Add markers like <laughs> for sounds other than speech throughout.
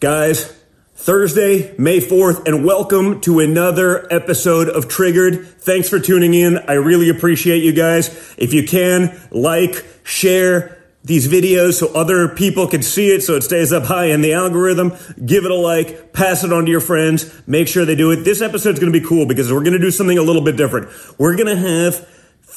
Guys, Thursday, May 4th, and welcome to another episode of Triggered. Thanks for tuning in. I really appreciate you guys. If you can, like, share these videos so other people can see it so it stays up high in the algorithm. Give it a like, pass it on to your friends, make sure they do it. This episode's gonna be cool because we're gonna do something a little bit different. We're gonna have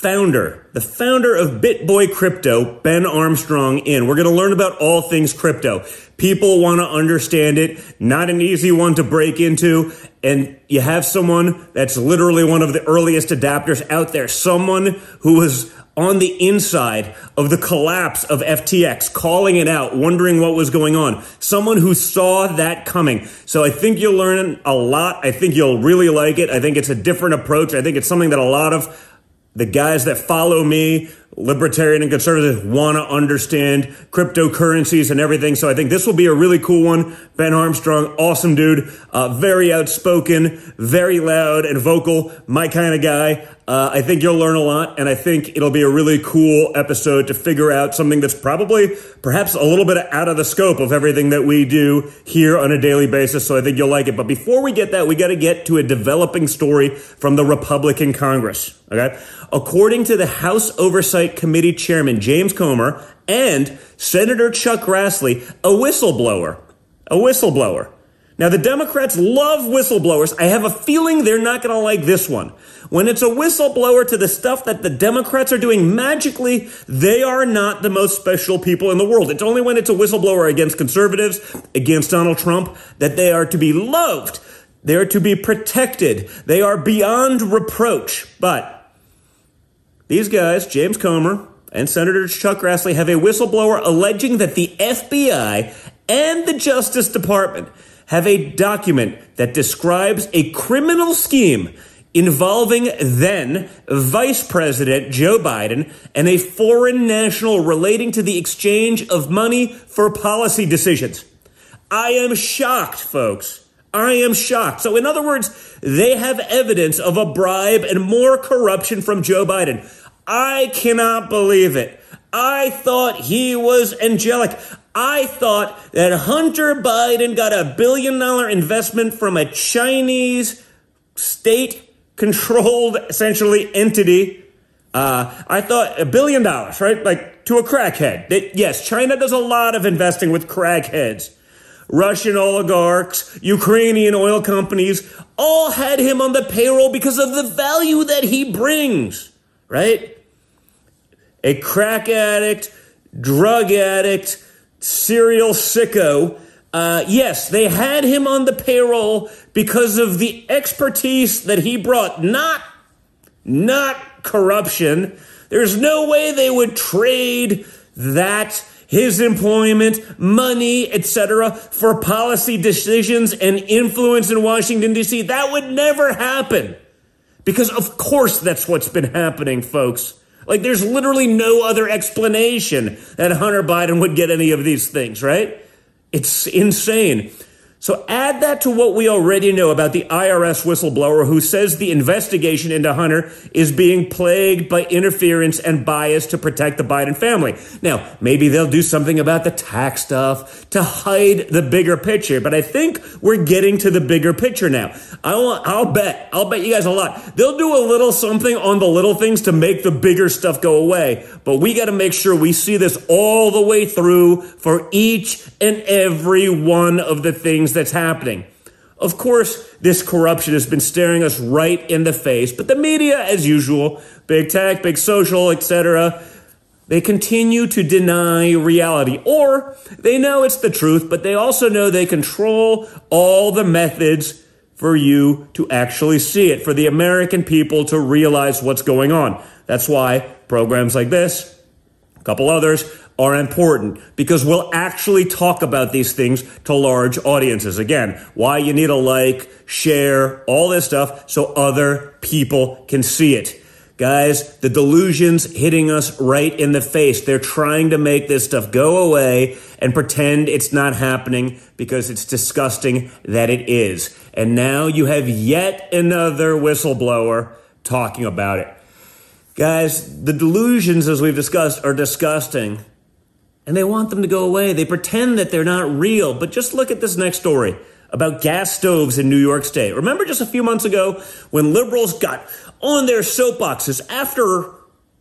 founder, the founder of BitBoy Crypto, Ben Armstrong, in. We're going to learn about all things crypto. People want to understand it, not an easy one to break into. And you have someone that's literally one of the earliest adapters out there, someone who was on the inside of the collapse of FTX, calling it out, wondering what was going on. Someone who saw that coming. So I think you'll learn a lot. I think you'll really like it. I think it's a different approach. I think it's something that a lot of the guys that follow me, libertarian and conservative, want to understand cryptocurrencies and everything. So I think this will be a really cool one. Ben Armstrong, awesome dude, uh, very outspoken, very loud and vocal, my kind of guy. Uh, I think you'll learn a lot, and I think it'll be a really cool episode to figure out something that's probably perhaps a little bit out of the scope of everything that we do here on a daily basis. So I think you'll like it. But before we get that, we got to get to a developing story from the Republican Congress. Okay. According to the House Oversight Committee Chairman James Comer and Senator Chuck Grassley, a whistleblower, a whistleblower. Now, the Democrats love whistleblowers. I have a feeling they're not going to like this one. When it's a whistleblower to the stuff that the Democrats are doing magically, they are not the most special people in the world. It's only when it's a whistleblower against conservatives, against Donald Trump, that they are to be loved. They are to be protected. They are beyond reproach. But these guys, James Comer and Senator Chuck Grassley, have a whistleblower alleging that the FBI and the Justice Department have a document that describes a criminal scheme involving then Vice President Joe Biden and a foreign national relating to the exchange of money for policy decisions. I am shocked, folks. I am shocked. So, in other words, they have evidence of a bribe and more corruption from Joe Biden. I cannot believe it. I thought he was angelic. I thought that Hunter Biden got a billion dollar investment from a Chinese state controlled, essentially, entity. Uh, I thought a billion dollars, right? Like to a crackhead. Yes, China does a lot of investing with crackheads. Russian oligarchs, Ukrainian oil companies, all had him on the payroll because of the value that he brings right? A crack addict, drug addict, serial sicko. Uh, yes, they had him on the payroll because of the expertise that he brought, not, not corruption. There's no way they would trade that his employment, money, etc., for policy decisions and influence in Washington, D.C. That would never happen. Because of course that's what's been happening, folks. Like there's literally no other explanation that Hunter Biden would get any of these things, right? It's insane. So add that to what we already know about the IRS whistleblower who says the investigation into Hunter is being plagued by interference and bias to protect the Biden family. Now, maybe they'll do something about the tax stuff to hide the bigger picture, but I think we're getting to the bigger picture now. I'll, I'll bet, I'll bet you guys a lot. They'll do a little something on the little things to make the bigger stuff go away, but we got to make sure we see this all the way through for each and every one of the things things that's happening. Of course, this corruption has been staring us right in the face, but the media, as usual, big tech, big social, etc., they continue to deny reality. Or they know it's the truth, but they also know they control all the methods for you to actually see it, for the American people to realize what's going on. That's why programs like this, a couple others, are important because we'll actually talk about these things to large audiences. Again, why you need a like, share, all this stuff so other people can see it. Guys, the delusion's hitting us right in the face. They're trying to make this stuff go away and pretend it's not happening because it's disgusting that it is. And now you have yet another whistleblower talking about it. Guys, the delusions, as we've discussed, are disgusting. And they want them to go away. They pretend that they're not real. But just look at this next story about gas stoves in New York State. Remember just a few months ago when liberals got on their soapboxes after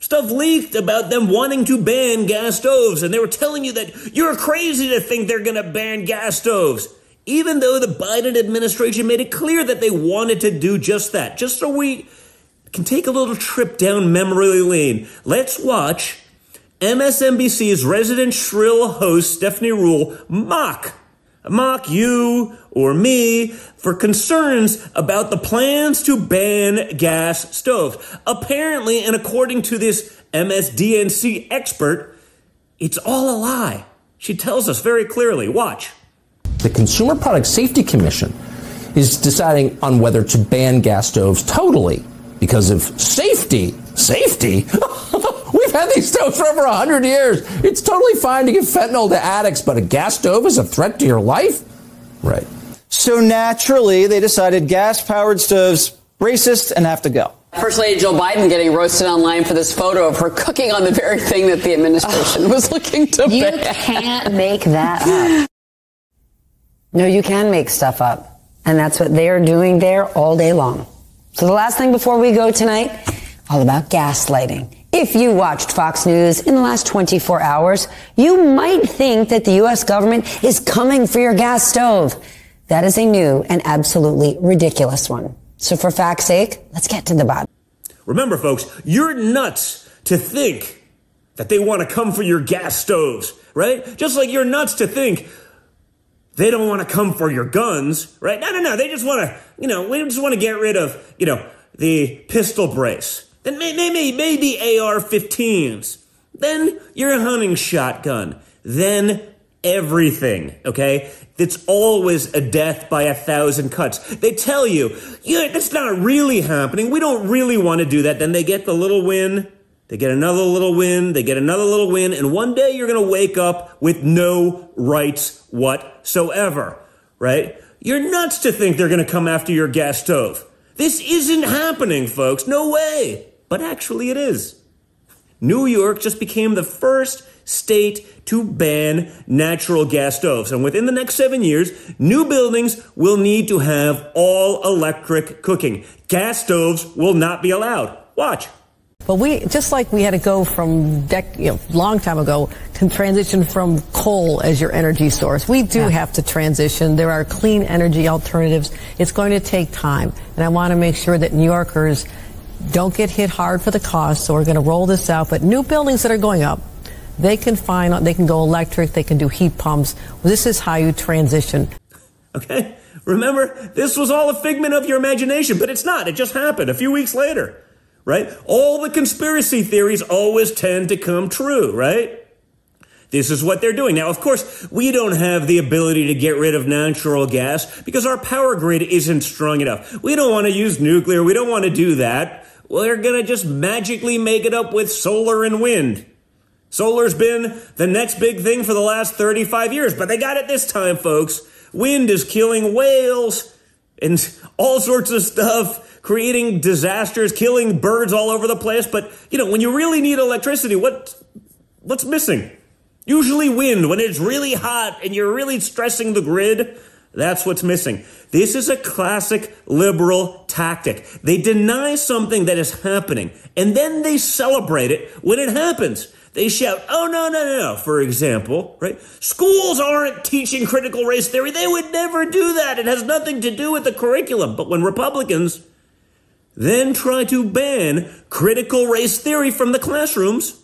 stuff leaked about them wanting to ban gas stoves and they were telling you that you're crazy to think they're going to ban gas stoves. Even though the Biden administration made it clear that they wanted to do just that. Just so we can take a little trip down memory lane. Let's watch MSNBC's resident shrill host Stephanie Ruhle mock mock you or me for concerns about the plans to ban gas stoves. Apparently, and according to this MSDNC expert, it's all a lie. She tells us very clearly. Watch. The Consumer Product Safety Commission is deciding on whether to ban gas stoves totally because of safety. Safety? <laughs> <laughs> We've had these stoves for over 100 years. It's totally fine to give fentanyl to addicts, but a gas stove is a threat to your life? Right. So naturally, they decided gas powered stoves racist and have to go. First Lady Jill Biden getting roasted online for this photo of her cooking on the very thing that the administration was looking to You ban. can't <laughs> make that up. No, you can make stuff up. And that's what they are doing there all day long. So the last thing before we go tonight, all about gaslighting. If you watched Fox News in the last 24 hours, you might think that the U.S. government is coming for your gas stove. That is a new and absolutely ridiculous one. So for fact's sake, let's get to the bottom. Remember, folks, you're nuts to think that they want to come for your gas stoves, right? Just like you're nuts to think they don't want to come for your guns, right? No, no, no. They just want to, you know, we just want to get rid of, you know, the pistol brace. Then maybe, maybe AR-15s. Then your hunting shotgun. Then everything, okay? It's always a death by a thousand cuts. They tell you, yeah, that's not really happening. We don't really want to do that. Then they get the little win. They get another little win. They get another little win. And one day you're going to wake up with no rights whatsoever, right? You're nuts to think they're going to come after your gas stove. This isn't happening, folks. No way. But actually, it is. New York just became the first state to ban natural gas stoves. And within the next seven years, new buildings will need to have all electric cooking. Gas stoves will not be allowed. Watch. But we, just like we had to go from dec, you know, long time ago to transition from coal as your energy source, we do have to transition. There are clean energy alternatives. It's going to take time. And I want to make sure that New Yorkers don't get hit hard for the cost. So we're going to roll this out. But new buildings that are going up, they can find, they can go electric, they can do heat pumps. This is how you transition. Okay? Remember, this was all a figment of your imagination, but it's not. It just happened a few weeks later, right? All the conspiracy theories always tend to come true, right? This is what they're doing. Now, of course, we don't have the ability to get rid of natural gas because our power grid isn't strong enough. We don't want to use nuclear. We don't want to do that. Well, they're going to just magically make it up with solar and wind. Solar's been the next big thing for the last 35 years, but they got it this time, folks. Wind is killing whales and all sorts of stuff, creating disasters, killing birds all over the place. But, you know, when you really need electricity, what, what's missing? Usually wind. When it's really hot and you're really stressing the grid, that's what's missing. This is a classic liberal tactic. They deny something that is happening and then they celebrate it when it happens. They shout, oh, no, no, no, no. For example, right? Schools aren't teaching critical race theory. They would never do that. It has nothing to do with the curriculum. But when Republicans then try to ban critical race theory from the classrooms,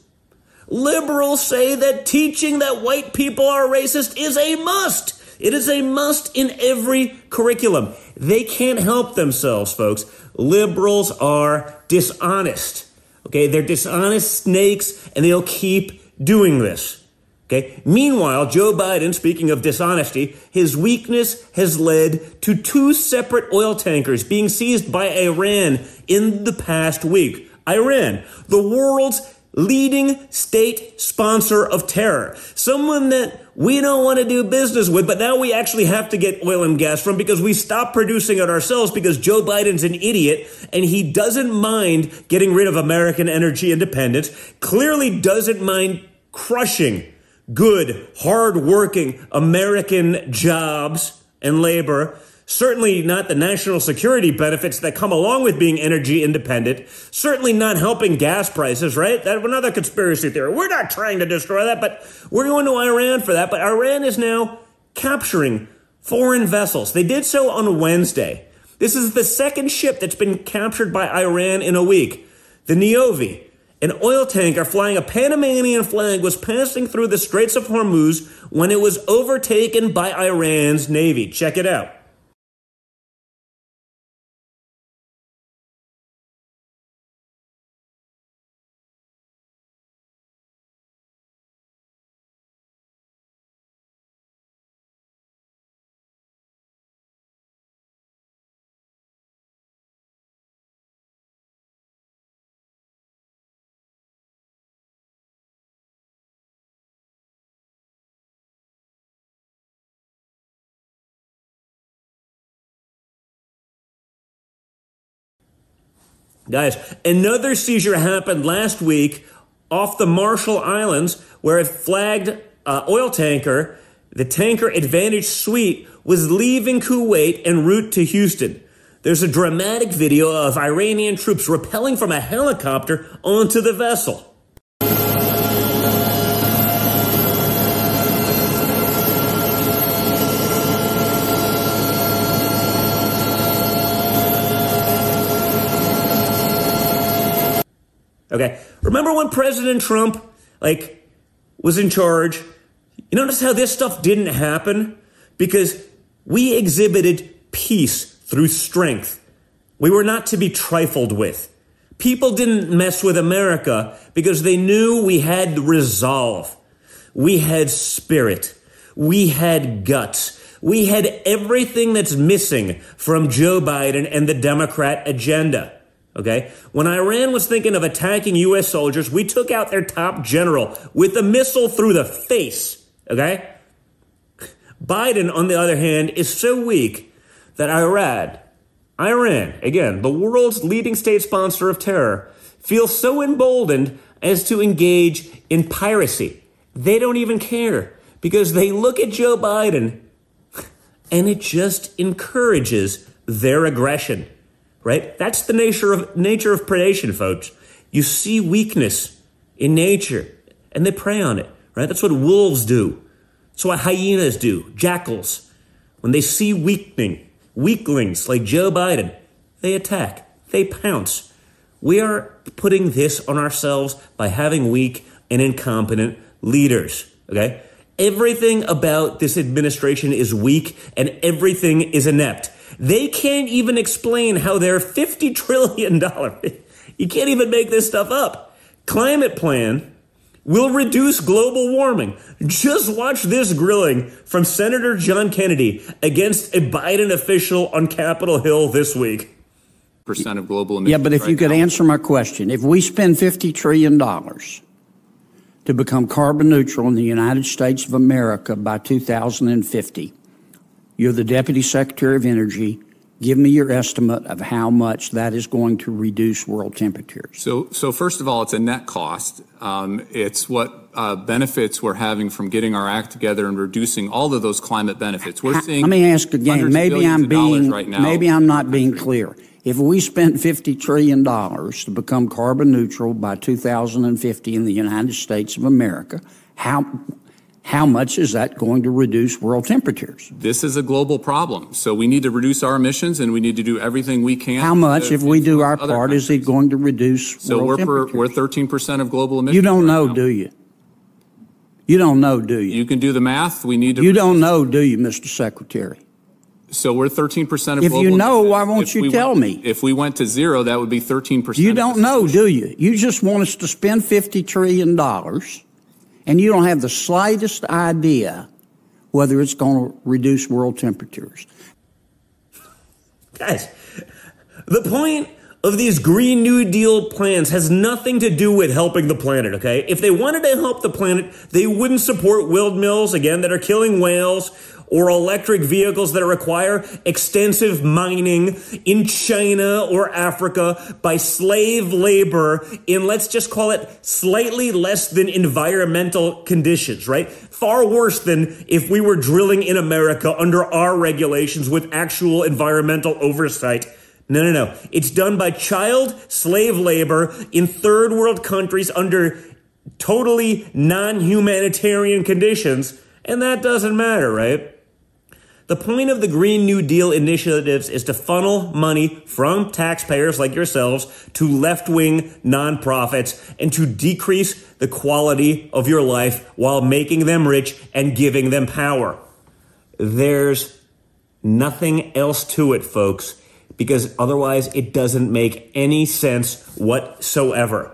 liberals say that teaching that white people are racist is a must. It is a must in every curriculum. They can't help themselves, folks. Liberals are dishonest. Okay, they're dishonest snakes and they'll keep doing this. Okay. Meanwhile, Joe Biden, speaking of dishonesty, his weakness has led to two separate oil tankers being seized by Iran in the past week. Iran, the world's leading state sponsor of terror. Someone that we don't want to do business with, but now we actually have to get oil and gas from because we stopped producing it ourselves because Joe Biden's an idiot and he doesn't mind getting rid of American energy independence, clearly doesn't mind crushing good, hard-working American jobs and labor. Certainly not the national security benefits that come along with being energy independent. Certainly not helping gas prices, right? That's another conspiracy theory. We're not trying to destroy that, but we're going to Iran for that. But Iran is now capturing foreign vessels. They did so on Wednesday. This is the second ship that's been captured by Iran in a week. The Niovi, an oil tanker flying a Panamanian flag, was passing through the Straits of Hormuz when it was overtaken by Iran's navy. Check it out. Guys, another seizure happened last week off the Marshall Islands where a flagged uh, oil tanker, the tanker Advantage Sweet, was leaving Kuwait en route to Houston. There's a dramatic video of Iranian troops rappelling from a helicopter onto the vessel. Okay. Remember when President Trump, like, was in charge? You notice how this stuff didn't happen? Because we exhibited peace through strength. We were not to be trifled with. People didn't mess with America because they knew we had resolve. We had spirit. We had guts. We had everything that's missing from Joe Biden and the Democrat agenda. Okay. When Iran was thinking of attacking U.S. soldiers, we took out their top general with a missile through the face. Okay. Biden, on the other hand, is so weak that Iran, Iran, again, the world's leading state sponsor of terror, feels so emboldened as to engage in piracy. They don't even care because they look at Joe Biden <laughs> and it just encourages their aggression right? That's the nature of nature of predation, folks. You see weakness in nature and they prey on it, right? That's what wolves do. That's what hyenas do, jackals. When they see weakening, weaklings like Joe Biden, they attack, they pounce. We are putting this on ourselves by having weak and incompetent leaders, okay? Everything about this administration is weak and everything is inept. They can't even explain how their $50 trillion, <laughs> you can't even make this stuff up, climate plan will reduce global warming. Just watch this grilling from Senator John Kennedy against a Biden official on Capitol Hill this week. Percent of global emissions. Yeah, but if right you could now. answer my question, if we spend $50 trillion to become carbon neutral in the United States of America by 2050, you're the Deputy Secretary of Energy. Give me your estimate of how much that is going to reduce world temperatures. So, so first of all, it's a net cost. Um, it's what uh, benefits we're having from getting our act together and reducing all of those climate benefits. We're seeing. Let me ask again. Maybe I'm being right now. maybe I'm not being clear. If we spent $50 trillion to become carbon neutral by 2050 in the United States of America, how, how much is that going to reduce world temperatures? This is a global problem, so we need to reduce our emissions, and we need to do everything we can. How much, if we do our part, is it going to reduce So world we're per, temperatures? we're 13 percent of global emissions. you don't right know, now. do you? You don't know, do you? You can do the math. We need to. You don't know, do you, Mr. Secretary? So we're 13 percent of. Global emissions. If you know, why won't you we tell went- me? If we went to zero, that would be 13 percent. You don't know, do you? You just want us to spend $50 trillion, and you don't have the slightest idea whether it's going to reduce world temperatures. Guys, the point of these Green New Deal plans has nothing to do with helping the planet, okay? If they wanted to help the planet, they wouldn't support windmills, again, that are killing whales, or electric vehicles that require extensive mining in China or Africa by slave labor in, let's just call it slightly less than environmental conditions, right? Far worse than if we were drilling in America under our regulations with actual environmental oversight. No, no, no. It's done by child slave labor in third world countries under totally non humanitarian conditions, and that doesn't matter, right? The point of the Green New Deal initiatives is to funnel money from taxpayers like yourselves to left wing nonprofits and to decrease the quality of your life while making them rich and giving them power. There's nothing else to it, folks, because otherwise it doesn't make any sense whatsoever.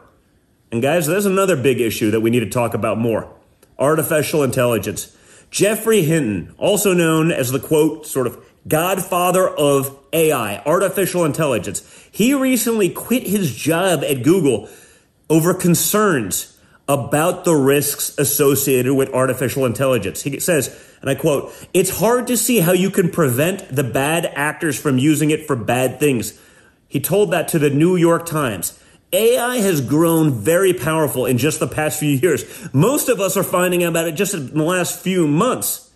And guys, there's another big issue that we need to talk about more artificial intelligence. Geoffrey Hinton, also known as the quote, sort of godfather of AI, artificial intelligence, he recently quit his job at Google over concerns about the risks associated with artificial intelligence. He says, and I quote, it's hard to see how you can prevent the bad actors from using it for bad things. He told that to the New York Times. AI has grown very powerful in just the past few years. Most of us are finding out about it just in the last few months.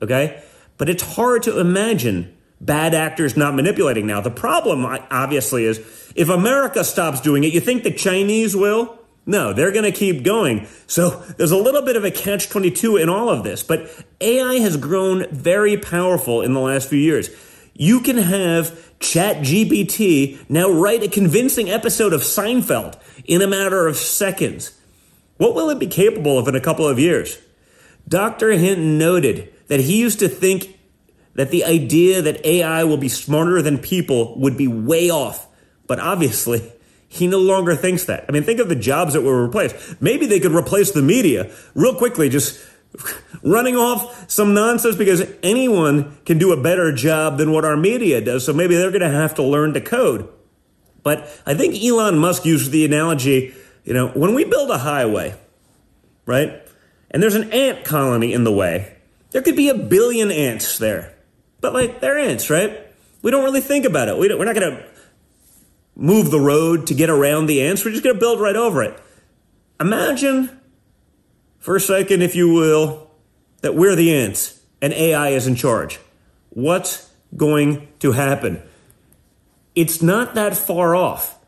Okay? But it's hard to imagine bad actors not manipulating now. The problem, obviously, is if America stops doing it, you think the Chinese will? No, they're going to keep going. So there's a little bit of a catch 22 in all of this. But AI has grown very powerful in the last few years. You can have ChatGPT now write a convincing episode of Seinfeld in a matter of seconds. What will it be capable of in a couple of years? Dr. Hinton noted that he used to think that the idea that AI will be smarter than people would be way off. But obviously, he no longer thinks that. I mean, think of the jobs that were replaced. Maybe they could replace the media real quickly, just <laughs> running off some nonsense because anyone can do a better job than what our media does. So maybe they're going to have to learn to code. But I think Elon Musk used the analogy, you know, when we build a highway, right? And there's an ant colony in the way, there could be a billion ants there. But like, they're ants, right? We don't really think about it. We we're not going to move the road to get around the ants. We're just going to build right over it. Imagine for a second, if you will, that we're the ants and AI is in charge. What's going to happen? It's not that far off.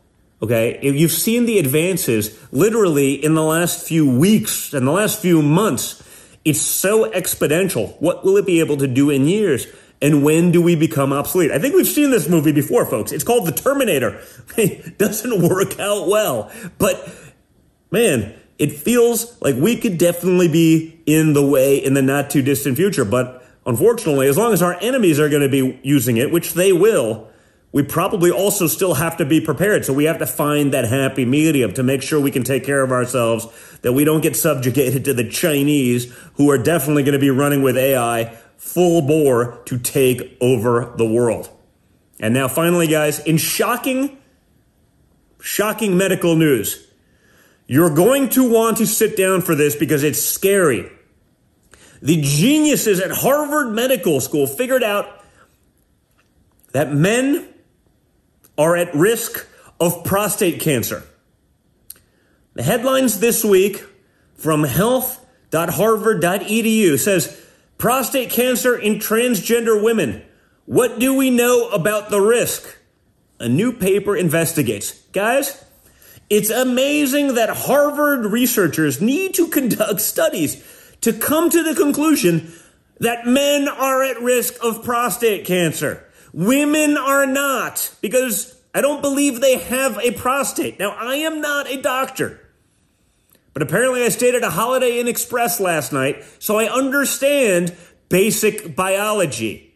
Okay. You've seen the advances literally in the last few weeks and the last few months, it's so exponential. What will it be able to do in years? And when do we become obsolete? I think we've seen this movie before, folks. It's called The Terminator. <laughs> It doesn't work out well, but man, it feels like we could definitely be in the way in the not too distant future. But unfortunately, as long as our enemies are going to be using it, which they will, we probably also still have to be prepared. So we have to find that happy medium to make sure we can take care of ourselves, that we don't get subjugated to the Chinese who are definitely going to be running with AI full bore to take over the world. And now finally, guys, in shocking, shocking medical news, you're going to want to sit down for this because it's scary. The geniuses at Harvard Medical School figured out that men are at risk of prostate cancer. The headlines this week from health.harvard.edu says prostate cancer in transgender women. What do we know about the risk? A new paper investigates. Guys, it's amazing that Harvard researchers need to conduct studies to come to the conclusion that men are at risk of prostate cancer. Women are not, because I don't believe they have a prostate. Now, I am not a doctor, but apparently I stayed at a Holiday Inn Express last night, so I understand basic biology.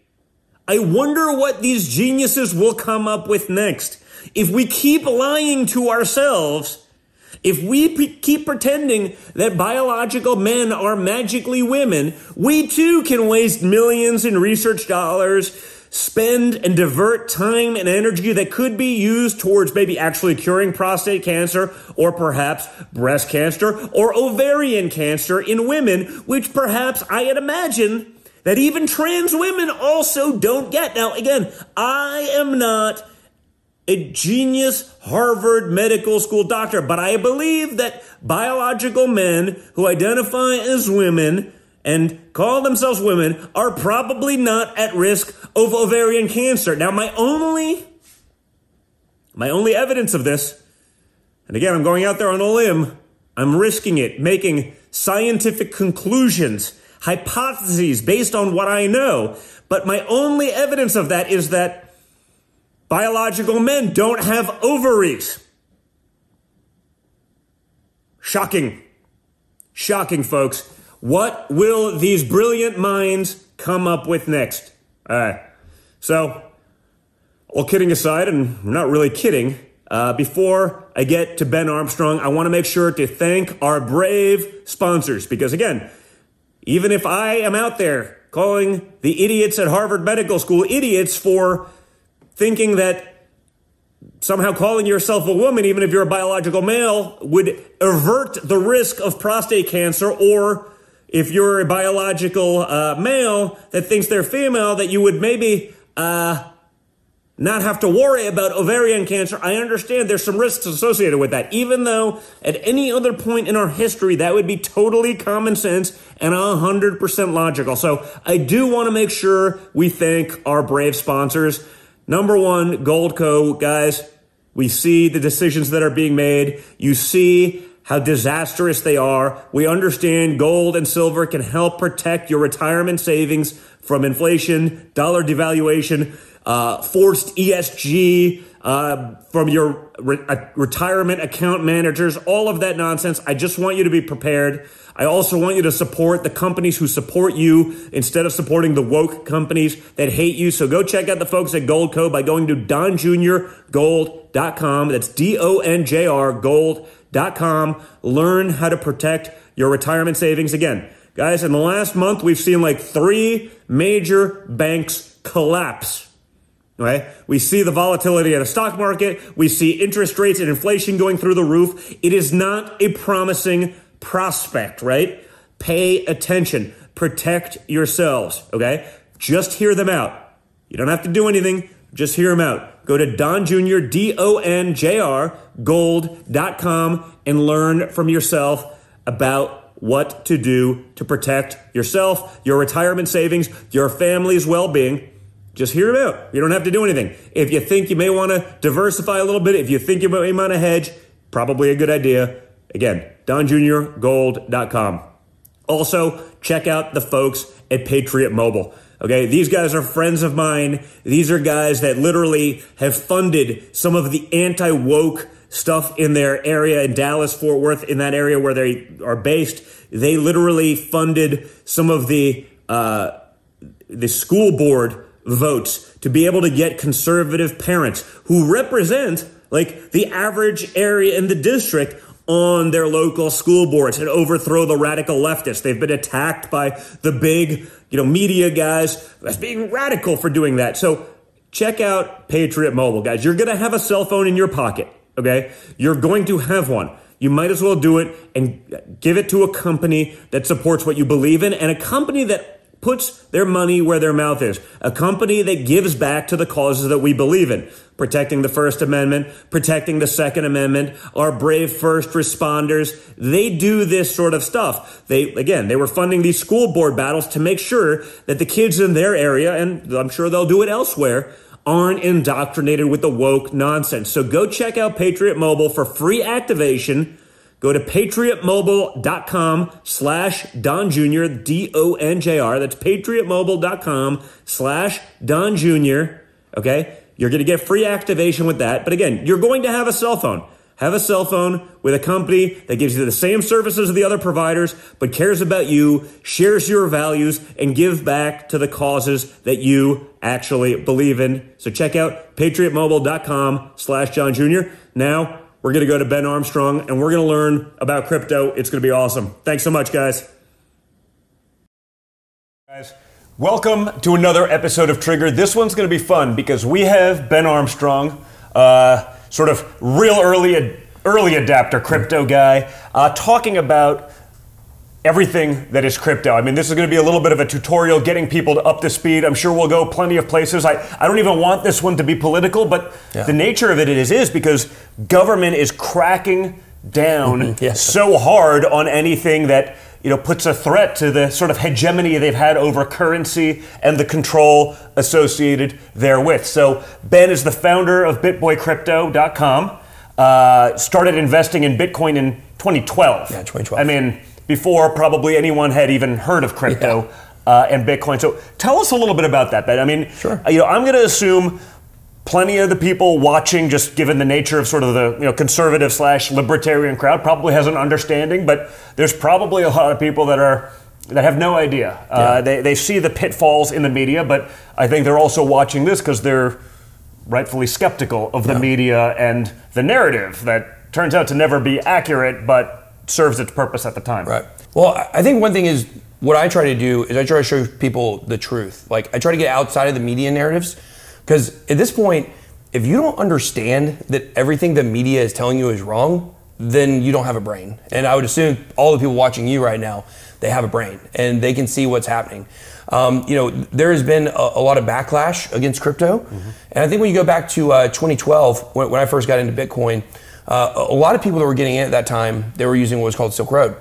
I wonder what these geniuses will come up with next if we keep lying to ourselves, if we keep pretending that biological men are magically women, we too can waste millions in research dollars, spend and divert time and energy that could be used towards maybe actually curing prostate cancer or perhaps breast cancer or ovarian cancer in women, which perhaps I had imagined that even trans women also don't get. Now, again, I am not a genius Harvard Medical School doctor, but I believe that biological men who identify as women and call themselves women are probably not at risk of ovarian cancer. Now, my only my only evidence of this, and again, I'm going out there on a limb, I'm risking it, making scientific conclusions, hypotheses based on what I know. But my only evidence of that is that biological men don't have ovaries. Shocking. Shocking, folks. What will these brilliant minds come up with next? All right. So, all kidding aside, and I'm not really kidding, uh, before I get to Ben Armstrong, I want to make sure to thank our brave sponsors because, again, even if I am out there calling the idiots at Harvard Medical School idiots for thinking that somehow calling yourself a woman, even if you're a biological male, would avert the risk of prostate cancer, or if you're a biological uh, male that thinks they're female, that you would maybe uh, not have to worry about ovarian cancer. I understand there's some risks associated with that, even though at any other point in our history, that would be totally common sense and 100% logical. So I do want to make sure we thank our brave sponsors. Number one, Goldco, guys, we see the decisions that are being made. You see how disastrous they are. We understand gold and silver can help protect your retirement savings from inflation, dollar devaluation uh, forced ESG uh, from your re- uh, retirement account managers, all of that nonsense. I just want you to be prepared. I also want you to support the companies who support you instead of supporting the woke companies that hate you. So go check out the folks at Goldco by going to donjrgold.com. That's D O N J R gold.com. Learn how to protect your retirement savings. Again, guys, in the last month, we've seen like three major banks collapse Right? We see the volatility in the stock market. We see interest rates and inflation going through the roof. It is not a promising prospect, right? Pay attention. Protect yourselves, okay? Just hear them out. You don't have to do anything. Just hear them out. Go to Don Jr., D O N J R, gold.com and learn from yourself about what to do to protect yourself, your retirement savings, your family's well being. Just hear them out. You don't have to do anything. If you think you may want to diversify a little bit, if you think you may want to hedge, probably a good idea. Again, donjrgold.com. Also, check out the folks at Patriot Mobile. Okay, these guys are friends of mine. These are guys that literally have funded some of the anti woke stuff in their area in Dallas, Fort Worth, in that area where they are based. They literally funded some of the uh, the school board votes to be able to get conservative parents who represent like the average area in the district on their local school boards and overthrow the radical leftists. They've been attacked by the big, you know, media guys as being radical for doing that. So check out Patriot Mobile, guys. You're going to have a cell phone in your pocket, okay? You're going to have one. You might as well do it and give it to a company that supports what you believe in and a company that puts their money where their mouth is. A company that gives back to the causes that we believe in. Protecting the First Amendment, protecting the Second Amendment, our brave first responders. They do this sort of stuff. They, again, they were funding these school board battles to make sure that the kids in their area, and I'm sure they'll do it elsewhere, aren't indoctrinated with the woke nonsense. So go check out Patriot Mobile for free activation Go to patriotmobile.com slash Don Jr., D-O-N-J-R. That's patriotmobile.com slash Don Jr. Okay? You're going to get free activation with that. But again, you're going to have a cell phone. Have a cell phone with a company that gives you the same services as the other providers, but cares about you, shares your values, and give back to the causes that you actually believe in. So check out patriotmobile.com slash Don Jr. Now, we're going to go to Ben Armstrong and we're going to learn about crypto. It's going to be awesome. Thanks so much, guys. Guys, welcome to another episode of Trigger. This one's going to be fun because we have Ben Armstrong, uh, sort of real early early adapter crypto guy, uh, talking about everything that is crypto. I mean, this is going to be a little bit of a tutorial getting people to up to speed. I'm sure we'll go plenty of places. I, I don't even want this one to be political, but Yeah. the nature of it is is because government is cracking down <laughs> Yes. so hard on anything that you know puts a threat to the sort of hegemony they've had over currency and the control associated therewith. So Ben is the founder of BitBoyCrypto.com. Uh, started investing in Bitcoin in 2012. Yeah, 2012. I mean, before probably anyone had even heard of crypto uh, and Bitcoin. So tell us a little bit about that, Ben. I mean, Sure. you know, I'm going to assume plenty of the people watching, just given the nature of sort of the you know conservative slash libertarian crowd, probably has an understanding. But there's probably a lot of people that are that have no idea. Uh, they they see the pitfalls in the media, but I think they're also watching this because they're rightfully skeptical of the media and the narrative that turns out to never be accurate, but serves its purpose at the time. Right. Well, I- think one thing is what I try to do is I try to show people the truth. Like I try to get outside of the media narratives because at this point, if you don't understand that everything the media is telling you is wrong, then you don't have a brain. And I would assume all the people watching you right now, they have a brain and they can see what's happening. Um, you know, there has been a, a lot of backlash against crypto, and I think when you go back to uh, 2012, when, when I first got into Bitcoin, uh, a lot of people that were getting in at that time, they were using what was called Silk Road.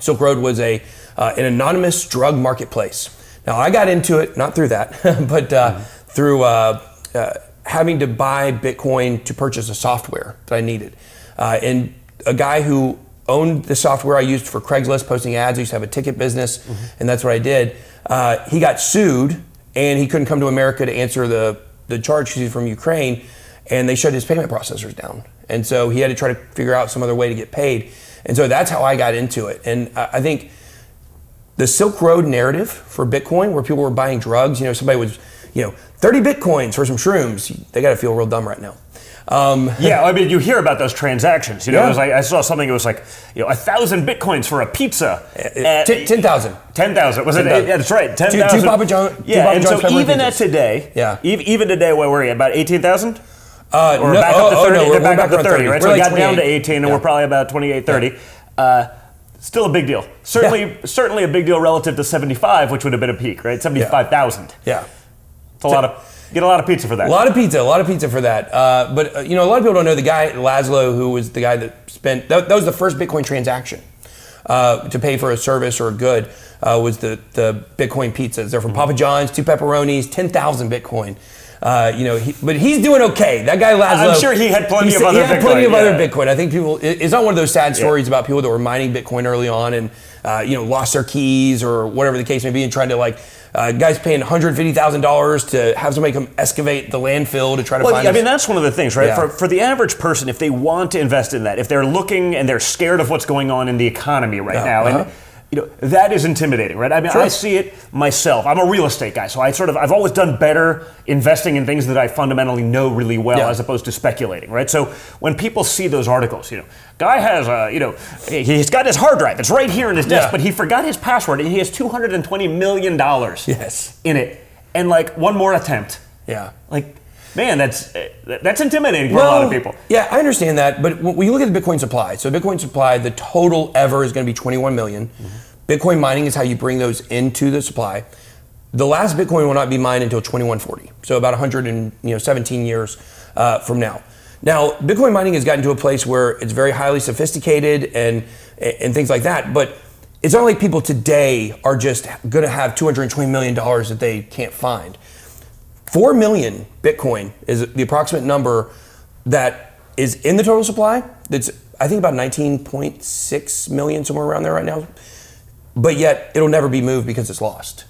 Silk Road was a uh, an anonymous drug marketplace. Now I got into it not through that, <laughs> but uh, through uh, uh, having to buy Bitcoin to purchase a software that I needed, uh, and a guy who owned the software I used for Craigslist posting ads. I used to have a ticket business, and that's what I did. Uh, he got sued, and he couldn't come to America to answer the the charge 'cause he's from Ukraine, and they shut his payment processors down. And so he had to try to figure out some other way to get paid. And so that's how I got into it. And I I think the Silk Road narrative for Bitcoin, where people were buying drugs, you know, somebody was, you know, 30 Bitcoins for some shrooms, they got to feel real dumb right now. Um, <laughs> Yeah, I mean, you hear about those transactions. You know, Yeah. it was like I saw something. It was like you know, a thousand bitcoins for a pizza. Uh, ten- 10,000. Ten thousand. Was it? 10,000. Yeah, that's right. Ten Two- thousand. two Papa John- two Yeah, Papa and John's so even at today, Yeah. ev- even today, where were you? About eighteen thousand. Uh, Or no- back oh, up to oh, 30, no, we're- back up to around 30, right? We're so we got down to 18, and Yeah. we're probably about 28, 30. Uh, still a big deal. Certainly, certainly a big deal relative to 75, which would have been a peak, right? 75,000. Yeah. It's a lot of, get a lot of pizza for that. A lot of pizza, a lot of pizza for that. Uh, but uh, you know, a lot of people don't know the guy Laszlo, who was the guy that spent that, that was the first Bitcoin transaction uh, to pay for a service or a good. Uh, was the the Bitcoin pizzas? They're from Papa John's, two pepperonis, ten thousand Bitcoin. Uh, you know, he, but he's doing okay. That guy Laszlo. I'm sure he had plenty of other He had plenty Bitcoin, of other. Bitcoin. I think people. it- It's not one of those sad stories about people that were mining Bitcoin early on and uh, you know lost their keys or whatever the case may be, and trying to like. Uh, guys paying $150,000 to have somebody come excavate the landfill to try to Well, find I us- mean, that's one of the things, right? Yeah. For, for the average person, if they want to invest in that, if they're looking and they're scared of what's going on in the economy right Yeah, now, uh-huh. and you know that is intimidating, right? I mean, Sure. I see it myself. I'm a real estate guy, so I sort of I've always done better investing in things that I fundamentally know really well, Yeah. as opposed to speculating, right? So when people see those articles, you know, guy has a, you know, he's got his hard drive. It's right here in his desk, Yeah. but he forgot his password, and he has 220 million dollars Yes. in it, and like one more attempt. Yeah. Like, man, that's uh, that's intimidating for a lot of people. Yeah, I understand that, but when you look at the Bitcoin supply, so Bitcoin supply, the total ever is going to be 21 million. Bitcoin mining is how you bring those into the supply. The last Bitcoin will not be mined until 2140, so about 117 years uh, from now. Now, Bitcoin mining has gotten to a place where it's very highly sophisticated and and things like that, but it's not like people today are just going to have 220 million dollars that they can't find. 4 million Bitcoin is the approximate number that is in the total supply. That's, I think, about 19.6 million, somewhere around there right now. But yet, it'll never be moved because it's lost.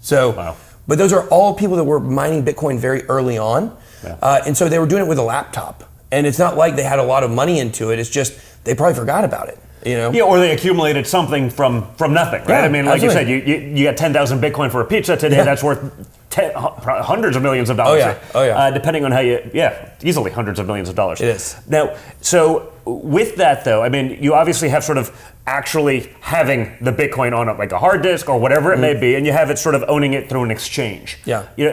So, Wow. but those are all people that were mining Bitcoin very early on. Uh, and so they were doing it with a laptop. And it's not like they had a lot of money into it, it's just they probably forgot about it. You know? Yeah, or they accumulated something from from nothing, right? Yeah, I mean, like absolutely. you said, you, you, you got ten thousand Bitcoin for a pizza today. Yeah. That's worth ten, hu- hundreds of millions of dollars. Oh, yeah. Oh, yeah. Uh, depending on how you, yeah, easily hundreds of millions of dollars. It is. Now, so with that though, I mean, you obviously have sort of actually having the Bitcoin on a, like a hard disk or whatever it may be, and you have it sort of owning it through an exchange. Mm-hmm. Yeah. You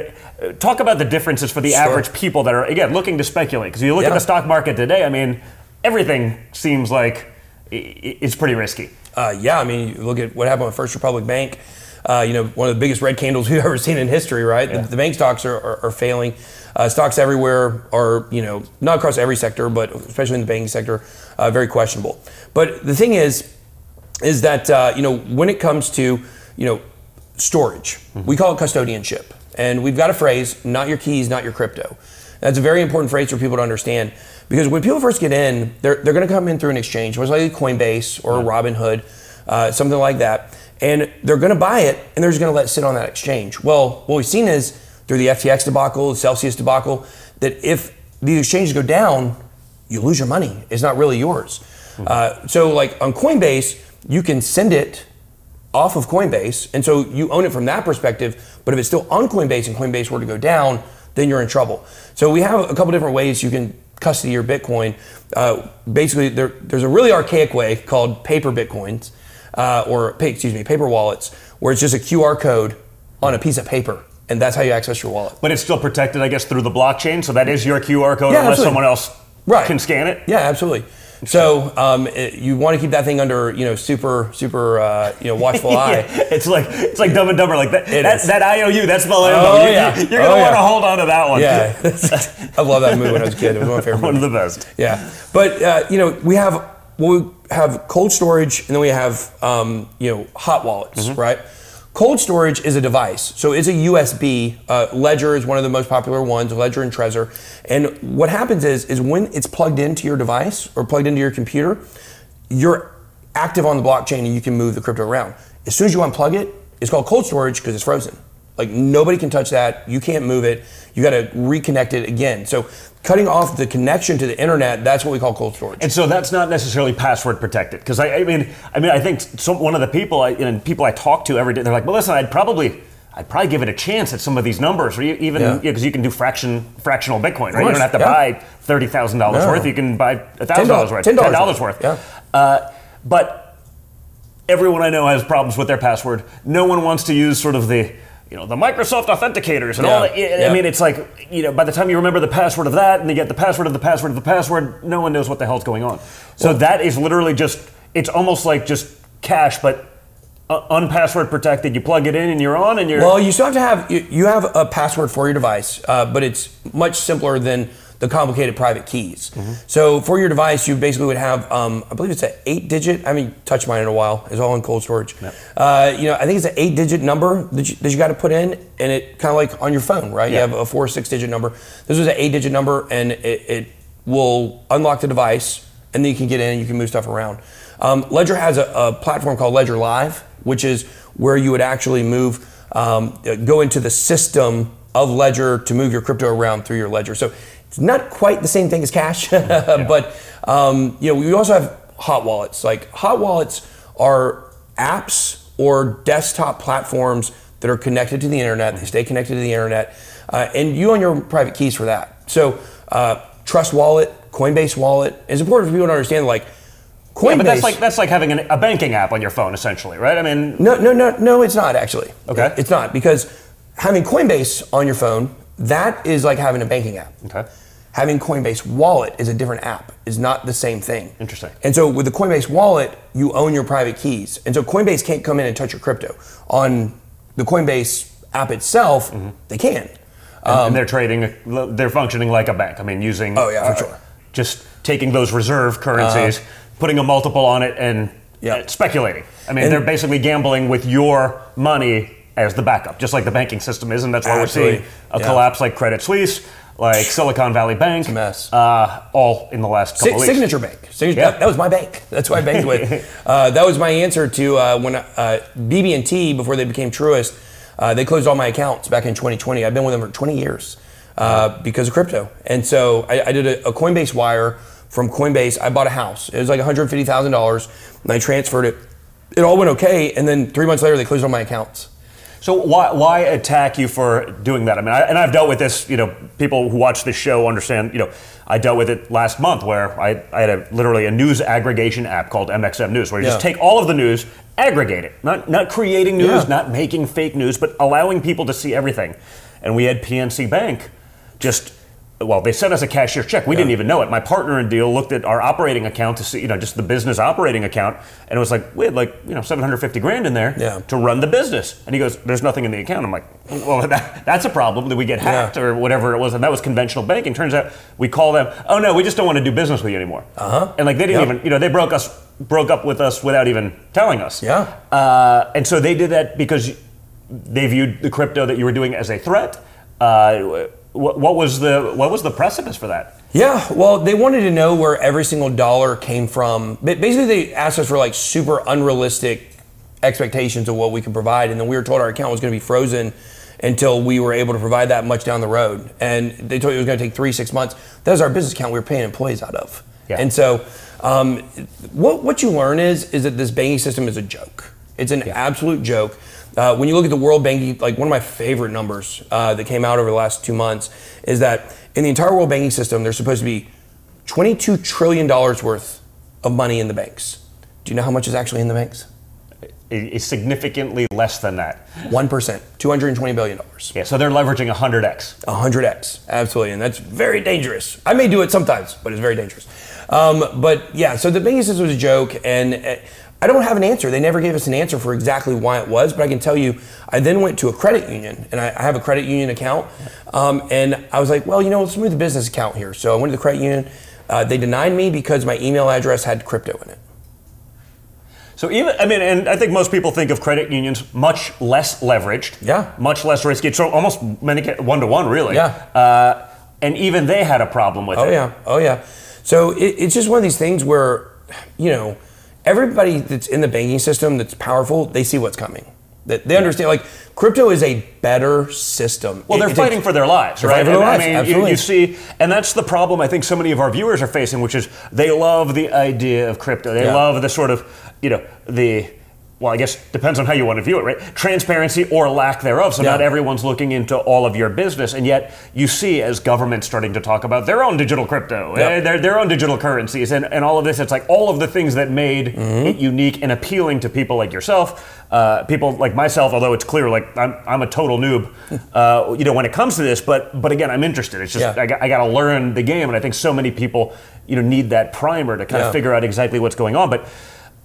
know, talk about the differences for the Sure. average people that are again looking to speculate because you look at the stock market today. I mean, everything seems like it's pretty risky. Uh, yeah, I mean, you look at what happened with First Republic Bank. Uh, you know, one of the biggest red candles <laughs> we've ever seen in history, right? The, the bank stocks are, are, are failing. Uh, stocks everywhere are, you know, not across every sector, but especially in the banking sector, uh, very questionable. But the thing is, is that uh, you know when it comes to you know storage, we call it custodianship, and we've got a phrase: not your keys, not your crypto. That's a very important phrase for people to understand because when people first get in, they're, they're going to come in through an exchange, most likely Coinbase or Robinhood, uh, something like that, and they're going to buy it and they're just going to let it sit on that exchange. Well, what we've seen is through the FTX debacle, the Celsius debacle, that if these exchanges go down, you lose your money. It's not really yours. Uh, so, like on Coinbase, you can send it off of Coinbase, and so you own it from that perspective. But if it's still on Coinbase and Coinbase were to go down, then you're in trouble. So we have a couple different ways you can custody your Bitcoin. Uh, basically, there, there's a really archaic way called paper Bitcoins, uh, or pa- excuse me, paper wallets, where it's just a QR code on a piece of paper, and that's how you access your wallet. But it's still protected, I guess, through the blockchain. So that is your QR code Yeah, unless absolutely. someone else Right. can scan it. Yeah, absolutely. So um, it- you want to keep that thing under you know super super uh, you know watchful <laughs> eye. Yeah, it's like it's like Dumb and Dumber. Like that, that, that IOU. That's the IOU. Oh, You- yeah. You're gonna Oh, want to yeah. hold on to that one. Yeah, <laughs> I love that movie when I was a kid. It was one of my favorite. <laughs> one of the best. Yeah, but uh, you know we have well, have cold storage and then we have um, you know hot wallets, Mm-hmm. right? Cold storage is a device, so it's a USB. Uh, Ledger is one of the most popular ones, Ledger and Trezor. And what happens is, is when it's plugged into your device or plugged into your computer, you're active on the blockchain and you can move the crypto around. As soon as you unplug it, it's called cold storage because it's frozen. Like nobody can touch that. You can't move it. You got to reconnect it again. So cutting off the connection to the internet, that's what we call cold storage. And so that's not necessarily password protected because I, I mean, I mean, I think some, one of the people I, and people I talk to every day, they're like, well, listen, I'd probably. I'd probably give it a chance at some of these numbers, or you- even Yeah. because you can do fraction fractional Bitcoin, right? You don't have to yeah. buy thirty thousand dollars No. worth. You can buy thousand dollars worth, $10 ten dollars worth, worth. yeah. Uh, but everyone I know has problems with their password. No one wants to use sort of the you know the Microsoft authenticators and all that. I yeah. mean, it's like you know by the time you remember the password of that and you get the password of the password of the password, no one knows what the hell's going on. So that is literally just it's almost like just cash, but uh, unpassword protected. You plug it in and you're on, and you're Well, you still have to have you, you have a password for your device, uh, but it's much simpler than the complicated private keys. So for your device, you basically would have, um, I believe it's an eight-digit. I haven't touched mine in a while. It's all in cold storage. Uh, you know, I think it's an eight-digit number that you, that you got to put in, and it kind of like on your phone, right? Yeah. You have a four or six-digit number. This was an eight-digit number, and it, it will unlock the device, and then you can get in and you can move stuff around. Um, Ledger has a, a platform called Ledger Live, which is where you would actually move, um, go into the system of Ledger to move your crypto around through your Ledger. So it's not quite the same thing as cash, <laughs> but um, you know we also have hot wallets. Like hot wallets are apps or desktop platforms that are connected to the internet. They stay connected to the internet, uh, and you own your private keys for that. So uh, Trust Wallet, Coinbase Wallet. It's important for people to understand like. Coinbase, Yeah, but that's like that's like having an, a banking app on your phone, essentially, right? I mean, no, no, no, no. It's not actually. Okay. It's not because having Coinbase on your phone that is like having a banking app. Okay. Having Coinbase Wallet is a different app. Is not the same thing. Interesting. And so with the Coinbase Wallet, you own your private keys, and so Coinbase can't come in and touch your crypto on the Coinbase app itself. Mm-hmm. They can. and, and they're trading, they're functioning like a bank. I mean, using Oh, yeah, for uh, sure. just taking those reserve currencies, putting a multiple on it, and Yeah. uh, speculating. I mean, And- they're basically gambling with your money as the backup, just like the banking system is, and that's why we're seeing a Yeah. collapse like Credit Suisse, like Silicon Valley Bank, a mess. Uh, all in the last couple weeks. Signature Bank. Signature, Yeah. that, that was my bank. That's who I banked with. <laughs> Uh, that was my answer to uh, when uh, BB&T before they became Truist. Uh, they closed all my accounts back in 2020. I've been with them for 20 years uh, because of crypto. And so I, I did a, a Coinbase wire from Coinbase. I bought a house. It was like $150,000, and I transferred it. It all went okay, and then three months later they closed all my accounts. So why why attack you for doing that? I mean, I, and I've dealt with this. You know, people who watch this show understand. You know, I dealt with it last month where I, I had a, literally a news aggregation app called MXM News, where you just take all of the news, aggregate it, not not creating news, Yeah. not making fake news, but allowing people to see everything. And we had PNC Bank just well, they sent us a cashier check. We didn't even know it. My partner in deal looked at our operating account to see, you know, just the business operating account, and it was like we had like you know 750 grand in there Yeah. to run the business. And he goes, "There's nothing in the account." I'm like, "Well, <laughs> that, that's a problem. That we get hacked or whatever it was." And that was conventional banking. Turns out we call them, "Oh no, we just don't want to do business with you anymore." Uh huh. And like they didn't Yep. even, you know, they broke us broke up with us without even telling us. Yeah. Uh, and so they did that because they viewed the crypto that you were doing as a threat. Uh, what, what was the what was the precipice for that? Yeah, well, they wanted to know where every single dollar came from. Ba- Basically, they asked us for like super unrealistic expectations of what we could provide, and then we were told our account was going to be frozen until we were able to provide that much down the road. And they told you it was going to take three, six months. That was our business account we were paying employees out of. Yeah. And so, um, what what you learn is is that this banking system is a joke. It's an absolute joke. Uh, when you look at the World Banking, like one of my favorite numbers uh, that came out over the last two months is that in the entire world banking system, there's supposed to be 22 trillion dollars worth of money in the banks. Do you know how much is actually in the banks? It's significantly less than that. One percent, 220 billion dollars. Yeah, so they're leveraging 100x. 100x, absolutely, and that's very dangerous. I may do it sometimes, but it's very dangerous. Um, but yeah, so the banking system was a joke, and uh, I don't have an answer. They never gave us an answer for exactly why it was, but I can tell you, I then went to a credit union, and I, I have a credit union account, um, and I was like, well, you know, let's move the business account here. So I went to the credit union. Uh, they denied me because my email address had crypto in it. So even I mean, and I think most people think of credit unions much less leveraged. Yeah. Much less risky. So almost many one to one, really. Yeah. Uh, and even they had a problem with Oh it. Oh yeah, oh yeah. So it, it's just one of these things where, you know, everybody that's in the banking system that's powerful, they see what's coming. That they understand. Like crypto is a better system. Well, they're it's fighting for their lives, right? for their lives, I mean, you- absolutely. You, see, and that's the problem I think so many of our viewers are facing, which is they love the idea of crypto. They Yeah. love the sort of, you know, the. Well, I guess depends on how you want to view it, right? Transparency or lack thereof. So Yeah. not everyone's looking into all of your business, and yet you see as governments starting to talk about their own digital crypto, Yep. eh, their, their own digital currencies, and, and all of this. It's like all of the things that made Mm-hmm. it unique and appealing to people like yourself, uh, people like myself. Although it's clear, like I'm, I'm a total noob, <laughs> uh, you know, when it comes to this. But but again, I'm interested. It's just Yeah. I, got, I got to learn the game, and I think so many people, you know, need that primer to kind Yeah. of figure out exactly what's going on. But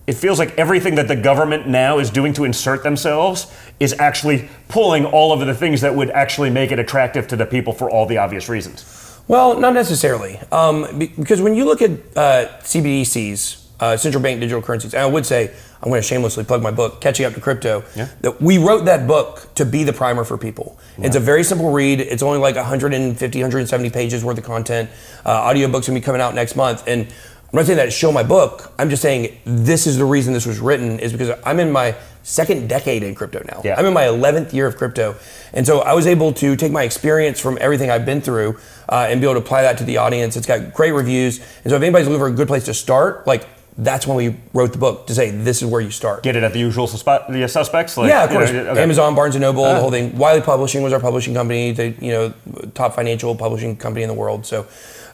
it feels like everything that the government now is doing to insert themselves is actually pulling all of the things that would actually make it attractive to the people for all the obvious reasons. Well, not necessarily, um, because when you look at uh, CBDCs, uh, central bank digital currencies, and I would say I'm going to shamelessly plug my book, Catching Up to Crypto. Yeah. That we wrote that book to be the primer for people. It's a very simple read. It's only like 150, 170 pages worth of content. Uh, audiobooks gonna be coming out next month, and I'm not saying that show my book. I'm just saying this is the reason this was written is because I'm in my second decade in crypto now. Yeah. I'm in my 11th year of crypto. And so I was able to take my experience from everything I've been through uh, and be able to apply that to the audience. It's got great reviews. And so if anybody's looking for a good place to start, like that's when we wrote the book to say this is where you start. Get it at the usual suspe- the suspects? Like, yeah, of you know, course. okay. Amazon, Barnes and Noble, Ah. the whole thing. Wiley Publishing was our publishing company. The you know, top financial publishing company in the world. So,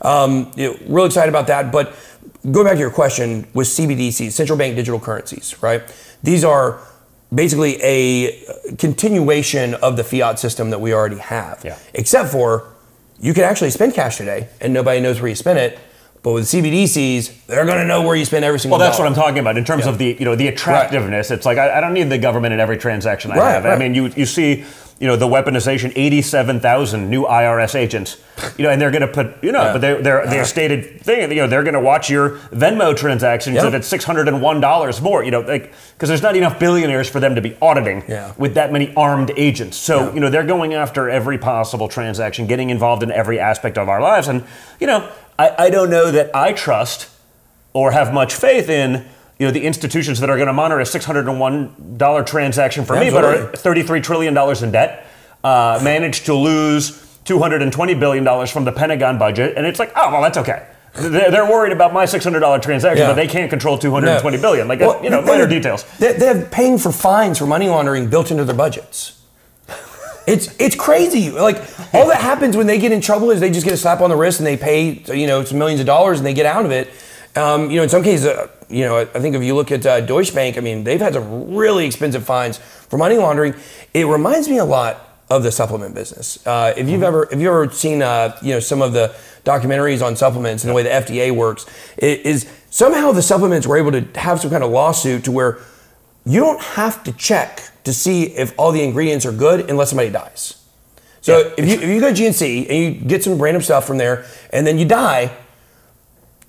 um, you know, real excited about that. But going back to your question, with CBDCs, central bank digital currencies, right? These are basically a continuation of the fiat system that we already have. Yeah. Except for you can actually spend cash today, and nobody knows where you spent it. But with CBDCs, they're going to know where you spend every single. Well, that's dollar. what I'm talking about in terms of the you know the attractiveness. It's like I, I don't need the government in every transaction I Right, have. I mean, you you see, you know, the weaponization, 87,000 new IRS agents, you know, and they're going to put you know, Yeah. but they're they're their stated thing, you know, they're going to watch your Venmo transactions Yeah. if it's 601 dollars more, you know, like because there's not enough billionaires for them to be auditing Yeah. with that many armed agents. So Yeah. you know, they're going after every possible transaction, getting involved in every aspect of our lives, and you know, I, I don't know that I trust or have much faith in you know the institutions that are going to monitor a six hundred and one dollar transaction for me, but are thirty three trillion dollars in debt, uh, managed to lose two hundred and twenty billion dollars from the Pentagon budget, and it's like, oh well, that's okay. They're, they're worried about my six hundred dollar transaction, Yeah. but they can't control two hundred and twenty No. billion. Like Well, you know, minor details. They, they have paying for fines for money laundering built into their budgets. It's it's crazy. Like all that happens when they get in trouble is they just get a slap on the wrist and they pay you know some millions of dollars and they get out of it. Um, you know, in some cases, uh, you know, I think if you look at uh, Deutsche Bank, I mean, they've had some really expensive fines for money laundering. It reminds me a lot of the supplement business. Uh, if you've ever if you've ever seen uh, you know some of the documentaries on supplements and the way the FDA works, it is somehow the supplements were able to have some kind of lawsuit to where you don't have to check to see if all the ingredients are good unless somebody dies. So Yeah. if you if you go to GNC and you get some random stuff from there and then you die,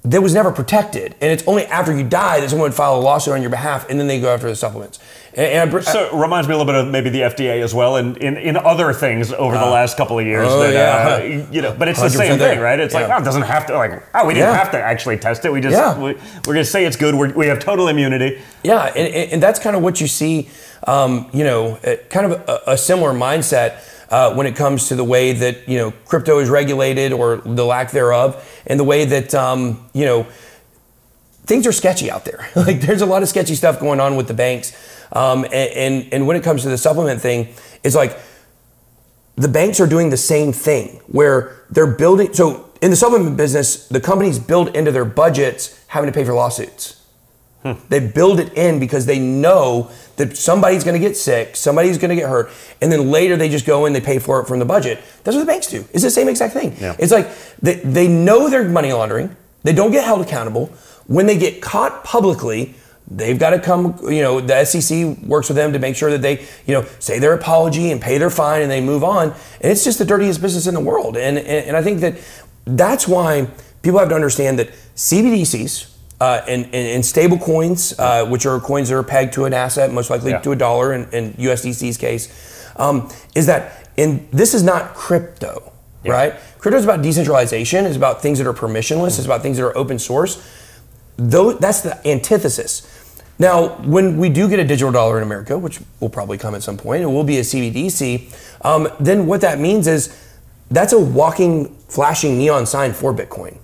that was never protected, and it's only after you die that someone would file a lawsuit on your behalf, and then they go after the supplements. And, and I So it reminds me a little bit of maybe the FDA as well, and in, in other things over the last couple of years. oh, that, yeah. uh, you know, but it's the same thing, right? It's like Yeah. oh, it doesn't have to like oh, we didn't Yeah. have to actually test it. We just Yeah. we, we're going to say it's good. We're, we have total immunity. Yeah, and, and that's kind of what you see, um, you know, uh, kind of a, a similar mindset uh, when it comes to the way that, you know, crypto is regulated or the lack thereof, and the way that, um, you know, things are sketchy out there. <laughs> like there's a lot of sketchy stuff going on with the banks. Um, and, and, and when it comes to the supplement thing, it's like the banks are doing the same thing where they're building. So in the supplement business, the companies build into their budgets having to pay for lawsuits. They build it in because they know that somebody's going to get sick, somebody's going to get hurt, and then later they just go in, they pay for it from the budget. That's what the banks do. It's the same exact thing. Yeah. It's like they, they know they're money laundering, they don't get held accountable. When they get caught publicly, they've got to come, you know, the SEC works with them to make sure that they, you know, say their apology and pay their fine and they move on. And it's just the dirtiest business in the world. And, and, and I think that that's why people have to understand that CBDCs, uh, and, and, and stable coins, uh, which are coins that are pegged to an asset, most likely Yeah. to a dollar in, in USDC's case, um, is that in this is not crypto, right? Crypto is about decentralization. It's about things that are permissionless. It's about things that are open source. Though that's the antithesis. Now, when we do get a digital dollar in America, which will probably come at some point, it will be a CBDC. Um, then what that means is that's a walking, flashing neon sign for Bitcoin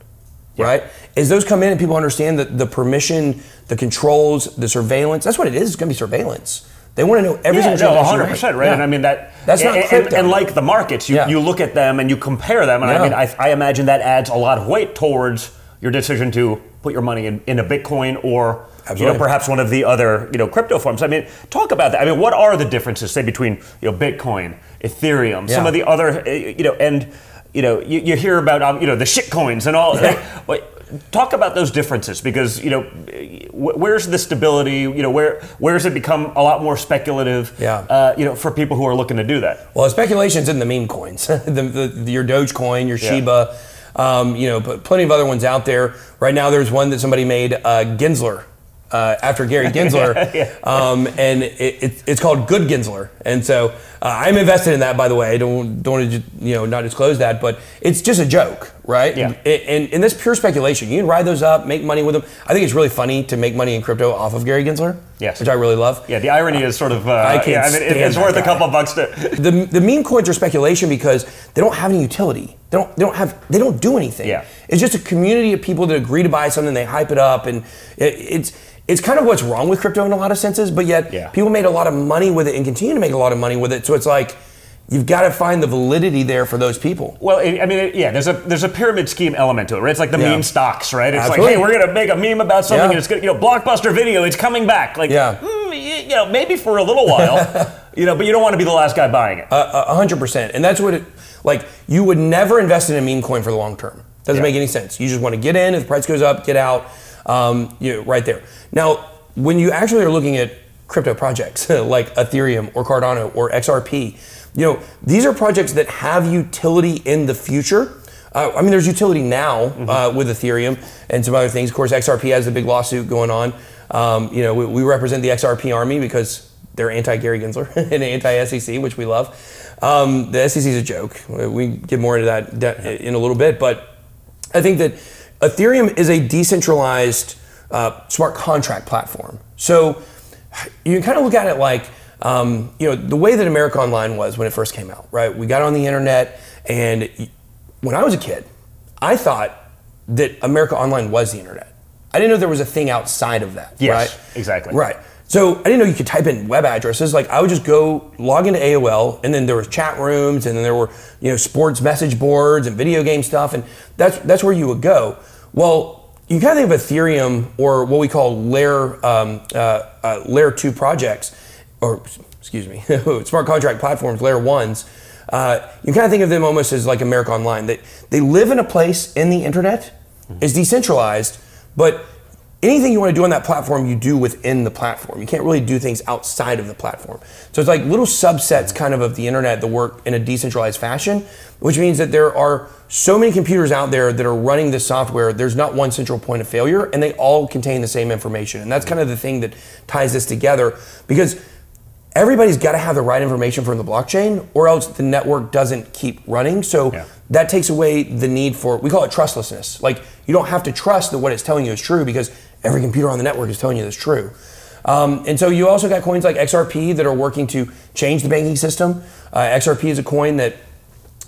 right? As those come in and people understand that the permission, the controls, the surveillance, that's what it is. It's going to be surveillance. They want to know every Yeah, no, 100 percent, right? Yeah. And I mean that That's not and. And, and like the markets, you, Yeah. you look at them and you compare them, and I mean, I, I imagine that adds a lot of weight towards your decision to put your money in, in a Bitcoin or you know perhaps one of the other you know crypto forms. I mean, talk about that. I mean, what are the differences, say, between you know Bitcoin, Ethereum, some of the other uh, you know, and you know, you, you hear about um, you know the shit coins and all. Like, <laughs> what- talk about those differences because you know where's the stability you know where where's it become a lot more speculative Yeah. uh, you know for people who are looking to do that Well, speculation's in the meme coins, <laughs> the, the, your Dogecoin, your Yeah. Shiba, um, you know, but plenty of other ones out there. Right now, there's one that somebody made, uh, Gensler, uh, after Gary <laughs> Gensler, um, and it, it, it's called Good Gensler. And so I'm invested in that, by the way. I don't don't want to you know not disclose that, but it's just a joke, right? Yeah. And, and, and that's pure speculation. You can ride those up, make money with them. I think it's really funny to make money in crypto off of Gary Gensler, Yes. which I really love. yeah the irony is sort of uh, I can't yeah, I mean, stand it's worth a couple bucks to <laughs> the, the meme coins are speculation because they don't have any utility. They don't they don't have they don't do anything. Yeah. It's just a community of people that agree to buy something, they hype it up, and it, it's it's kind of what's wrong with crypto in a lot of senses. But yet Yeah. people made a lot of money with it and continue to make a lot of money with it. So it's like you've got to find the validity there for those people. Well, I mean, it- yeah, there's a there's a pyramid scheme element to it, right? It's like the Yeah. meme stocks, right? It's Absolutely. like, hey, we're gonna make a meme about something, Yeah. and it's gonna, you know, blockbuster video, it's coming back. Like, Yeah. mm, you know, maybe for a little while, <laughs> you know, but you don't want to be the last guy buying it. A a hundred percent, and that's what it like. You would never invest in a meme coin for the long term. Doesn't Yeah. make any sense. You just want to get in. If the price goes up, get out. Um, you know, right there. Now, when you actually are looking at crypto projects <laughs> like Ethereum or Cardano or XRP, you know these are projects that have utility in the future. Uh, I mean, there's utility now uh, with Ethereum and some other things. Of course, XRP has a big lawsuit going on. Um, you know, we, we represent the XRP army because they're anti Gary Gensler <laughs> and anti SEC, which we love. Um, the SEC is a joke. We get more into that in a little bit, but I think that Ethereum is a decentralized uh, smart contract platform. So you can kind of look at it like, um, you know, the way that America Online was when it first came out, right? We got on the internet, and when I was a kid, I thought that America Online was the internet. I didn't know there was a thing outside of that, Yes, right? exactly. Right. So I didn't know you could type in web addresses. Like I would just go log into AOL, and then there was chat rooms, and then there were you know sports message boards and video game stuff, and that's that's where you would go. Well, you kind of think of Ethereum or what we call layer um, uh, uh, layer two projects, or excuse me, <laughs> smart contract platforms, layer ones. Uh, you kind of think of them almost as like America Online. That they live in a place in the internet, is decentralized, but anything you want to do on that platform, you do within the platform. You can't really do things outside of the platform. So it's like little subsets mm-hmm. kind of of the internet that work in a decentralized fashion, which means that there are so many computers out there that are running this software. There's not one central point of failure, and they all contain the same information. And that's mm-hmm. kind of the thing that ties this together because everybody's got to have the right information from the blockchain or else the network doesn't keep running so Yeah. that takes away the need for we call it trustlessness like you don't have to trust that what it's telling you is true because every computer on the network is telling you that's true um, and so you also got coins like xrp that are working to change the banking system uh, xrp is a coin that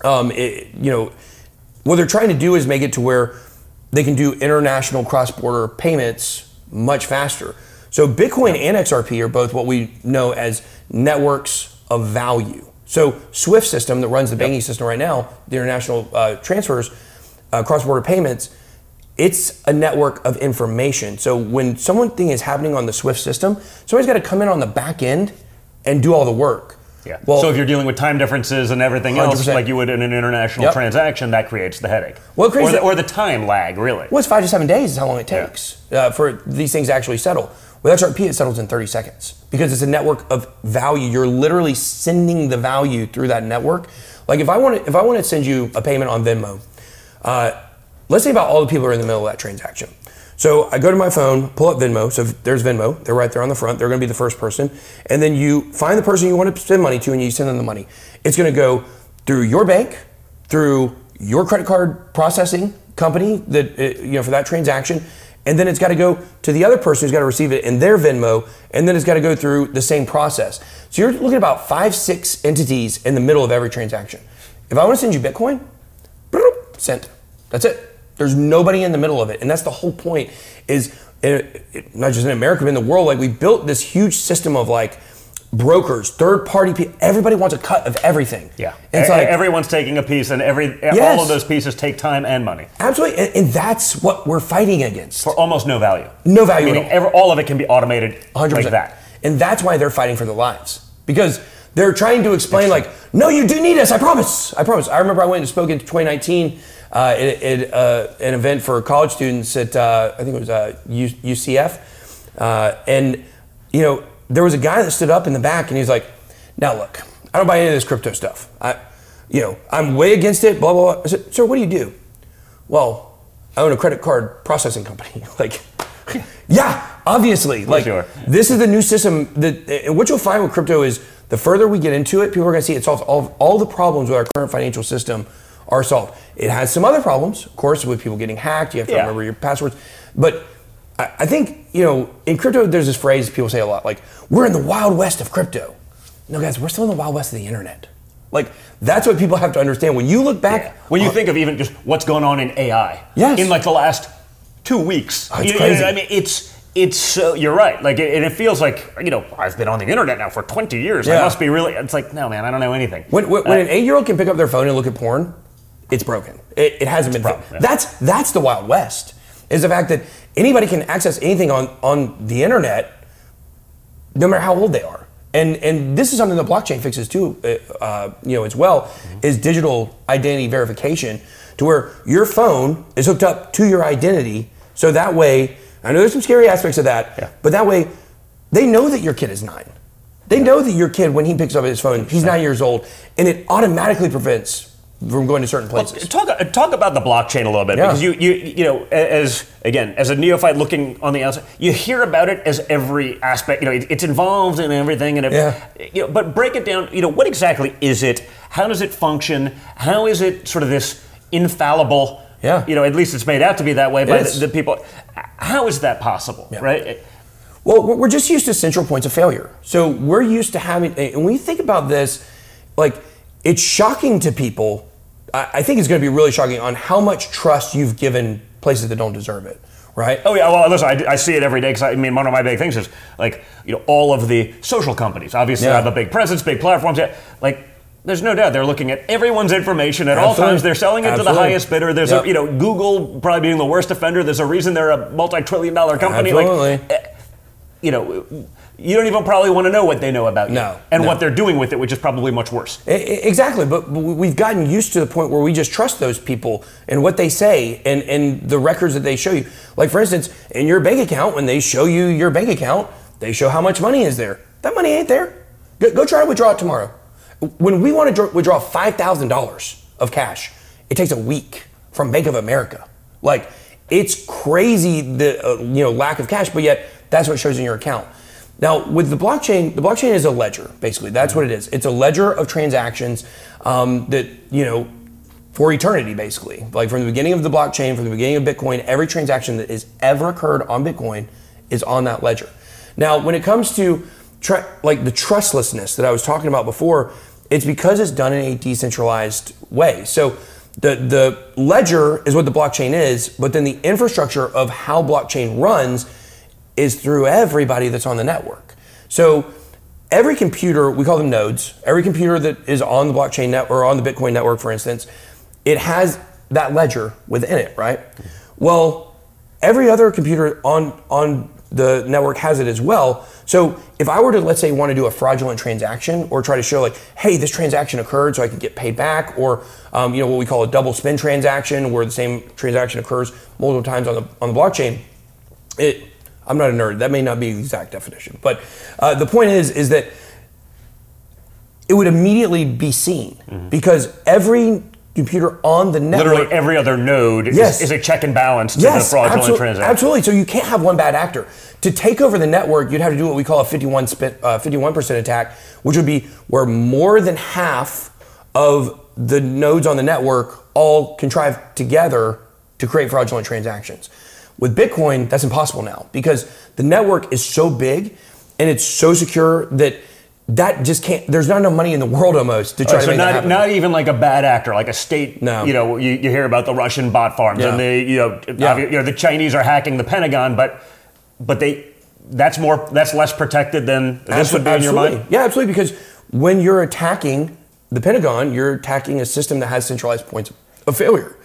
um, it, you know what they're trying to do is make it to where they can do international cross-border payments much faster. So Bitcoin and XRP are both what we know as networks of value. So SWIFT system that runs the banking system right now, the international uh, transfers, uh, cross-border payments, it's a network of information. So when something is happening on the SWIFT system, somebody's got to come in on the back end and do all the work. Yeah. Well, so if you're dealing with time differences and everything else, 100%. like you would in an international Yep. transaction, that creates the headache. Well, or, the, or the time lag, really. Well, it's five to seven days is how long it takes uh, for these things to actually settle. With XRP, it settles in 30 seconds because it's a network of value. You're literally sending the value through that network. Like if I want to, if I want to send you a payment on Venmo, uh, let's say about all the people are in the middle of that transaction. So I go to my phone, pull up Venmo. So there's Venmo. They're right there on the front. They're going to be the first person. And then you find the person you want to send money to, and you send them the money. It's going to go through your bank, through your credit card processing company that uh, you know for that transaction, and then it's got to go to the other person who's got to receive it in their Venmo, and then it's got to go through the same process. So you're looking at about five, six entities in the middle of every transaction. If I want to send you Bitcoin, sent. That's it. There's nobody in the middle of it, and that's the whole point. Is uh, it- not just in America, but in the world. Like we built this huge system of like brokers, third party people. Everybody wants a cut of everything. Yeah. It's like everyone's taking a piece, and every Yes. all of those pieces take time and money absolutely, and, and that's what we're fighting against. for almost no value. No value Meaning at all. every, all of it can be automated 100%. like that. And that's why they're fighting for their lives. Because they're trying to explain, like, no, you do need us. I promise. I promise. I remember I went and spoke in 2019 uh, at, at uh, an event for college students at, uh, I think it was uh, UCF. Uh, and, you know, there was a guy that stood up in the back and he's like, now look, I don't buy any of this crypto stuff. I, you know, I'm way against it, blah, blah, blah. I said, sir, what do you do? Well, I own a credit card processing company. <laughs> like, <laughs> yeah, obviously. Like, sure. this is the new system that, and what you'll find with crypto is the further we get into it, people are going to see it solves all, all the problems with our current financial system are solved. It has some other problems, of course, with people getting hacked. You have to Yeah. remember your passwords. But I, I think, you know, in crypto, there's this phrase people say a lot like, we're in the wild west of crypto. No, guys, we're still in the wild west of the internet. Like, that's what people have to understand. When you look back, When you think of even just what's going on in AI, Yes. in like the last two weeks, Oh, it's You- you- crazy. I mean, it's it's so you're right. Like, it, and it feels like you know I've been on the internet now for 20 years. I must be really. It's like no, man, I don't know anything. When, when, when Uh, an eight-year-old can pick up their phone and look at porn, it's broken. It, it hasn't been. problem, yeah. That's that's the Wild West. Is the fact that anybody can access anything on on the internet, no matter how old they are. And and this is something the blockchain fixes too. uh, Uh, you know as well Mm-hmm. is digital identity verification, to where your phone is hooked up to your identity, so that way. I know there's some scary aspects of that, Yeah. but that way, they know that your kid is nine. They know that your kid, when he picks up his phone, he's nine years old, and it automatically prevents from going to certain places. Talk talk about the blockchain a little bit Yeah. because you you you know as again as a neophyte looking on the outside, you hear about it as every aspect. You know, it, it's involved in everything, and it, Yeah. you know, but break it down. You know, what exactly is it? How does it function? How is it sort of this infallible? Yeah. You know, at least it's made out to be that way by the, the people. How is that possible? Right. Well, we're we're just used to central points of failure. So we're used to having, and when you think about this, like it's shocking to people. I I think it's going to be really shocking on how much trust you've given places that don't deserve it, right? Oh yeah, well listen, I, I see it every day because I mean one of my big things is like you know all of the social companies obviously Yeah. have a big presence, big platforms. Yeah, like there's no doubt they're looking at everyone's information at all times. They're selling it to the highest bidder. There's Yep. a you know Google probably being the worst offender. There's a reason they're a multi-trillion dollar company. Absolutely. Like, eh, you know, you don't even probably want to know what they know about you No, and no. what they're doing with it, which is probably much worse. I- I- Exactly, but but we've gotten used to the point where we just trust those people and what they say and, and the records that they show you. Like, for instance, in your bank account, when they show you your bank account, they show how much money is there. That money ain't there. Go, go try to withdraw it tomorrow. When we want to dr- withdraw $5,000 of cash, it takes a week from Bank of America. Like, it's crazy the uh, you know lack of cash, but yet that's what shows in your account. Now, with the blockchain, the blockchain is a ledger, basically. That's what it is. It's a ledger of transactions um, that, you know, for eternity, basically. Like from the beginning of the blockchain, from the beginning of Bitcoin, every transaction that has ever occurred on Bitcoin is on that ledger. Now, when it comes to tr- like the trustlessness that I was talking about before, it's because it's done in a decentralized way. So the the ledger is what the blockchain is, but then the infrastructure of how blockchain runs is through everybody that's on the network. So every computer, we call them nodes, every computer that is on the blockchain net or on the Bitcoin network, for instance, it has that ledger within it, right? Well, every other computer on on the network has it as well. So if I were to let's say want to do a fraudulent transaction or try to show like, hey, this transaction occurred, so I can get paid back, or um, you know what we call a double spend transaction, where the same transaction occurs multiple times on the on the blockchain. It I'm not a nerd. That may not be the exact definition, but uh, the point is is that it would immediately be seen because every computer on the network Literally every other node is- Yes. is, a check and balance to yes, the fraudulent absolu- transaction. Absolutely. So you can't have one bad actor. To take over the network, you'd have to do what we call a 51 spin, uh, 51% attack, which would be where more than half of the nodes on the network all contrive together to create fraudulent transactions. With Bitcoin, that's impossible now because the network is so big and it's so secure that that just can't. There's not enough money in the world almost to try Oh, to so not, not even like a bad actor, like a state. No. You know, you, you hear about the Russian bot farms Yeah. and the you know, Yeah. you know the Chinese are hacking the Pentagon, but but they that's more that's less protected than this would be in your mind. Yeah, absolutely. Because when you're attacking the Pentagon, you're attacking a system that has centralized points of failure.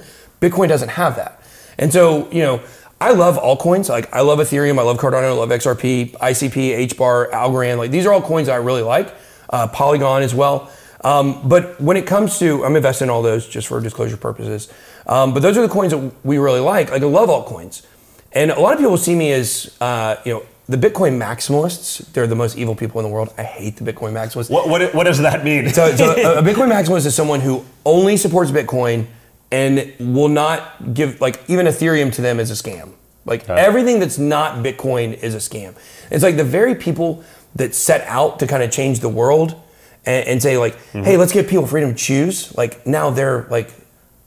Bitcoin doesn't have that. And so, you know, I love altcoins. Like I love Ethereum, I love Cardano, I love XRP, ICP, HBAR, Algorand. Like these are all coins I really like. Uh, Polygon as well. Um, but when it comes to, I'm invested in all those just for disclosure purposes. Um, but those are the coins that we really like. Like I love altcoins. And a lot of people see me as, uh, you know, the Bitcoin maximalists. They're the most evil people in the world. I hate the Bitcoin maximalists. What what, what does that mean? So, so <laughs> a, a Bitcoin maximalist is someone who only supports Bitcoin and will not give like even Ethereum to them is a scam. Like everything that's not Bitcoin is a scam. It's like the very people that set out to kind of change the world and, and say like, Mm-hmm. hey, let's give people freedom to choose. Like now they're like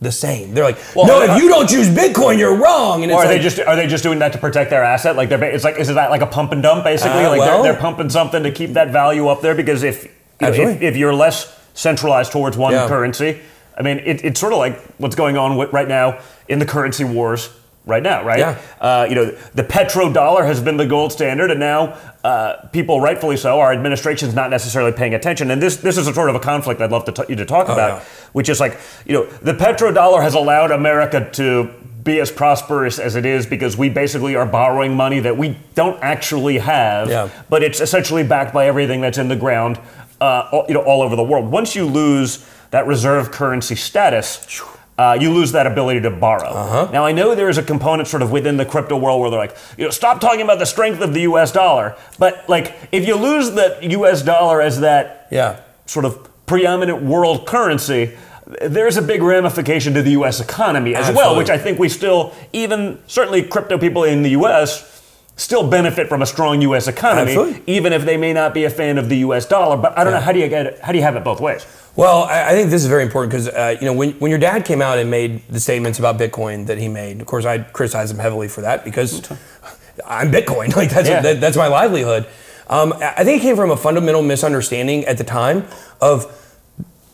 the same. They're like, Well, no, if you don't choose Bitcoin, you're wrong. And or it's are they just are they just doing that to protect their asset? Like they're it's like is that like a pump and dump basically? Uh, like well- they're, they're pumping something to keep that value up there because if if, if you're less centralized towards one Yeah. currency, I mean it, it's sort of like what's going on with, right now in the currency wars right now, right? Yeah. Uh, you know the petrodollar has been the gold standard, and now uh, people, rightfully so, our administration's not necessarily paying attention. And this this is a sort of a conflict I'd love to t- you to talk about, Oh, yeah. which is like you know the petrodollar has allowed America to be as prosperous as it is because we basically are borrowing money that we don't actually have, Yeah. but it's essentially backed by everything that's in the ground, uh, all, you know, all over the world. Once you lose that reserve currency status. Uh, you lose that ability to borrow. Uh-huh. Now I know there is a component sort of within the crypto world where they're like, you know, stop talking about the strength of the U.S. dollar. But like, if you lose the U.S. dollar as that yeah. sort of preeminent world currency, there's a big ramification to the U.S. economy as well, which I think we still, even certainly crypto people in the U.S. Still benefit from a strong U.S. economy, Absolutely. even if they may not be a fan of the U.S. dollar. But I don't know how do you get it, how do you have it both ways? Well, I, I think this is very important because uh, you know when, when your dad came out and made the statements about Bitcoin that he made, of course I criticized him heavily for that because <laughs> I'm Bitcoin, <laughs> like that's Yeah. that, that's my livelihood. Um, I think it came from a fundamental misunderstanding at the time of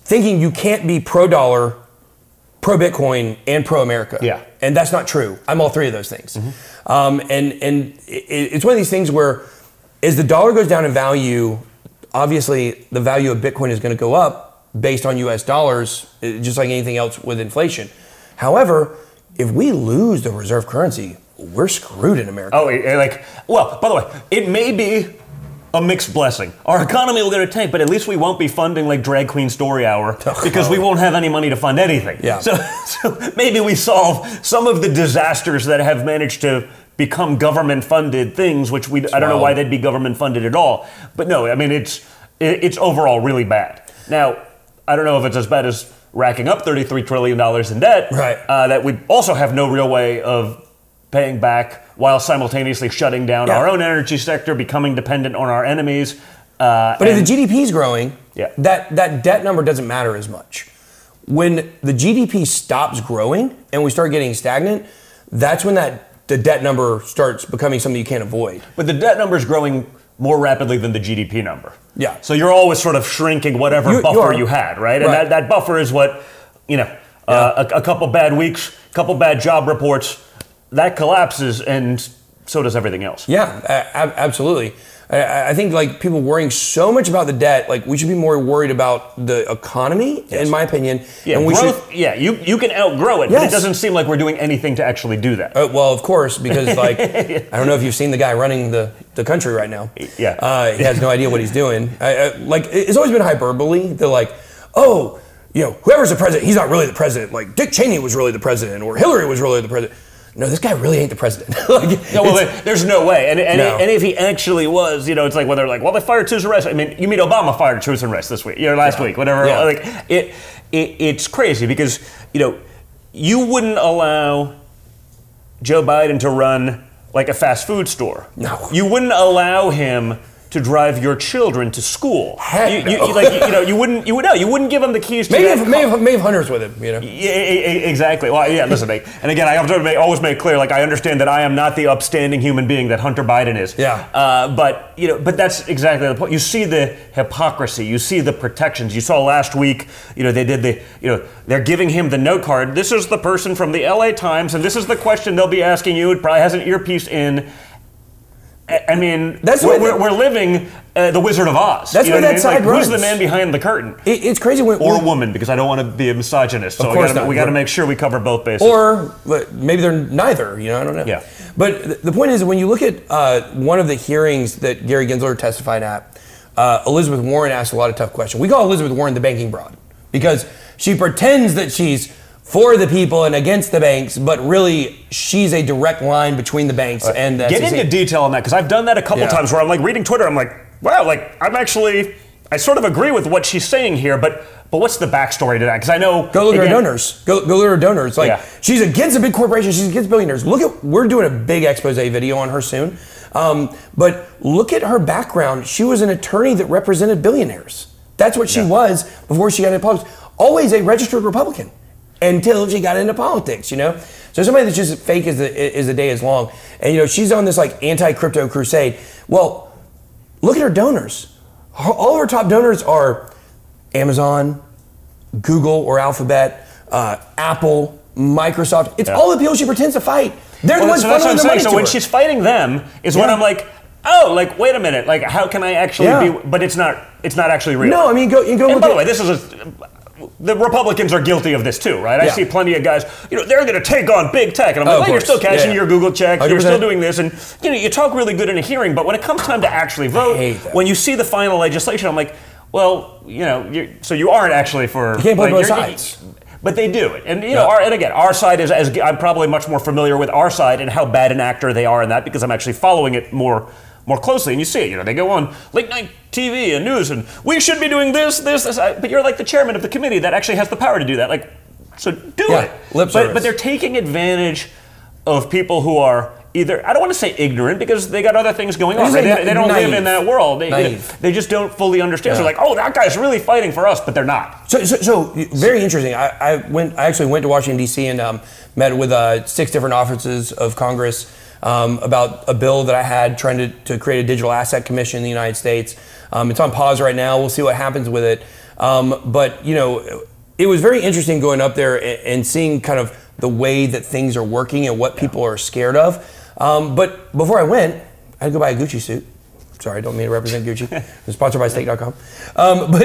thinking you can't be pro dollar, pro Bitcoin, and pro America. Yeah. and that's not true. I'm all three of those things. Um, and and it, it's one of these things where as the dollar goes down in value, obviously the value of Bitcoin is going to go up based on US dollars, eh, just like anything else with inflation. However, if we lose the reserve currency, we're screwed in America. Oh, it like well. By the way, it may be a mixed blessing. Our economy will go to tank, but at least we won't be funding like drag queen story hour <laughs> because we won't have any money to fund anything. Yeah. So, <laughs> so maybe we solve some of the disasters that have managed to become government funded things, which we I don't know why they'd be government funded at all. But no, I mean it's it's overall really bad. Now I don't know if it's as bad as racking up thirty three trillion dollars in debt. Right. Uh, that we also have no real way of paying back while simultaneously shutting down Yeah. our own energy sector, becoming dependent on our enemies. Uh, But and- if the GDP is growing, Yeah. that, that debt number doesn't matter as much. When the GDP stops growing and we start getting stagnant, that's when that the debt number starts becoming something you can't avoid. But the debt number is growing more rapidly than the GDP number. Yeah. So you're always sort of shrinking whatever You- you buffer are. you, had, right? And Right. that, that buffer is what, you know, uh, a, a couple bad weeks, a couple bad job reports, that collapses, and so does everything else. Yeah, ab- absolutely. I, I think like people worrying so much about the debt, like we should be more worried about the economy, in my opinion. Yeah, and we growth, yeah, you, you can outgrow it, but it doesn't seem like we're doing anything to actually do that. Uh, well, of course, because <laughs> like I don't know if you've seen the guy running the, the country right now. Yeah. uh, he has no idea what he's doing. I, I, like it's always been hyperbole. They're like, oh, you know, whoever's the president, he's not really the president. Like Dick Cheney was really the president, or Hillary was really the president. No, this guy really ain't the president. <laughs> like, No, well, there's no way. And, and, No. and if he actually was, you know, it's like when they're like, well, they fired Susan Rice. I mean, you mean Obama fired Susan Rice this week, you know, last Yeah. week, whatever. Yeah. Like, it, it, it's crazy because, you know, you wouldn't allow Joe Biden to run like a fast food store. No. You wouldn't allow him to drive your children to school. Heck you, you, no. you- like, you, you know, you wouldn't, you would, no, you wouldn't give them the keys to maybe if, maybe if, maybe if Hunter's with him, you know. Yeah, exactly. Well, yeah. Listen, mate. And again, I have to make, always make clear, like I understand that I am not the upstanding human being that Hunter Biden is. Yeah. Uh, but you know, but that's exactly the point. You see the hypocrisy. You see the protections. You saw last week. You know, they did the. You know, they're giving him the note card. This is the person from the L.A. Times, and this is the question they'll be asking you. It probably has an earpiece in. I mean, That's we're, we're, we're living uh, the Wizard of Oz. That's you know where that I mean? side like, Who's the man behind the curtain? It, it's crazy when or when- woman, because I don't want to be a misogynist. So Of course we gotta, not. we got to make sure we cover both bases. Or maybe they're neither. You know, I don't know. Yeah. But the point is, when you look at uh, one of the hearings that Gary Gensler testified at, uh, Elizabeth Warren asked a lot of tough questions. We call Elizabeth Warren the banking broad because she pretends that she's for the people and against the banks, but really she's a direct line between the banks and the Get SEC. into detail on that because I've done that a couple Yeah. times where I'm like reading Twitter. I'm like, wow, like I'm actually, I sort of agree with what she's saying here, but but what's the backstory to that? Because I know Go look at her donors. Go, go look at her donors. Like Yeah. she's against a big corporation. She's against billionaires. Look at we're doing a big expose video on her soon. Um, but look at her background. She was an attorney that represented billionaires. That's what she was before she got into politics. Always a registered Republican until she got into politics. You know, so somebody that's just fake as the as the day is long. And you know, she's on this like anti crypto crusade. Well, look at her donors. Her- all of her top donors are Amazon, Google or Alphabet, uh, Apple, Microsoft. It's Yeah. all the people she pretends to fight. They're the ones so that's what funneling I'm the saying. money So when her. she's fighting them is when I'm like, oh, like wait a minute, like how can I actually Yeah. be? But it's not. It's not actually real. No, I mean, go- you go And by the way, this is a. The Republicans are guilty of this too, right? I Yeah. see plenty of guys, you know, they're going to take on big tech, and I'm Oh, like, of well, you're still cashing Yeah. your Google checks, you're still doing this, and you know, you talk really good in a hearing, but when it comes time to actually vote, when you see the final legislation, I'm like, well, you know, so you aren't actually for. You can't play like, both sides. But they do it, and you know, Yeah. our, and again, our side is as I'm probably much more familiar with our side and how bad an actor they are in that because I'm actually following it more more closely, and you see it. You know, they go on late night TV and news, and we should be doing this, this, this. But you're like the chairman of the committee that actually has the power to do that. Like, so do Yeah, it. lip but but they're taking advantage of people who are. Either I don't want to say ignorant because they got other things going on. Right? They, they don't live in that world. They, Naive. they just don't fully understand. So Yeah. like, oh, that guy's really fighting for us, but they're not. So, so, so very interesting. I, I went. I actually went to Washington D.C. and um, met with uh, six different offices of Congress um, about a bill that I had trying to, to create a digital asset commission in the United States. Um, it's on pause right now. We'll see what happens with it. Um, but you know, it was very interesting going up there and, and seeing kind of the way that things are working and what people are scared of. Um, but before I went, I had to go buy a Gucci suit. Sorry, I don't mean to represent Gucci. <laughs> It's sponsored by stake.com. Um, <laughs> but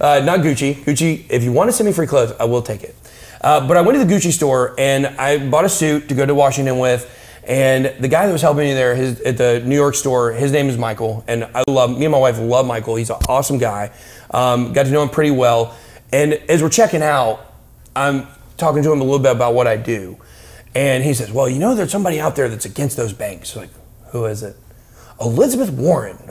uh, not Gucci. Gucci, if you want to send me free clothes, I will take it. Uh, but I went to the Gucci store and I bought a suit to go to Washington with. And the guy that was helping me there his, at the New York store, his name is Michael, and I love me and my wife love Michael. He's an awesome guy. Um, got to know him pretty well. And as we're checking out, I'm talking to him a little bit about what I do, and he says, "Well, you know, there's somebody out there that's against those banks." Like, who is it? Elizabeth Warren. <laughs>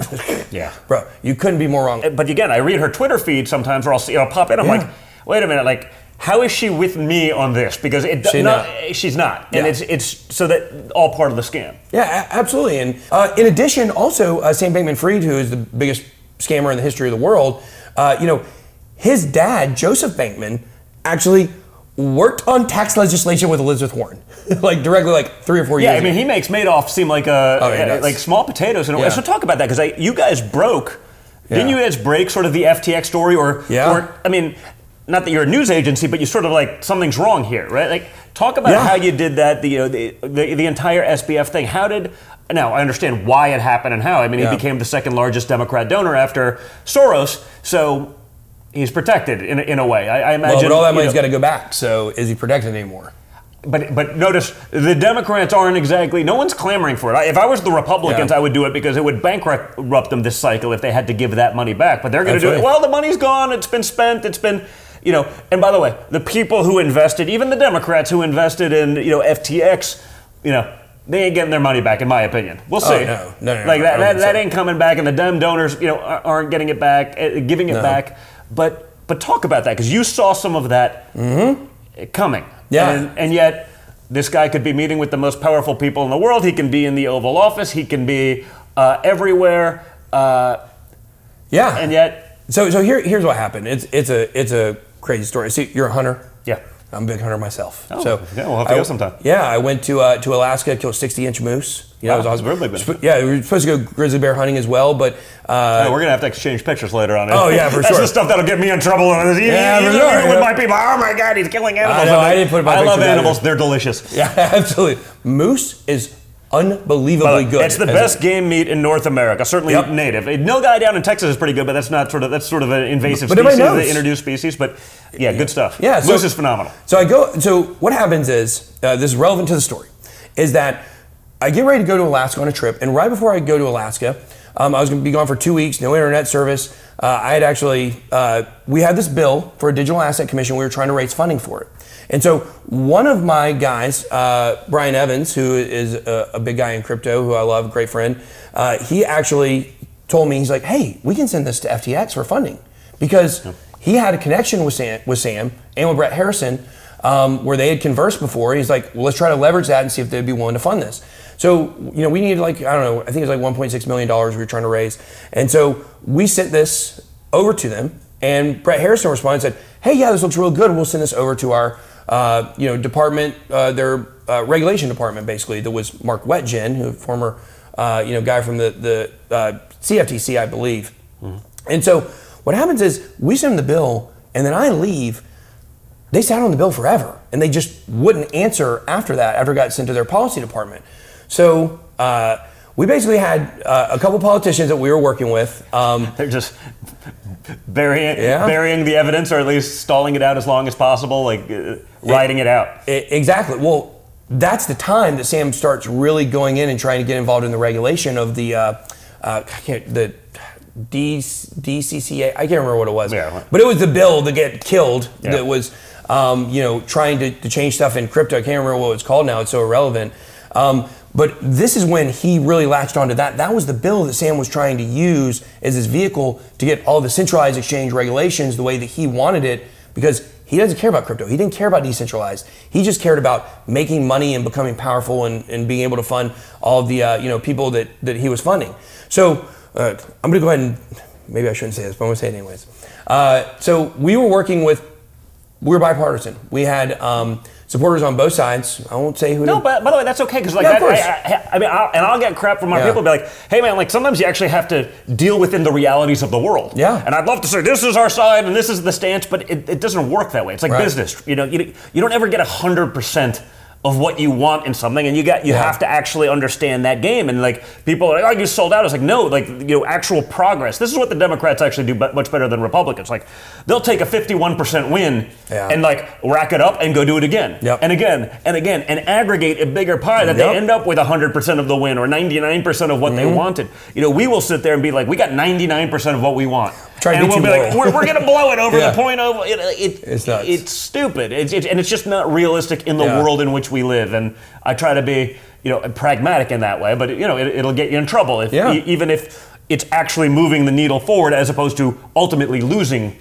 Yeah. bro, you couldn't be more wrong. But again, I read her Twitter feed sometimes, or I'll see, I'll pop in. I'm Yeah. like, wait a minute, like. How is she with me on this? Because it, She not, not. she's not, and Yeah. it's it's so that all part of the scam. Yeah, a- absolutely. And uh, in addition, also uh, Sam Bankman-Fried, who is the biggest scammer in the history of the world, uh, you know, his dad, Joseph Bankman, actually worked on tax legislation with Elizabeth Warren, <laughs> like directly, like three or four Yeah, years. Yeah, I mean, ago. he makes Madoff seem like a Oh, he does. like small potatoes. And Yeah. so talk about that because you guys broke. Didn't you guys break sort of the FTX story, or Yeah. or I mean, not that you're a news agency, but you sort of like something's wrong here, right? Like, talk about Yeah. how you did that. The you know the, the the entire SBF thing. How did now I understand why it happened and how. I mean, Yeah. he became the second largest Democrat donor after Soros, so. He's protected in, a- in a way. I, I imagine. well, but all that money's got to go back. So is he protected anymore? but but notice the Democrats aren't exactly. No one's clamoring for it. I- If I was the Republicans, Yeah. I would do it because it would bankrupt them this cycle if they had to give that money back. But they're going to do it. Well, the money's gone. It's been spent. It's been. You know, and by the way, the people who invested, even the Democrats who invested in, you know, FTX, you know, they ain't getting their money back, in my opinion. We'll Oh, see. no. No, no, no, Like that, that, that ain't coming back, and the dumb donors, you know, aren't getting it back, uh, giving it back. But but talk about that because you saw some of that coming. Mm-hmm. Yeah. And, and yet, this guy could be meeting with the most powerful people in the world. He can be in the Oval Office. He can be uh, everywhere. Uh, Yeah. and yet, So so here here's what happened. It's it's a it's a crazy story. See, you're a hunter. yeah. I'm a big hunter myself. Oh, so yeah, we'll have to I- go sometime. Yeah, I went to uh, to Alaska, killed a 60 inch moose. You know, Wow, was awesome. that's really big. Yeah, we were supposed to go grizzly bear hunting as well, but uh, Oh, we're gonna have to exchange pictures later on. Oh, yeah, for <laughs> That's sure. the stuff that'll get me in trouble. Yeah, for sure, with yeah. my people. Oh my God, he's killing animals. I'm I didn't put my I love animals. either. They're delicious. <laughs> yeah, absolutely. Moose is unbelievably good. It's the best a- game meat in North America. Certainly Yep. native. Nilgai down in Texas is pretty good, but that's not sort of that's sort of an invasive But species, the introduced species. But yeah, good stuff. Yeah, so- moose is phenomenal. So I go. So what happens is uh, this is relevant to the story, is that I get ready to go to Alaska on a trip, and right before I go to Alaska, um, I was going to be gone for two weeks, no internet service. Uh, I had actually uh, we had this bill for a digital asset commission. We were trying to raise funding for it, and so one of my guys, uh, Brian Evans, who is a, a big guy in crypto, who I love, great friend, uh, he actually told me he's like, "Hey, we can send this to FTX for funding," because he had a connection with Sam, with Sam and with Brett Harrison um, where they had conversed before. He's like, well, let's try to leverage that and see if they'd be willing to fund this. So, you know, we needed like, I don't know, I think it was like $1.6 million we were trying to raise. And so we sent this over to them and Brett Harrison responded and said, hey, yeah, this looks real good. We'll send this over to our, uh, you know, department, uh, their uh, regulation department, basically, that was Mark Wetjen, who former, uh, you know, guy from the, the uh, CFTC, I believe. And so what happens is we send them the bill and then I leave they sat on the bill forever and they just wouldn't answer after that after it got sent to their policy department so uh, we basically had uh, a couple politicians that we were working with um, <laughs> They're just burying Yeah. burying the evidence, or at least stalling it out as long as possible, like uh, writing it out. I- exactly well that's the time that sam starts really going in and trying to get involved in the regulation of the uh, uh, I can't, the D, DCCA I can't remember what it was Yeah. but it was the bill that get killed Yeah. that was um, you know trying to, to change stuff in crypto I can't remember what it's called now it's so irrelevant um, but this is when he really latched onto that that was the bill that Sam was trying to use as his vehicle to get all the centralized exchange regulations the way that he wanted it because he doesn't care about crypto. He didn't care about decentralized. He just cared about making money and becoming powerful and, and being able to fund all of the uh, you know people that, that he was funding. So uh, I'm going to go ahead and maybe I shouldn't say this, but I'm going to say it anyways. Uh, so we were working with we were bipartisan. We had um, supporters on both sides. I won't say who. No, to, but by the way, that's okay because like Yeah, that. I, I, I mean, I'll, and I'll get crap from my Yeah. people. Be like, hey man, like sometimes you actually have to deal within the realities of the world. Yeah. And I'd love to say this is our side and this is the stance, but it, it doesn't work that way. It's like Right. business. You know, you, you don't ever get hundred percent of what you want in something, and you got you Yeah. have to actually understand that game. And like people are like, "Oh, you sold out." It's like no, like you know, actual progress. This is what the Democrats actually do much better than Republicans. Like they'll take a fifty-one percent win Yeah. and like rack it up and go do it again, Yep. and again and again, and aggregate a bigger pie that Yep. they end up with hundred percent of the win or ninety-nine percent of what they Mm-hmm. wanted. You know, we will sit there and be like, "We got ninety-nine percent of what we want." Try and we'll be like, we're, we're going to blow it over <laughs> Yeah. the point of it. it It's nuts. It's stupid. It's, it's, and it's just not realistic in the Yeah. world in which we live. And I try to be, you know, pragmatic in that way. But you know, it, it'll get you in trouble if Yeah. e- even if it's actually moving the needle forward as opposed to ultimately losing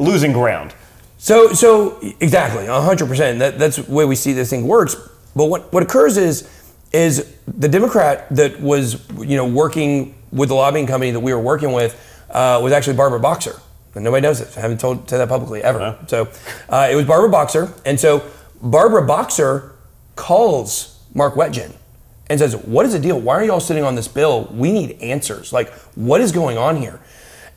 losing ground. So, so exactly, hundred percent. That that's the way we see this thing works. But what what occurs is is the Democrat that was you know working with the lobbying company that we were working with uh, was actually Barbara Boxer. And nobody knows this. I haven't told said that publicly ever. Uh-huh. So uh, it was Barbara Boxer, and so Barbara Boxer calls Mark Wetjen and says, "What is the deal? Why are y'all sitting on this bill? We need answers. Like, what is going on here?"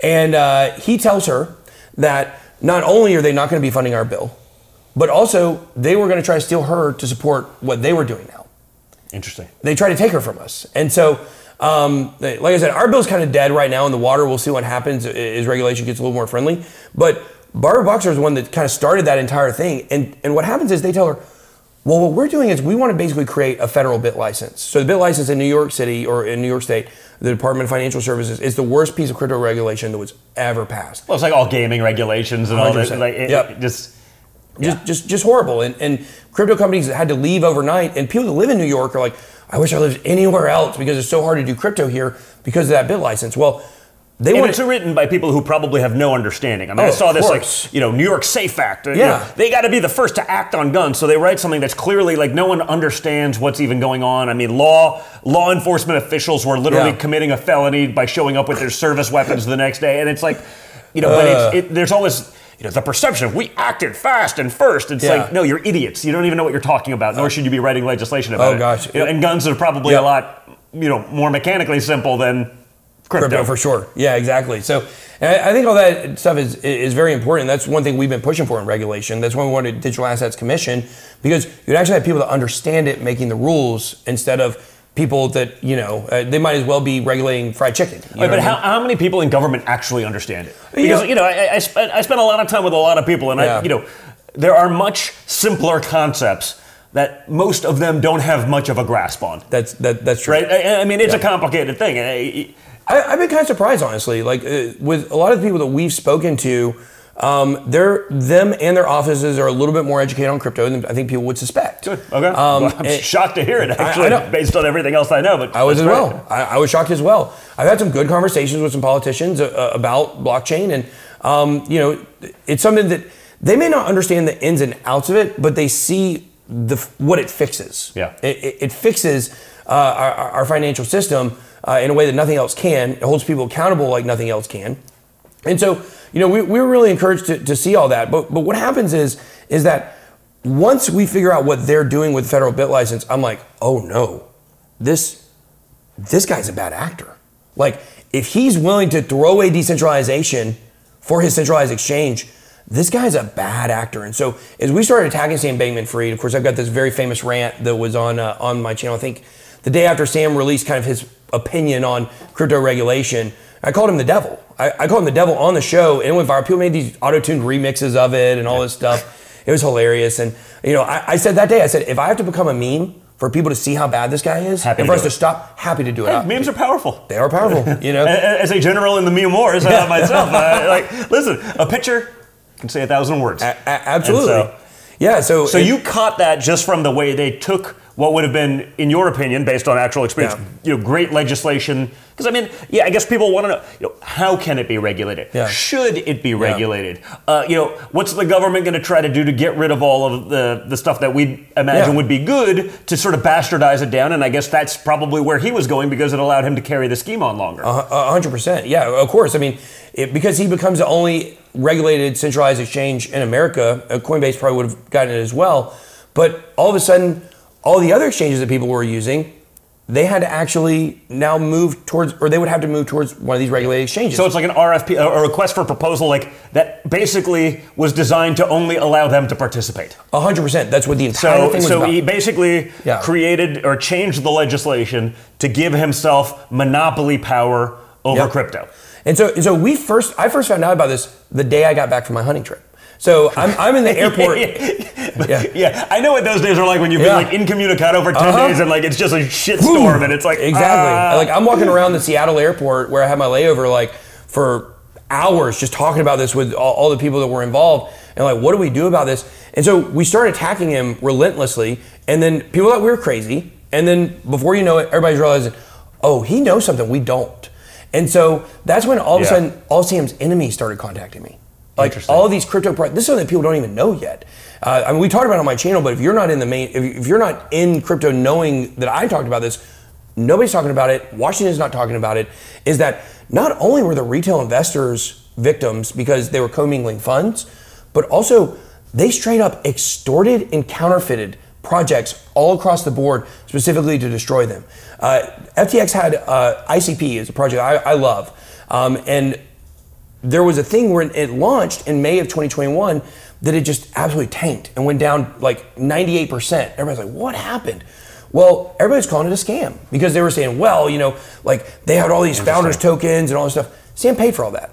And uh, he tells her that not only are they not going to be funding our bill, but also they were going to try to steal her to support what they were doing now. Interesting. They try to take her from us, and so. Um, like I said, our bill's kind of dead right now in the water. We'll see what happens as regulation gets a little more friendly. But Barbara Boxer is one that kind of started that entire thing. And and what happens is they tell her, well, what we're doing is we want to basically create a federal BitLicense. So the BitLicense in New York City or in New York State, the Department of Financial Services is the worst piece of crypto regulation that was ever passed. Well, it's like all gaming regulations and all that. 100%. Like, it, Yep. it just Just, just, just horrible. And, and crypto companies had to leave overnight. And people that live in New York are like, I wish I lived anywhere else because it's so hard to do crypto here because of that BitLicense. Well, they and it's written by people who probably have no understanding. I mean, Oh, I saw this course. like you know New York Safe Act. You Yeah. know, they got to be the first to act on guns, so they write something that's clearly like no one understands what's even going on. I mean, law law enforcement officials were literally Yeah. committing a felony by showing up with their service weapons the next day, and it's like, you know, but Uh. it's, it, there's always. You know, the perception of we acted fast and first. It's Yeah. Like, no, you're idiots. You don't even know what you're talking about, nor oh. should you be writing legislation oh, about Oh, it. gosh. You know, and guns are probably Yep. a lot, you know, more mechanically simple than crypto. crypto for sure. Yeah, exactly. So I, I think all that stuff is is very important. That's one thing we've been pushing for in regulation. That's why we wanted Digital Assets Commission because you'd actually have people that understand it making the rules instead of people that you know uh, they might as well be regulating fried chicken. But I how, mean? how many people in government actually understand it? Because Yeah. you know, I, I, spent, I spent a lot of time with a lot of people, and Yeah. I, you know, there are much simpler concepts that most of them don't have much of a grasp on. That's that that's true. Right? I, I mean, it's a complicated thing. I- I, I've been kind of surprised, honestly. Like uh, with a lot of the people that we've spoken to, um, they're them and their offices are a little bit more educated on crypto than I think people would suspect. Good. Okay. Um, Well, I'm and- shocked to hear it. I- I Actually, based on everything else I know, but I was as great. well. I, I was shocked as well. I've had some good conversations with some politicians uh, uh, about blockchain, and um, you know, it's something that they may not understand the ins and outs of it, but they see the what it fixes. Yeah. it, it, it fixes uh, our, our financial system uh, in a way that nothing else can. It holds people accountable like nothing else can. And so, you know, we, we were really encouraged to, to see all that. But but what happens is is that once we figure out what they're doing with federal BitLicense, I'm like, oh no, this this guy's a bad actor. Like, if he's willing to throw away decentralization for his centralized exchange, this guy's a bad actor. And so, as we started attacking Sam Bankman Fried, of course, I've got this very famous rant that was on uh, on my channel. I think the day after Sam released kind of his opinion on crypto regulation, I called him the devil. I, I called him the devil on the show, and it went viral. People made these auto-tuned remixes of it and all this stuff. It was hilarious. And you know, I, I said that day, I said, if I have to become a meme for people to see how bad this guy is, Happy and for us do to stop, happy to do it. Hey, memes are powerful. They are powerful, you know. <laughs> As a general in the meme wars uh, myself, uh, <laughs> like, listen, a picture can say a thousand words. A- a- absolutely. So- yeah. So So it- you caught that just from the way they took what would have been, in your opinion, based on actual experience, Yeah. you know, great legislation. Because I mean, yeah, I guess people want to know, you know, how can it be regulated? Yeah. Should it be regulated? Uh, you know, what's the government going to try to do to get rid of all of the the stuff that we imagine Yeah. would be good to sort of bastardize it down? And I guess that's probably where he was going because it allowed him to carry the scheme on longer. A hundred percent. Yeah, of course. I mean, it, because he becomes the only regulated centralized exchange in America, uh, Coinbase probably would have gotten it as well. But all of a sudden, all the other exchanges that people were using they had to actually now move towards, or they would have to move towards one of these regulated exchanges. So it's like an RFP, a request for proposal, like that basically was designed to only allow them to participate. hundred percent. That's what the entire So, thing was so about. he basically Yeah. created or changed the legislation to give himself monopoly power over Yep. crypto. And so, so we first, I first found out about this the day I got back from my hunting trip. So I'm, I'm in the <laughs> airport. yeah. yeah, I know what those days are like when you've Yeah. been like incommunicado for 10 Uh-huh. days and like it's just a shitstorm and it's like exactly. ah. Like I'm walking around the Seattle airport where I had my layover, like for hours, just talking about this with all, all the people that were involved, and like, what do we do about this? And so we started attacking him relentlessly, and then people thought we were crazy, and then before you know it, everybody's realizing, oh, he knows something we don't. And so that's when all of Yeah. a sudden, all Sam's enemies started contacting me. Like all these crypto, pro- this is something that people don't even know yet. Uh, I mean, we talked about it on my channel, but if you're not in the main, if, if you're not in crypto, knowing that I talked about this, nobody's talking about it. Washington's not talking about it. Is that not only were the retail investors victims because they were commingling funds, but also they straight up extorted and counterfeited projects all across the board, specifically to destroy them. Uh, FTX had uh, ICP is a project I, I love, um, and there was a thing where it launched in May of 2021 that it just absolutely tanked and went down like 98%. Everybody's like, what happened? Well, everybody's calling it a scam because they were saying, well, you know, like they had all these founders tokens and all this stuff. Sam paid for all that.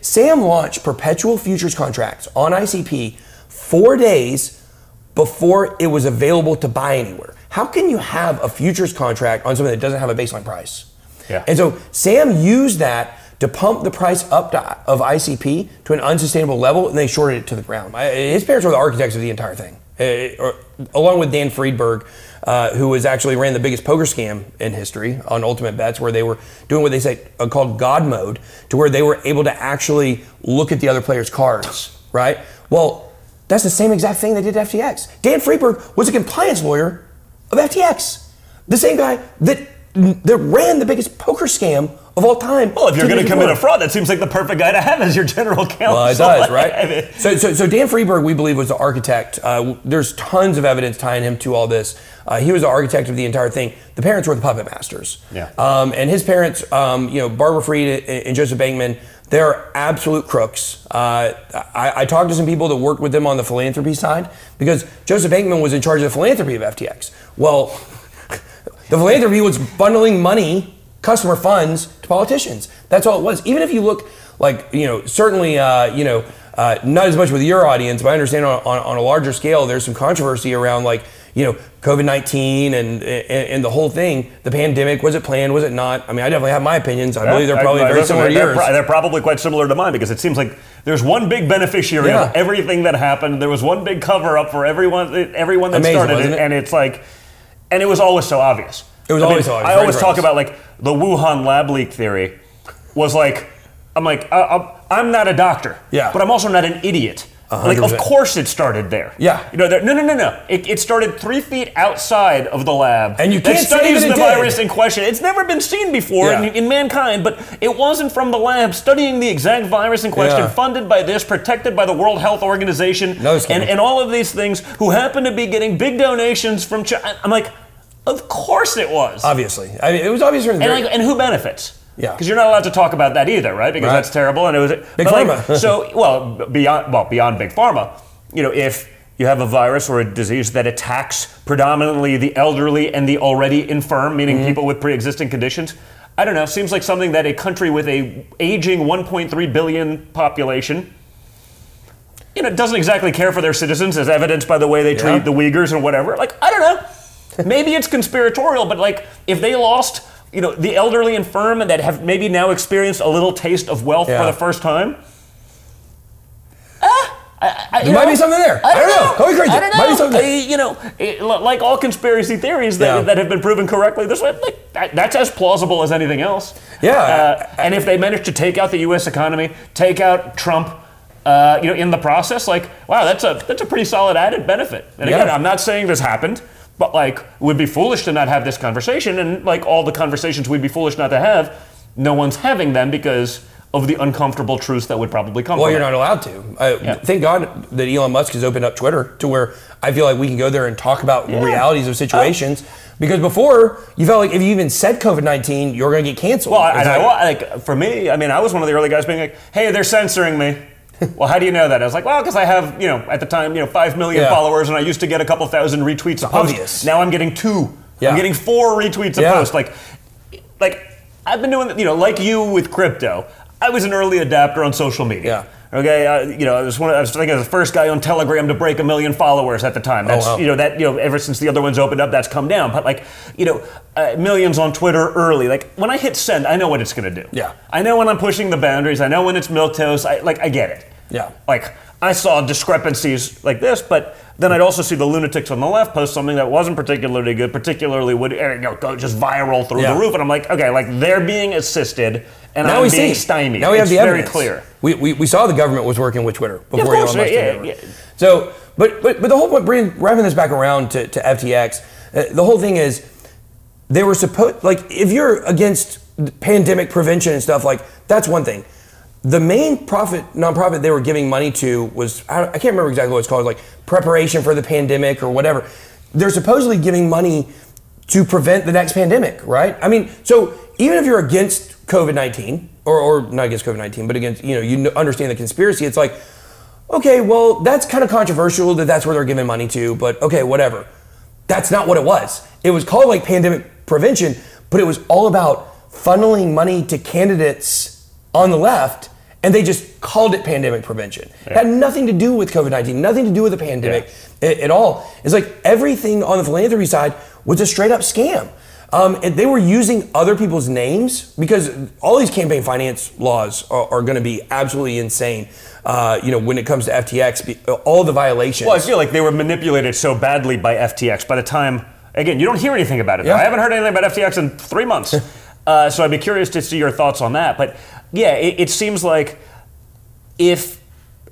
Sam launched perpetual futures contracts on ICP four days before it was available to buy anywhere. How can you have a futures contract on something that doesn't have a baseline price? Yeah. And so Sam used that to pump the price up to, of ICP to an unsustainable level, and they shorted it to the ground. I, his parents were the architects of the entire thing, uh, or, along with Dan Friedberg, uh, who was actually ran the biggest poker scam in history on Ultimate Bets, where they were doing what they say uh, called God mode, to where they were able to actually look at the other player's cards. Right? Well, that's the same exact thing they did to FTX. Dan Friedberg was a compliance lawyer of FTX, the same guy that that ran the biggest poker scam of all time. Well, if you're going to commit a fraud, that seems like the perfect guy to have as your general <laughs> counsel. Well, it does, <laughs> right? So, so, so Dan Friedberg, we believe, was the architect. Uh, there's tons of evidence tying him to all this. Uh, he was the architect of the entire thing. The parents were the puppet masters. Yeah. Um, and his parents, um, you know, Barbara Fried and, and Joseph Bankman, they're absolute crooks. Uh, I, I talked to some people that worked with them on the philanthropy side because Joseph Bankman was in charge of the philanthropy of FTX. Well, <laughs> the philanthropy was bundling money, customer funds to politicians. That's all it was. Even if you look like, you know, certainly, uh, you know, uh, not as much with your audience, but I understand on, on, on a larger scale, there's some controversy around like, you know, COVID 19 and, and and the whole thing. The pandemic, was it planned? Was it not? I mean, I definitely have my opinions. I believe they're probably I- very similar to they're, yours. pro- they're probably quite similar to mine because it seems like there's one big beneficiary Yeah. of everything that happened. There was one big cover up for everyone, everyone that Amazing, started it, it? and it's like, and it was always so obvious. It was I mean, always so obvious, I always talk about like the Wuhan lab leak theory was like, I'm like, I, I'm- I'm not a doctor, Yeah. but I'm also not an idiot. Like, of course it started there. Yeah. You know, there- no, no, no, no. It, it started three feet outside of the lab. And you can't say studies the did. virus in question. It's never been seen before Yeah. in, in mankind, but it wasn't from the lab studying the exact virus in question, Yeah. funded by this, protected by the World Health Organization, No, and, and all of these things, who happen to be getting big donations from China. I'm like, of course it was. Obviously. I mean, it was obvious And, like, and who benefits? Yeah. because you're not allowed to talk about that either, right? Because Right. that's terrible, and it was Big but, like, pharma. <laughs> so, well, beyond well, beyond big pharma, you know, if you have a virus or a disease that attacks predominantly the elderly and the already infirm, meaning Mm-hmm. people with pre-existing conditions, I don't know. Seems like something that a country with a aging 1.3 billion population. You know, doesn't exactly care for their citizens, as evidenced by the way they Yeah. treat the Uyghurs and whatever. Like, I don't know. Maybe it's conspiratorial, but like if they lost, you know, the elderly and infirm that have maybe now experienced a little taste of wealth Yeah. for the first time. Ah, I, I, There might know, be something there. I don't know. Call me crazy. I don't know. Might be something there. I- you know, it- like all conspiracy theories that, Yeah. that have been proven correctly this way, like, that, that's as plausible as anything else. Yeah. Uh, and if they manage to take out the U.S. economy, take out Trump, uh, you know, in the process, like, wow, that's a that's a pretty solid added benefit. And again, Yeah. I'm not saying this happened, but like, would be foolish to not have this conversation, and like all the conversations we'd be foolish not to have, no one's having them because of the uncomfortable truths that would probably come. Well, you're it. not allowed to. I, Thank God that Elon Musk has opened up Twitter to where I feel like we can go there and talk about Yeah. realities of oh. situations. Because before, you felt like if you even said COVID 19, you were going to get canceled. Well, I, I, like for me, I mean, I was one of the early guys being like, "Hey, they're censoring me." Well, how do you know that? I was like, "Well, because I have, you know, at the time, you know, five million Yeah. followers, and I used to get a couple thousand retweets a post. obvious. Now I'm getting two. Yeah. I'm getting four retweets a Yeah. post. Like, like I've been doing, you know, like you with crypto. I was an early adapter on social media. Okay, uh, you know, I was one. Of, I was thinking I the first guy on Telegram to break a million followers at the time. That's Oh, wow. you know that you know ever since the other ones opened up, that's come down. But like you know, uh, millions on Twitter early. Like when I hit send, I know what it's going to do. Yeah. I know when I'm pushing the boundaries. I know when it's milk toast. I like I get it. Yeah. Like I saw discrepancies like this, but then I'd also see the lunatics on the left post something that wasn't particularly good, particularly would you know, go just viral through Yeah. the roof, and I'm like, okay, like they're being assisted, and now I'm we being see. stymied. Now we have it's the very evidence. clear. We, we, we saw the government was working with Twitter before course, Elon Musk yeah, yeah. So, but, but but the whole point, bringing wrapping this back around to, to FTX, uh, the whole thing is they were supposed like if you're against pandemic prevention and stuff like that's one thing. The main profit nonprofit they were giving money to was I, can't remember exactly what it's called, like preparation for the pandemic or whatever. They're supposedly giving money to prevent the next pandemic, right? I mean, so even if you're against COVID nineteen or, or not against COVID nineteen, but against you know you understand the conspiracy, it's like okay, well that's kind of controversial that that's where they're giving money to, but okay, whatever. That's not what it was. It was called like pandemic prevention, but it was all about funneling money to candidates on the left, and they just called it pandemic prevention. It had nothing to do with COVID 19, nothing to do with the pandemic a- at all. It's like everything on the philanthropy side was a straight up scam. Um, and they were using other people's names because all these campaign finance laws are, are going to be absolutely insane. Uh, you know, when it comes to FTX, all the violations. Well, I feel like they were manipulated so badly by FTX. By the time, again, you don't hear anything about it. Yeah. I haven't heard anything about FTX in three months. <laughs> uh, so I'd be curious to see your thoughts on that. But yeah, it, it seems like if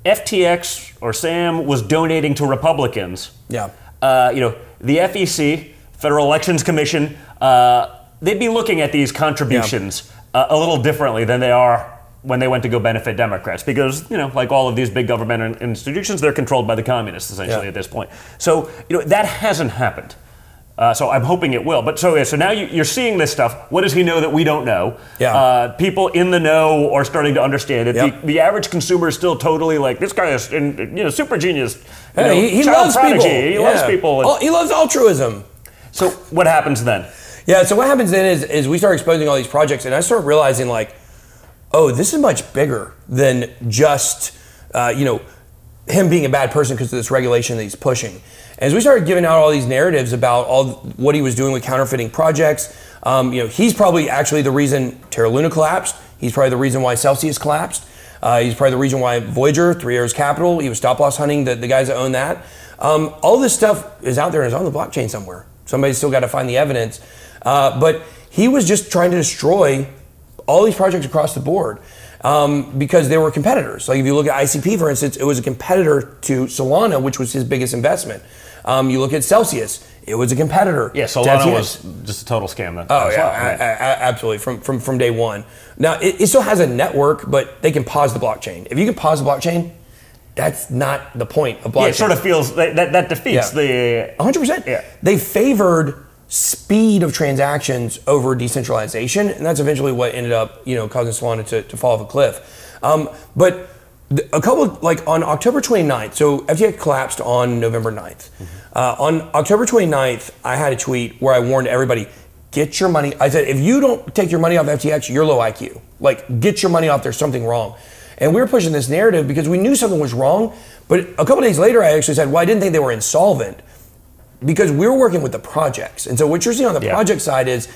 FTX or Sam was donating to Republicans, Yeah. uh, you know, the FEC, Federal Elections Commission, uh, they'd be looking at these contributions uh, a little differently than they are when they went to go benefit Democrats, because you know, like all of these big government institutions, they're controlled by the communists essentially Yeah. at this point. So you know that hasn't happened. Uh, so I'm hoping it will. But so yeah, so now you, you're seeing this stuff. What does he know that we don't know? Yeah. Uh, people in the know are starting to understand it. Yep. The, the average consumer is still totally like this guy is, in, you know, super genius. you know, he, he loves prodigy. people. He Yeah. loves people. And- Oh, he loves altruism. so what happens then? Yeah, so what happens then is, is we start exposing all these projects, and I start realizing like, oh, this is much bigger than just uh, you know him being a bad person because of this regulation that he's pushing. As we started giving out all these narratives about all what he was doing with counterfeiting projects, um, you know, he's probably actually the reason Terra Luna collapsed. He's probably the reason why Celsius collapsed. Uh, he's probably the reason why Voyager, Three Arrows Capital, he was stop loss hunting the, the guys that own that. Um, all this stuff is out there and is on the blockchain somewhere. Somebody's still got to find the evidence. Uh, but he was just trying to destroy all these projects across the board um, because they were competitors. Like if you look at ICP, for instance, it was a competitor to Solana, which was his biggest investment. Um, you look at Celsius, it was a competitor. Yeah, Solana was just a total scam. Then. Oh yeah. I a- absolutely from from from day one. Now it, it still has a network, but they can pause the blockchain. If you can pause the blockchain, that's not the point of blockchain. yeah, it sort of feels that that, that defeats Yeah. the. 100%. Yeah. They favored speed of transactions over decentralization, and that's eventually what ended up, you know, causing Solana to, to fall off a cliff. Um, but a couple, like on October 29th, so FTX collapsed on November 9th. Uh, on October 29th, I had a tweet where I warned everybody, get your money. I said, if you don't take your money off FTX, you're low IQ. Like, get your money off, there's something wrong. And we were pushing this narrative because we knew something was wrong. But a couple days later, I actually said, well, I didn't think they were insolvent because we were working with the projects. And so what you're seeing on the Yeah. project side is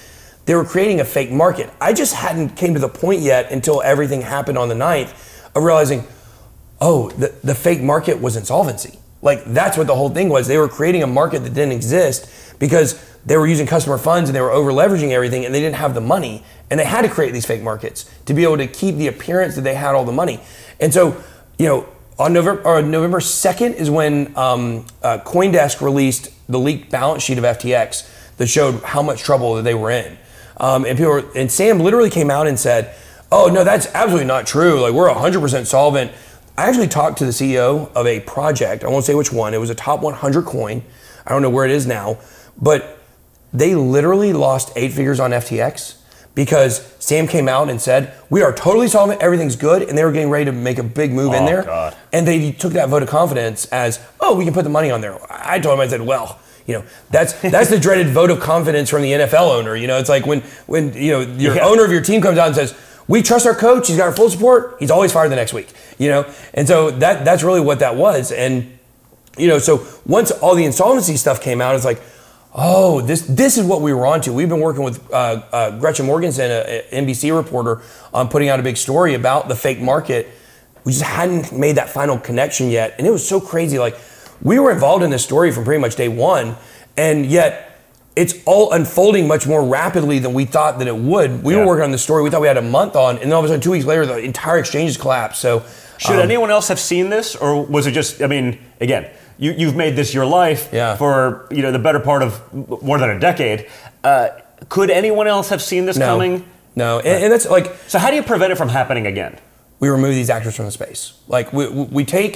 they were creating a fake market. I just hadn't came to the point yet until everything happened on the 9th of realizing, oh, the, the fake market was insolvency. Like that's what the whole thing was. They were creating a market that didn't exist because they were using customer funds and they were over leveraging everything and they didn't have the money and they had to create these fake markets to be able to keep the appearance that they had all the money. And so, you know, on November or November 2nd is when um, uh, CoinDesk released the leaked balance sheet of FTX that showed how much trouble that they were in. Um, and people were, and Sam literally came out and said, Oh no, that's absolutely not true. Like we're 100% solvent. I actually talked to the CEO of a project. I won't say which one. It was a top 100 coin. I don't know where it is now, but they literally lost eight figures on FTX because Sam came out and said, "We are totally solvent. Everything's good," and they were getting ready to make a big move in Oh, there. God. And they took that vote of confidence as, "Oh, we can put the money on there." I told him, I said, "Well." You know that's that's the dreaded vote of confidence from the NFL owner. You know it's like when when you know your Yeah. owner of your team comes out and says, "We trust our coach. He's got our full support. He's always fired the next week." You know, and so that that's really what that was. And you know, so once all the insolvency stuff came out, it's like, oh, this this is what we were onto. We've been working with uh, uh, Gretchen Morgenson, a, a NBC reporter, on putting out a big story about the fake market. We just hadn't made that final connection yet, and it was so crazy. Like we were involved in this story from pretty much day one, and yet it's all unfolding much more rapidly than we thought that it would. We Yeah. were working on the story. We thought we had a month on, and then all of a sudden, two weeks later, the entire exchange has collapsed. So, Should um, anyone else have seen this, or was it just? I mean, again, you, you've made this your life Yeah. for you know the better part of more than a decade. Uh, could anyone else have seen this no, coming? no, and, and that's like So how do you prevent it from happening again? we remove these actors from the space. Like we, we we take,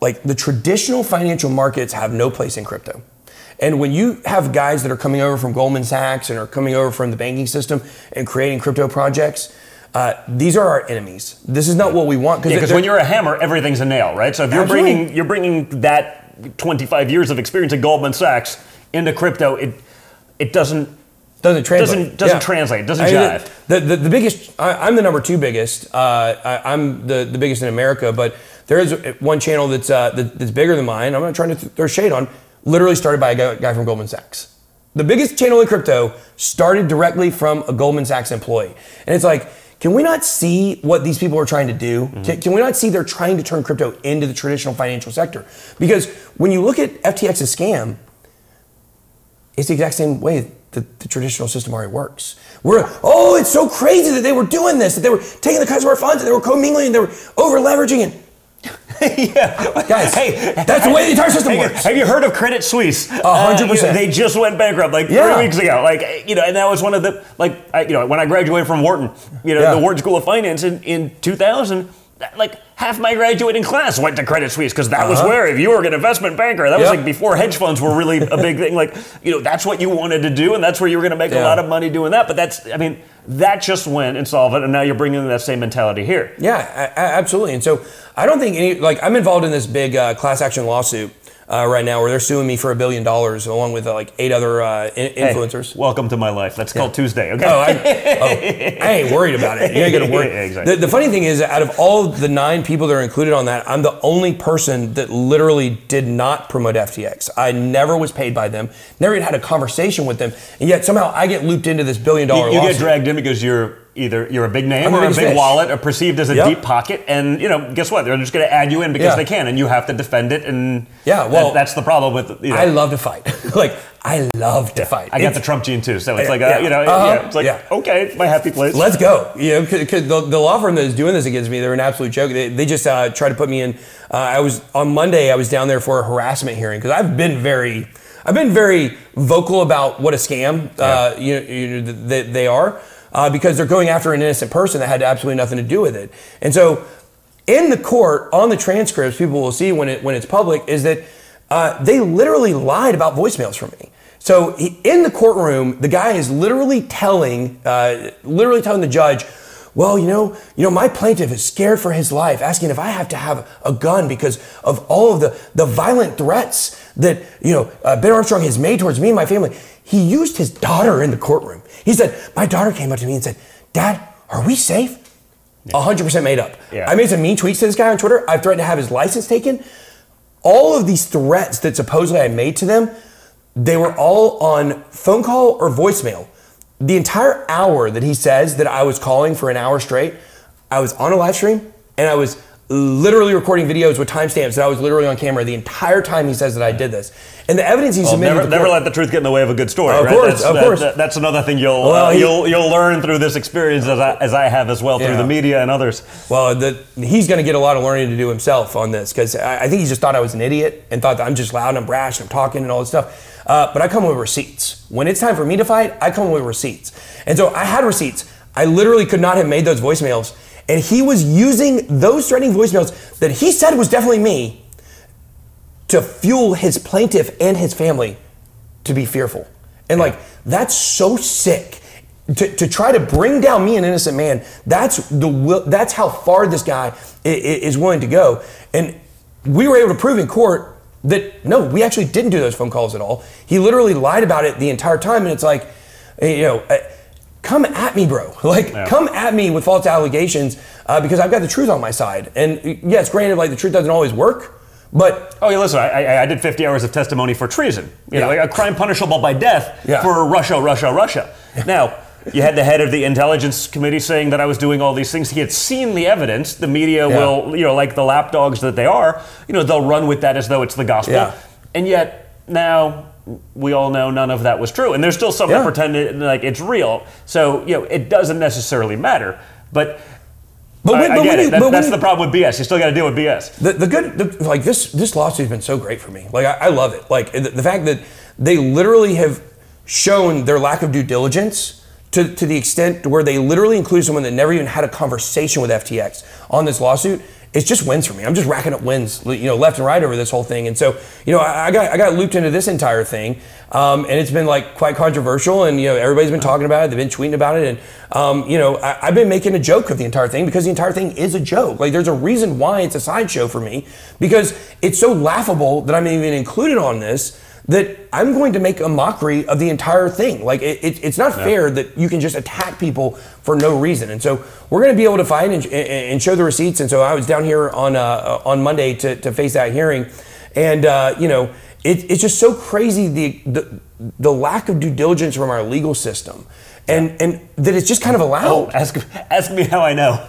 like the traditional financial markets have no place in crypto. And when you have guys that are coming over from Goldman Sachs and are coming over from the banking system and creating crypto projects, uh, these are our enemies. This is not what we want. Because they're- when you're a hammer, everything's a nail, right? So if you're Absolutely. bringing you're bringing that 25 years of experience at Goldman Sachs into crypto, it it doesn't doesn't translate. doesn't- doesn't translate, doesn't I mean, jive. The, the, the biggest, I, I'm the number two biggest. Uh, I, I'm the, the biggest in America, but there is one channel that's uh, that, that's bigger than mine. I'm not trying to th- throw shade on. Literally started by a guy, guy from Goldman Sachs. The biggest channel in crypto started directly from a Goldman Sachs employee, and it's like. Can we not see what these people are trying to do? Mm-hmm. Can, can we not see they're trying to turn crypto into the traditional financial sector? Because when you look at FTX's scam, it's the exact same way that the traditional system already works. We're oh, it's so crazy that they were doing this, that they were taking the customer funds, and they were commingling, and they were over leveraging it. Yeah, Guys, Hey, that's the way the entire system Hey, works. Have you heard of Credit Suisse? Uh, hundred know, percent. They just went bankrupt like Yeah. three weeks ago. Like you know, and that was one of the like I, you know when I graduated from Wharton, you know, Yeah. the Wharton School of Finance in, in 2000. Like half my graduating class went to Credit Suisse because that was Uh-huh. where if you were an investment banker, that was like before hedge funds were really a big thing. Like you know, that's what you wanted to do, and that's where you were going to make a lot of money doing that. But that's I mean, that just went insolvent, and now you're bringing that same mentality here. Yeah, absolutely. And so I don't think any like I'm involved in this big uh, class action lawsuit uh, right now where they're suing me for a billion dollars along with uh, like eight other uh, in- Hey, influencers. welcome to my life. That's called Tuesday. Okay. Oh, I, oh, I ain't worried about it. You ain't gonna <laughs> worry. Yeah, exactly. the, the funny thing is, out of all the nine people that are included on that, I'm the only person that literally did not promote FTX. I never was paid by them. Never even had a conversation with them, and yet somehow I get looped into this billion dollar You, you get dragged in because you're either you're a big name I'm or a big fish. wallet or perceived as a Yep. deep pocket, and you know, guess what? They're just going to add you in because Yeah. they can, and you have to defend it. And Yeah, that- well, that's the problem with. You know, I love to fight. <laughs> like I love to fight. I got It's- the Trump gene too, so it's like yeah. a, you know, Uh-huh. yeah, it's like Yeah. okay, my happy place. Let's go. You know, because the, the law firm that is doing this against me, they're an absolute joke. They, they just uh, tried to put me in. Uh, I was on Monday. I was down there for a harassment hearing because I've been very, I've been very vocal about what a scam. Uh, you, you know, that they are uh, because they're going after an innocent person that had absolutely nothing to do with it. And so, in the court, on the transcripts, people will see when it when it's public is that uh, they literally lied about voicemails from me. So he, in the courtroom, the guy is literally telling, uh, literally telling the judge, "Well, you know, you know, my plaintiff is scared for his life, asking if I have to have a gun because of all of the the violent threats that you know uh, Ben Armstrong has made towards me and my family." He used his daughter in the courtroom. He said, "My daughter came up to me and said, Dad, are we safe?" 100% made up. Yeah. I made some mean tweets to this guy on Twitter. I've threatened to have his license taken. All of these threats that supposedly I made to them, they were all on phone call or voicemail. The entire hour that he says that I was calling for an hour straight, I was on a live stream and I was literally recording videos with timestamps that I was literally on camera the entire time he says that I did this. And the evidence he Well, submitted never, never let the truth get in the way of a good story. Of right? course, that's, of that- course. that- that's another thing you'll Well, uh, he- you'll you'll learn through this experience as I, as I have as well through Yeah. the media and others. Well, the, he's going to get a lot of learning to do himself on this because I, I think he just thought I was an idiot and thought that I'm just loud and I'm brash and I'm talking and all this stuff. Uh, but I come with receipts. When it's time for me to fight, I come with receipts. And so I had receipts. I literally could not have made those voicemails. And he was using those threatening voicemails that he said was definitely me to fuel his plaintiff and his family to be fearful. And like, that's so sick. To, to try to bring down me, an innocent man, that's the will, that's how far this guy is willing to go. And we were able to prove in court that no, we actually didn't do those phone calls at all. He literally lied about it the entire time, and it's like, you know, come at me, bro. <laughs> Like, come at me with false allegations uh, because I've got the truth on my side. And yes, granted, like the truth doesn't always work, but Oh, yeah, listen, I, I, I did 50 hours of testimony for treason. You know, like a crime punishable by death Yeah. for Russia, Russia, Russia. Now, you had the head of the intelligence committee saying that I was doing all these things. He had seen the evidence. The media Yeah. will, you know, like the lapdogs that they are, you know, they'll run with that as though it's the gospel. Yeah. And yet, now we all know none of that was true. And there's still some Yeah. that pretend it, like it's real. So, you know, it doesn't necessarily matter. But, But I, when- I but get when it. That- that's the problem with BS. You still got to deal with BS. The, the good, the, like this, this lawsuit's been so great for me. Like I, I love it. Like the, the fact that they literally have shown their lack of due diligence to, to the extent where they literally include someone that never even had a conversation with FTX on this lawsuit. It's just wins for me. I'm just racking up wins, you know, left and right over this whole thing. And so, you know, I, I got I got looped into this entire thing, um, and it's been like quite controversial. And you know, everybody's been talking about it. They've been tweeting about it, and um, you know, I, I've been making a joke of the entire thing because the entire thing is a joke. Like, there's a reason why it's a sideshow for me because it's so laughable that I'm even included on this that I'm going to make a mockery of the entire thing. Like, it, it, it's not fair that you can just attack people for no reason. And so we're going to be able to find and, and- and show the receipts. And so I was down here on uh, on Monday to, to face that hearing, and uh, you know, it, it's just so crazy the, the the lack of due diligence from our legal system, and and that it's just kind of allowed. Oh, ask ask me how I know.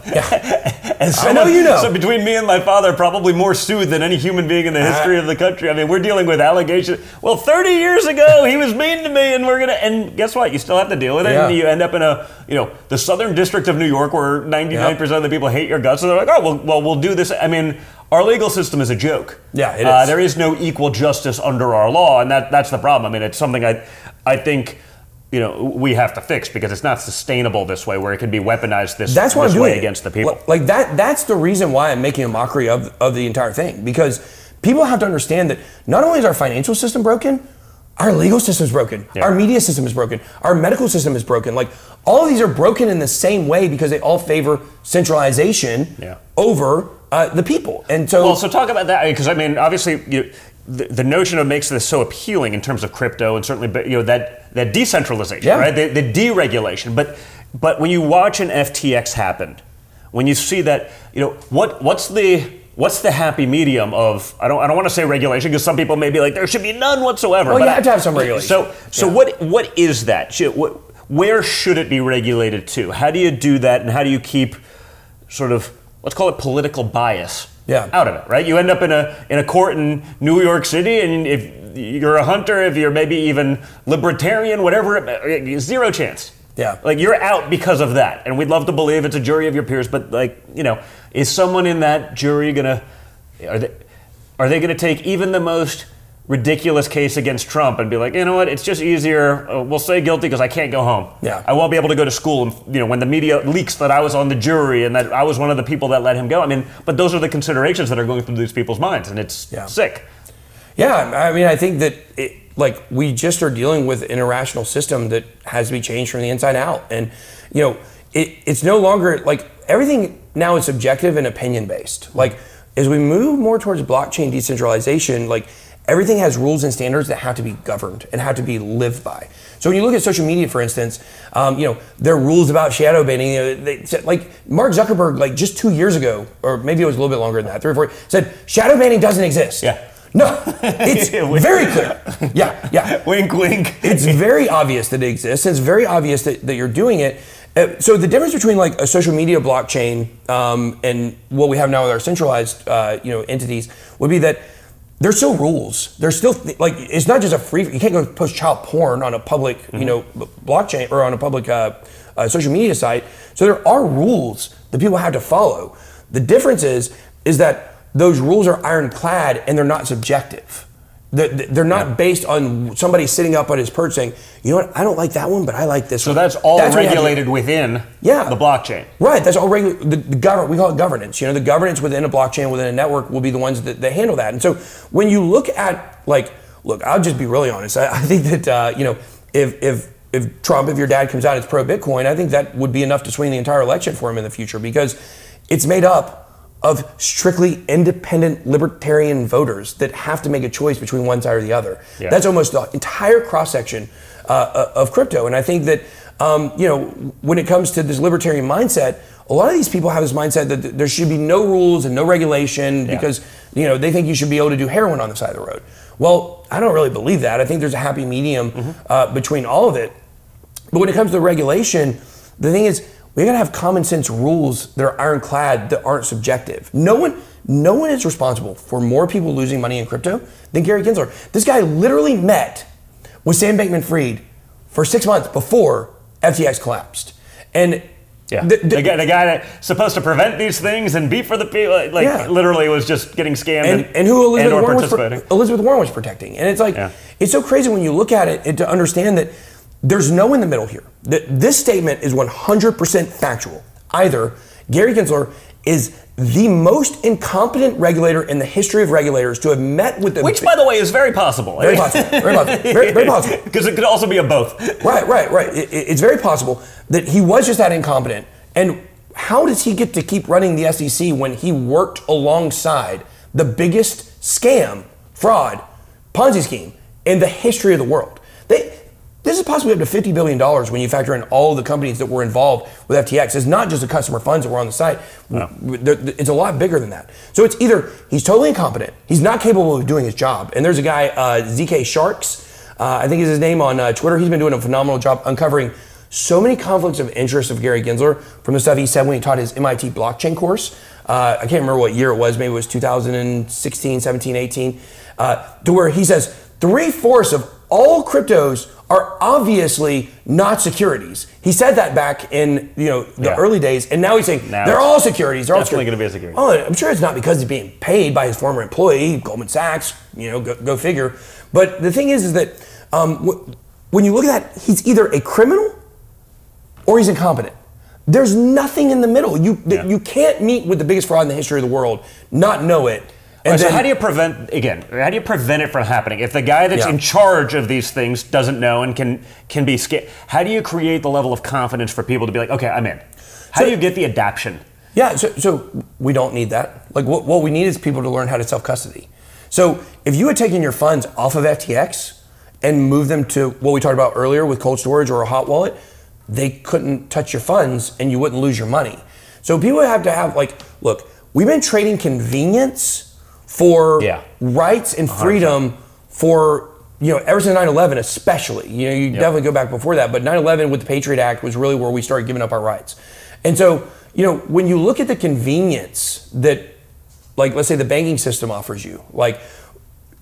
As <laughs> I know you know. So between me and my father, probably more sued than any human being in the history of the country. I mean, we're dealing with allegations. Well, 30 years ago, he was mean to me, and we're gonna. And guess what? You still have to deal with it, and you end up in a, you know, the Southern District of New York, where 99% of the people hate your guts, and they're like, oh, well, well, we'll do this. I mean. Our legal system is a joke. Yeah, it Uh, is. there is no equal justice under our law, and that, that's the problem. I mean, it's something I, I think, you know, we have to fix because it's not sustainable this way, where it can be weaponized this, That's why this I'm doing way it. against the people. Like- Like that. That's the reason why I'm making a mockery of of the entire thing because people have to understand that not only is our financial system broken, our legal system is broken, Yeah. our media system is broken, our medical system is broken. Like all of these are broken in the same way because they all favor centralization Yeah. over uh, the people. And so, Well, so talk about that because I mean, obviously, you, the, the notion of makes this so appealing in terms of crypto and certainly, you know, that that decentralization, Yeah. right? The, the deregulation. But but when you watch an FTX happen, when you see that, you know, what what's the what's the happy medium of I don't I don't want to say regulation because some people may be like there should be none whatsoever. Well, but you I- have to have some regulation. So so Yeah. what what is that? Where should it be regulated to? How do you do that, and how do you keep sort of let's call it political bias Yeah. out of it, right? You end up in a in a court in New York City, and if you're a hunter, if you're maybe even libertarian, whatever, it, zero chance. Yeah. like you're out because of that, and we'd love to believe it's a jury of your peers, but like you know, is someone in that jury gonna are they are they gonna take even the most ridiculous case against Trump and be like, you know what, it's just easier. Uh, we'll say guilty because I can't go home. Yeah. I won't be able to go to school. And you know, when the media leaks that I was on the jury and that I was one of the people that let him go. I mean, but those are the considerations that are going through these people's minds, and it's Yeah. sick. Yeah, I mean, I think that it, like we just are dealing with an irrational system that has to be changed from the inside out, and you know, it, it's no longer like everything now is subjective and opinion based. Like as we move more towards blockchain decentralization, like everything has rules and standards that have to be governed and have to be lived by. So when you look at social media, for instance, um, you know there are rules about shadow banning. You know, they said, like Mark Zuckerberg, like just two years ago, or maybe it was a little bit longer than that, three or four, said shadow banning doesn't exist. Yeah. No, <laughs> it's very clear. Yeah, yeah. <laughs> Wink, wink. It's very obvious that it exists. It's very obvious that, that you're doing it. Uh, so the difference between like a social media blockchain um, and what we have now with our centralized uh, you know entities would be that there's still rules. There's still like it's not just a free. You can't go post child porn on a public you know blockchain or on a public uh, uh, social media site. So there are rules that people have to follow. The difference is is that those rules are ironclad and they're not subjective. They're, they're not based on somebody sitting up on his perch saying, you know what, I don't like that one, but I like this So one. So that's all what you have to- regulated within Yeah. the blockchain. Right, that's all regular. The, the government, we call it governance. You know, the governance within a blockchain, within a network, will be the ones that, that handle that. And so, when you look at like, look, I'll just be really honest. I, I think that uh, you know, if if if Trump, if your dad comes out as pro Bitcoin, I think that would be enough to swing the entire election for him in the future because it's made up of strictly independent libertarian voters that have to make a choice between one side or the other. Yeah. That's almost the entire cross section uh, of crypto. And I think that, um, you know, when it comes to this libertarian mindset, a lot of these people have this mindset that there should be no rules and no regulation Yeah. because, you know, they think you should be able to do heroin on the side of the road. Well, I don't really believe that. I think there's a happy medium uh, between all of it. But when it comes to regulation, the thing is, we gotta have common sense rules that are ironclad that aren't subjective. No one, no one is responsible for more people losing money in crypto than Gary Gensler. This guy literally met with Sam Bankman-Fried for six months before FTX collapsed, and Yeah. the- The, the- guy, the guy that's supposed to prevent these things and be for the people, like Yeah. literally was just getting scammed and, and, and who Elizabeth and Warren, was Elizabeth Warren was protecting. And it's like, Yeah. it's so crazy when you look at it and to understand that there's no in the middle here. That this statement is 100% factual. Either Gary Gensler is the most incompetent regulator in the history of regulators to have met with the Which, by the way, is very possible. Very possible. Very possible. <laughs> Very, very possible. Because it could also be a both. Right, right, right. It- it's very possible that he was just that incompetent. And how does he get to keep running the SEC when he worked alongside the biggest scam, fraud, Ponzi scheme in the history of the world? They, this is possibly up to $50 billion when you factor in all the companies that were involved with FTX. It's not just the customer funds that were on the site. There- It's a lot bigger than that. So it's either he's totally incompetent, he's not capable of doing his job. And there's a guy, uh, ZK Sharks, uh, I think is his name on uh, Twitter. He's been doing a phenomenal job uncovering so many conflicts of interest of Gary Gensler from the stuff he said when he taught his MIT blockchain course. Uh, I can't remember what year it was. Maybe it was 2016, 17, 18. Uh, to where he says three fourths of all cryptos are obviously not securities. He said that back in you know the Yeah. early days, and now he's saying Now they're all securities. They're all definitely gonna be a security. Oh, I'm sure it's not because he's being paid by his former employee, Goldman Sachs. You know, go, go figure. But the thing is, is that um, wh- when you look at that, he's either a criminal or he's incompetent. There's nothing in the middle. You Yeah. you can't meet with the biggest fraud in the history of the world, not know it. Right, so then- how do you prevent again? How do you prevent it from happening? If the guy that's Yeah. in charge of these things doesn't know and can can be scared, how do you create the level of confidence for people to be like, okay, I'm in? How So- do you get the adaption? Yeah, so, so we don't need that. Like, what, what we need is people to learn how to self custody. So, if you had taken your funds off of FTX and moved them to what we talked about earlier with cold storage or a hot wallet, they couldn't touch your funds and you wouldn't lose your money. So, people have to have, like, look, we've been trading convenience for Yeah. rights and freedom for you know ever since 9-11 especially. You know you definitely go back before that but 9-11 with the patriot act was really where we started giving up our rights. And so you know when you look at the convenience that like let's say the banking system offers you like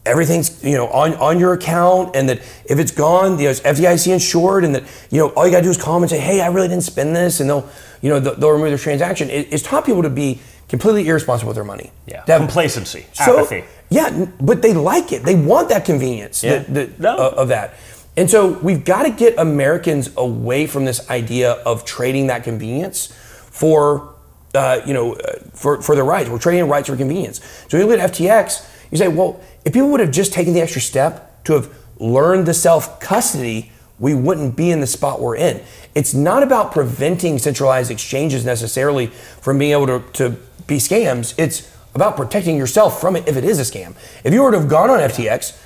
everything's you know on, on your account and that if it's gone you know it's FDIC insured and that you know all you gotta do is call them and say hey I really didn't spend this and they'll you know they'll, they'll remove their transaction. It, it's taught people to be completely irresponsible with their money Yeah, have- complacency, so, apathy. yeah, but they like it. They want that convenience Yeah. that, that, No. uh, of that. And so we've got to get Americans away from this idea of trading that convenience for, uh, you know, uh, for, for their rights. We're trading rights for convenience. So when you look at FTX, you say, well, if people would have just taken the extra step to have learned the self custody, we wouldn't be in the spot we're in. It's not about preventing centralized exchanges necessarily from being able to, to be scams. It's about protecting yourself from it if it is a scam. If you were to have gone on FTX,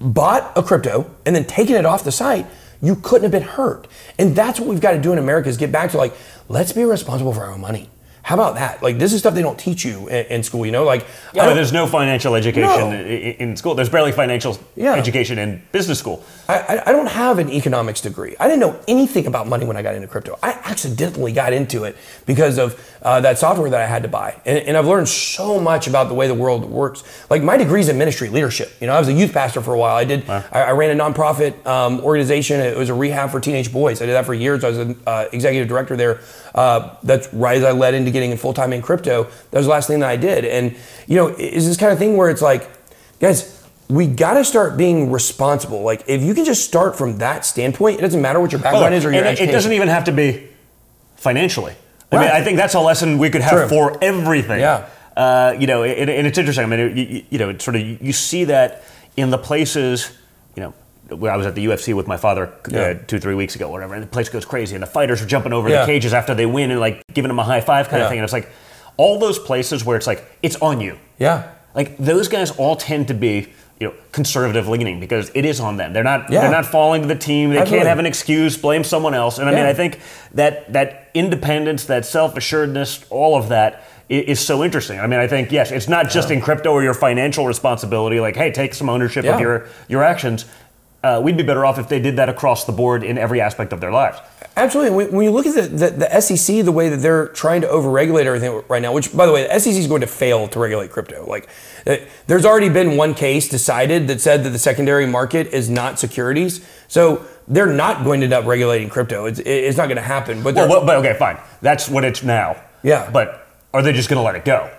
bought a crypto, and then taken it off the site, you couldn't have been hurt. And that's what we've got to do in America is get back to like, let's be responsible for our own money. How about that? Like, this is stuff they don't teach you in, in school, you know? Like, Yeah, there's no financial education No. i- i- in school. There's barely financial Yeah. education in business school. I, I- don't have an economics degree. I didn't know anything about money when I got into crypto. I accidentally got into it because of uh, that software that I had to buy. And, and I've learned so much about the way the world works. Like my degree's in ministry leadership. You know, I was a youth pastor for a while. I did. I, I ran a nonprofit um, organization. It was a rehab for teenage boys. I did that for years. I was an uh, executive director there. Uh, that's right as I led into getting full time in crypto. That was the last thing that I did. And you know, it's this kind of thing where it's like, guys, we got to start being responsible. Like if you can just start from that standpoint, it doesn't matter what your background is or your education. it doesn't even have to be financially. I mean, I think that's a lesson we could have True. for everything. Yeah. Uh, you know, and, and it's interesting. I mean, it, you, you know, it's sort of you see that in the places, you know. Where I was at the UFC with my father uh, two, three weeks ago, whatever, and the place goes crazy, and the fighters are jumping over Yeah. the cages after they win and like giving them a high five kind Yeah. of thing. And it's like all those places where it's like it's on you. Yeah. Like those guys all tend to be, you know, conservative leaning because it is on them. They're not Yeah. they're not falling to the team. They Absolutely. can't have an excuse, blame someone else. And I mean, I think that that independence, that self-assuredness, all of that is, is so interesting. I mean, I think yes, it's not just in crypto or your financial responsibility. Like, hey, take some ownership Yeah. of your your actions. Uh, we'd be better off if they did that across the board in every aspect of their lives. Absolutely. When, when you look at the, the, the SEC, the way that they're trying to overregulate everything right now, which, by the way, the SEC is going to fail to regulate crypto. Like, Uh, there's already been one case decided that said that the secondary market is not securities. So they're not going to end up regulating crypto. It's, it's not going to happen. But Well, well, but okay, fine. That's what it's now. Yeah. But are they just going to let it go?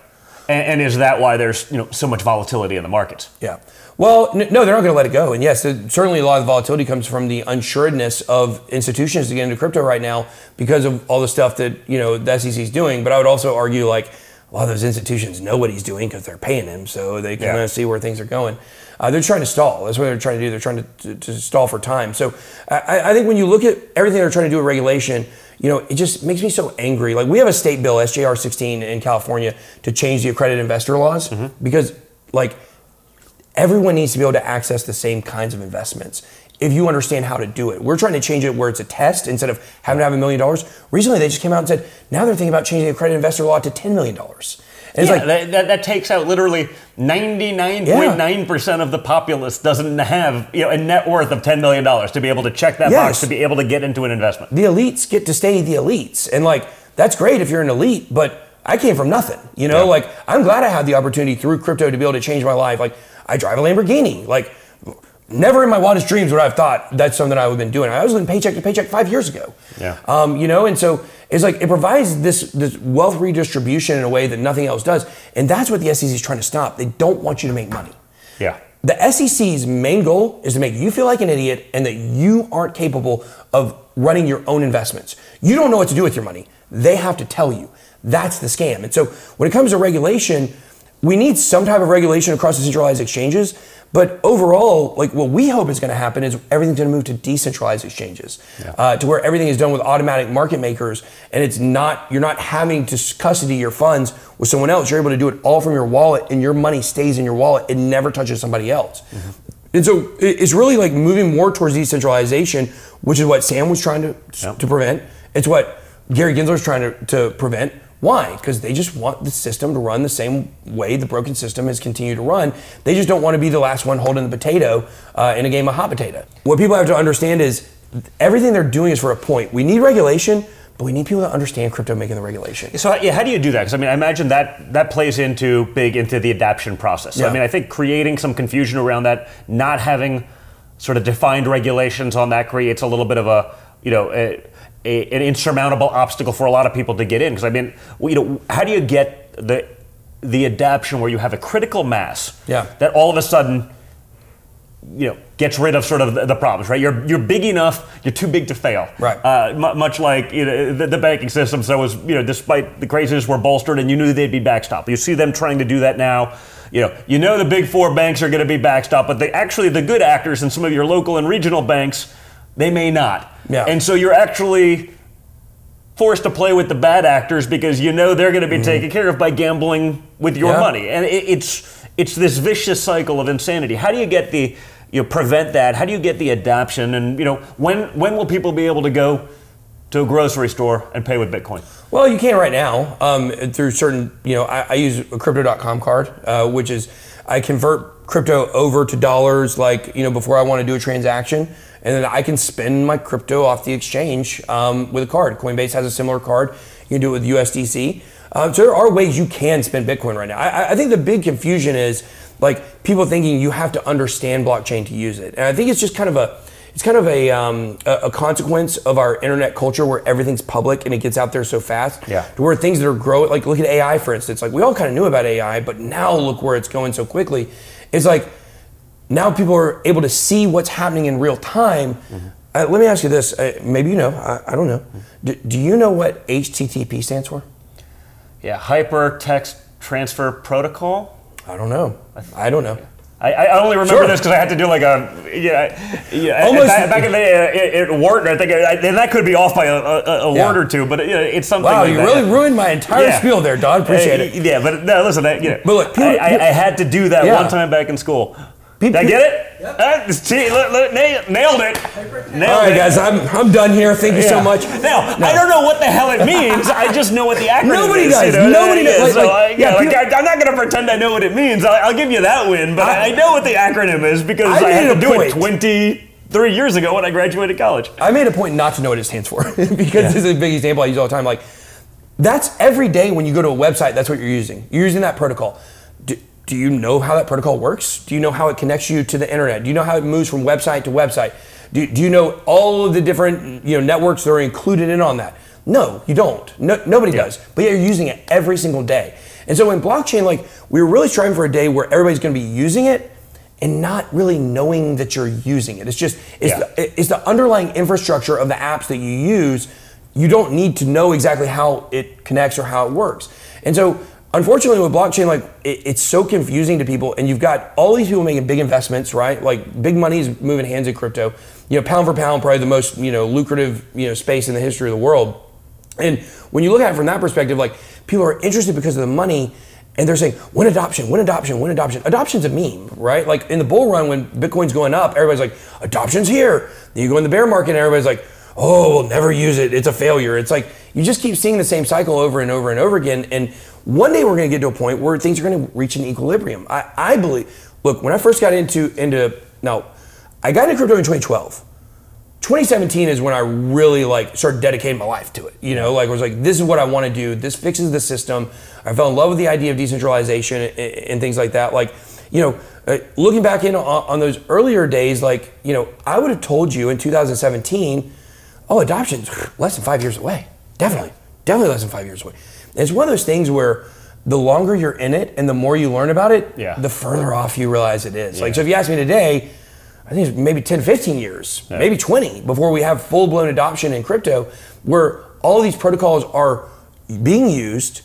And, and is that why there's you know so much volatility in the markets? Yeah. Well, n- no, they're not going to let it go. And yes, certainly a lot of the volatility comes from the unsuredness of institutions to get into crypto right now because of all the stuff that you know the SEC is doing. But I would also argue like a lot of those institutions know what he's doing because they're paying him, so they kind of see where things are going. Uh, they're trying to stall. That's what they're trying to do. They're trying to, to, to stall for time. So I, I think when you look at everything they're trying to do with regulation, you know, it just makes me so angry. Like we have a state bill, SJR 16 in California, to change the accredited investor laws because like everyone needs to be able to access the same kinds of investments if you understand how to do it. We're trying to change it where it's a test instead of having to have a million dollars. Recently, they just came out and said now they're thinking about changing the credit investor law to $10 million. And yeah, like, that, that, that takes out literally 99.9% of the populace doesn't have you know, a net worth of $10 million to be able to check that Yes. box to be able to get into an investment. the elites get to stay the elites. And like, that's great if you're an elite, but I came from nothing. You know, Yeah. like, I'm glad I had the opportunity through crypto to be able to change my life. Like, I drive a Lamborghini. Like, never in my wildest dreams would I have thought that's something I would have been doing. I was living paycheck to paycheck five years ago. Yeah. Um, you know, and so it's like it provides this this wealth redistribution in a way that nothing else does, and that's what the SEC is trying to stop. They don't want you to make money. Yeah. The SEC's main goal is to make you feel like an idiot and that you aren't capable of running your own investments. You don't know what to do with your money. They have to tell you. That's the scam. And so when it comes to regulation, we need some type of regulation across the centralized exchanges. But overall, like what we hope is going to happen is everything's going to move to decentralized exchanges, uh, to where everything is done with automatic market makers, and it's not you're not having to custody your funds with someone else. You're able to do it all from your wallet, and your money stays in your wallet. It never touches somebody else. And so it's really like moving more towards decentralization, which is what Sam was trying to Yep. to prevent. It's what Gary Gensler is trying to, to prevent. Why? Because they just want the system to run the same way the broken system has continued to run. They just don't want to be the last one holding the potato uh, in a game of hot potato. What people have to understand is everything they're doing is for a point. We need regulation, but we need people to understand crypto making the regulation. So yeah, how do you do that? Because I mean, I imagine that that plays into big into the adoption process. So, I mean, I think creating some confusion around that, not having sort of defined regulations on that creates a little bit of a you know a, a, an insurmountable obstacle for a lot of people to get in. Because I mean, you know, how do you get the the adoption where you have a critical mass Yeah. that all of a sudden you know gets rid of sort of the, the problems right you're you're big enough you're too big to fail Right. uh, mu- much like you know the, the banking system so it was you know despite the craziness were bolstered and you knew they'd be backstopped you see them trying to do that now you know you know the big four banks are going to be backstopped but they actually the good actors and some of your local and regional banks they may not Yeah. and so you're actually forced to play with the bad actors because you know they're going to be taken care of by gambling with your Mm-hmm. Yeah. money and it, it's it's this vicious cycle of insanity how do you get the you know, prevent that how do you get the adoption and you know when when will people be able to go to a grocery store and pay with bitcoin Well, you can right now um, through certain, you know, I, I use a crypto.com card, uh, which is I convert crypto over to dollars like, you know, before I want to do a transaction. And then I can spend my crypto off the exchange um, with a card. Coinbase has a similar card. You can do it with USDC. Um, so there are ways you can spend Bitcoin right now. I, I think the big confusion is like people thinking you have to understand blockchain to use it. And I think it's just kind of a, it's kind of a, um, a, consequence of our internet culture where everything's public and it gets out there so fast. Yeah. To where things that are growing, like look at AI for instance. Like we all kind of knew about AI, but now look where it's going so quickly. It's like now people are able to see what's happening in real time. Uh, let me ask you this. Uh, maybe you know. I, I don't know. Do, do you know what HTTP stands for? Yeah, hypertext transfer protocol. I don't know. I don't know. I, I only remember Sure. this because I had to do like a yeah, yeah Almost- back, back in the uh, at Wharton. I think I, and that could be off by a, a, a Yeah. word or two, but you know, it's something. Wow, like you that. really ruined my entire Yeah. spiel there, Don. Appreciate Uh, it. Yeah, but no, listen, I, you know, But look, I, I, I had to do that one time back in school. Pe- Did I get it? Uh, see, look, look, nailed, nailed it. Nailed All right, it. guys, I'm, I'm done here. Thank you so much. Now, I don't know what the hell it means. I just know what the acronym Nobody is. does. You know? Nobody Yeah, does. Like- so like- I, yeah, yeah, like, people- I, am not going to pretend I know what it means. I'll, I'll give you that win, but I, I know what the acronym is because I I, had made to a do it point. 23 years ago when I graduated college. I made a point not to know what it stands for <laughs> because this is a big example I use all the time. Like, that's every day when you go to a website, that's what you're using. You're using that protocol. Do, you know how that protocol works? Do you know how it connects you to the internet? Do you know how it moves from website to website? Do, do you know all of the different you know networks that are included in on that? No, you don't. No, nobody does. But you're using it every single day. And so in blockchain, like we were really striving for a day where everybody's going to be using it and not really knowing that you're using it. It's just it's, Yeah. the, it's the underlying infrastructure of the apps that you use. You don't need to know exactly how it connects or how it works. And so, unfortunately, with blockchain, like it, it's so confusing to people, and you've got all these people making big investments, right? Like big money is moving hands in crypto. You know, pound for pound, probably the most you know lucrative you know space in the history of the world. And when you look at it from that perspective, like people are interested because of the money, and they're saying, "When adoption? When adoption? When adoption?" Adoption's a meme, right? Like in the bull run, when Bitcoin's going up, everybody's like, "Adoption's here." Then you go in the bear market, and everybody's like, "Oh, we'll never use it. It's a failure." It's like you just keep seeing the same cycle over and over and over again. And one day we're going to get to a point where things are going to reach an equilibrium. I, I believe. Look, when I first got into into now, I got into crypto in 2012. 2017 is when I really like started dedicating my life to it. You know, like I was like, this is what I want to do. This fixes the system. I fell in love with the idea of decentralization and, and things like that. Like, you know, uh, looking back in on, on those earlier days, like, you know, I would have told you in 2017, oh, adoption's less than five years away. Definitely, definitely less than five years away. And it's one of those things where the longer you're in it and the more you learn about it, Yeah. the further off you realize it is. Like, so if you ask me today, I think it's maybe 10, 15 years, maybe 20 before we have full blown adoption in crypto where all these protocols are being used.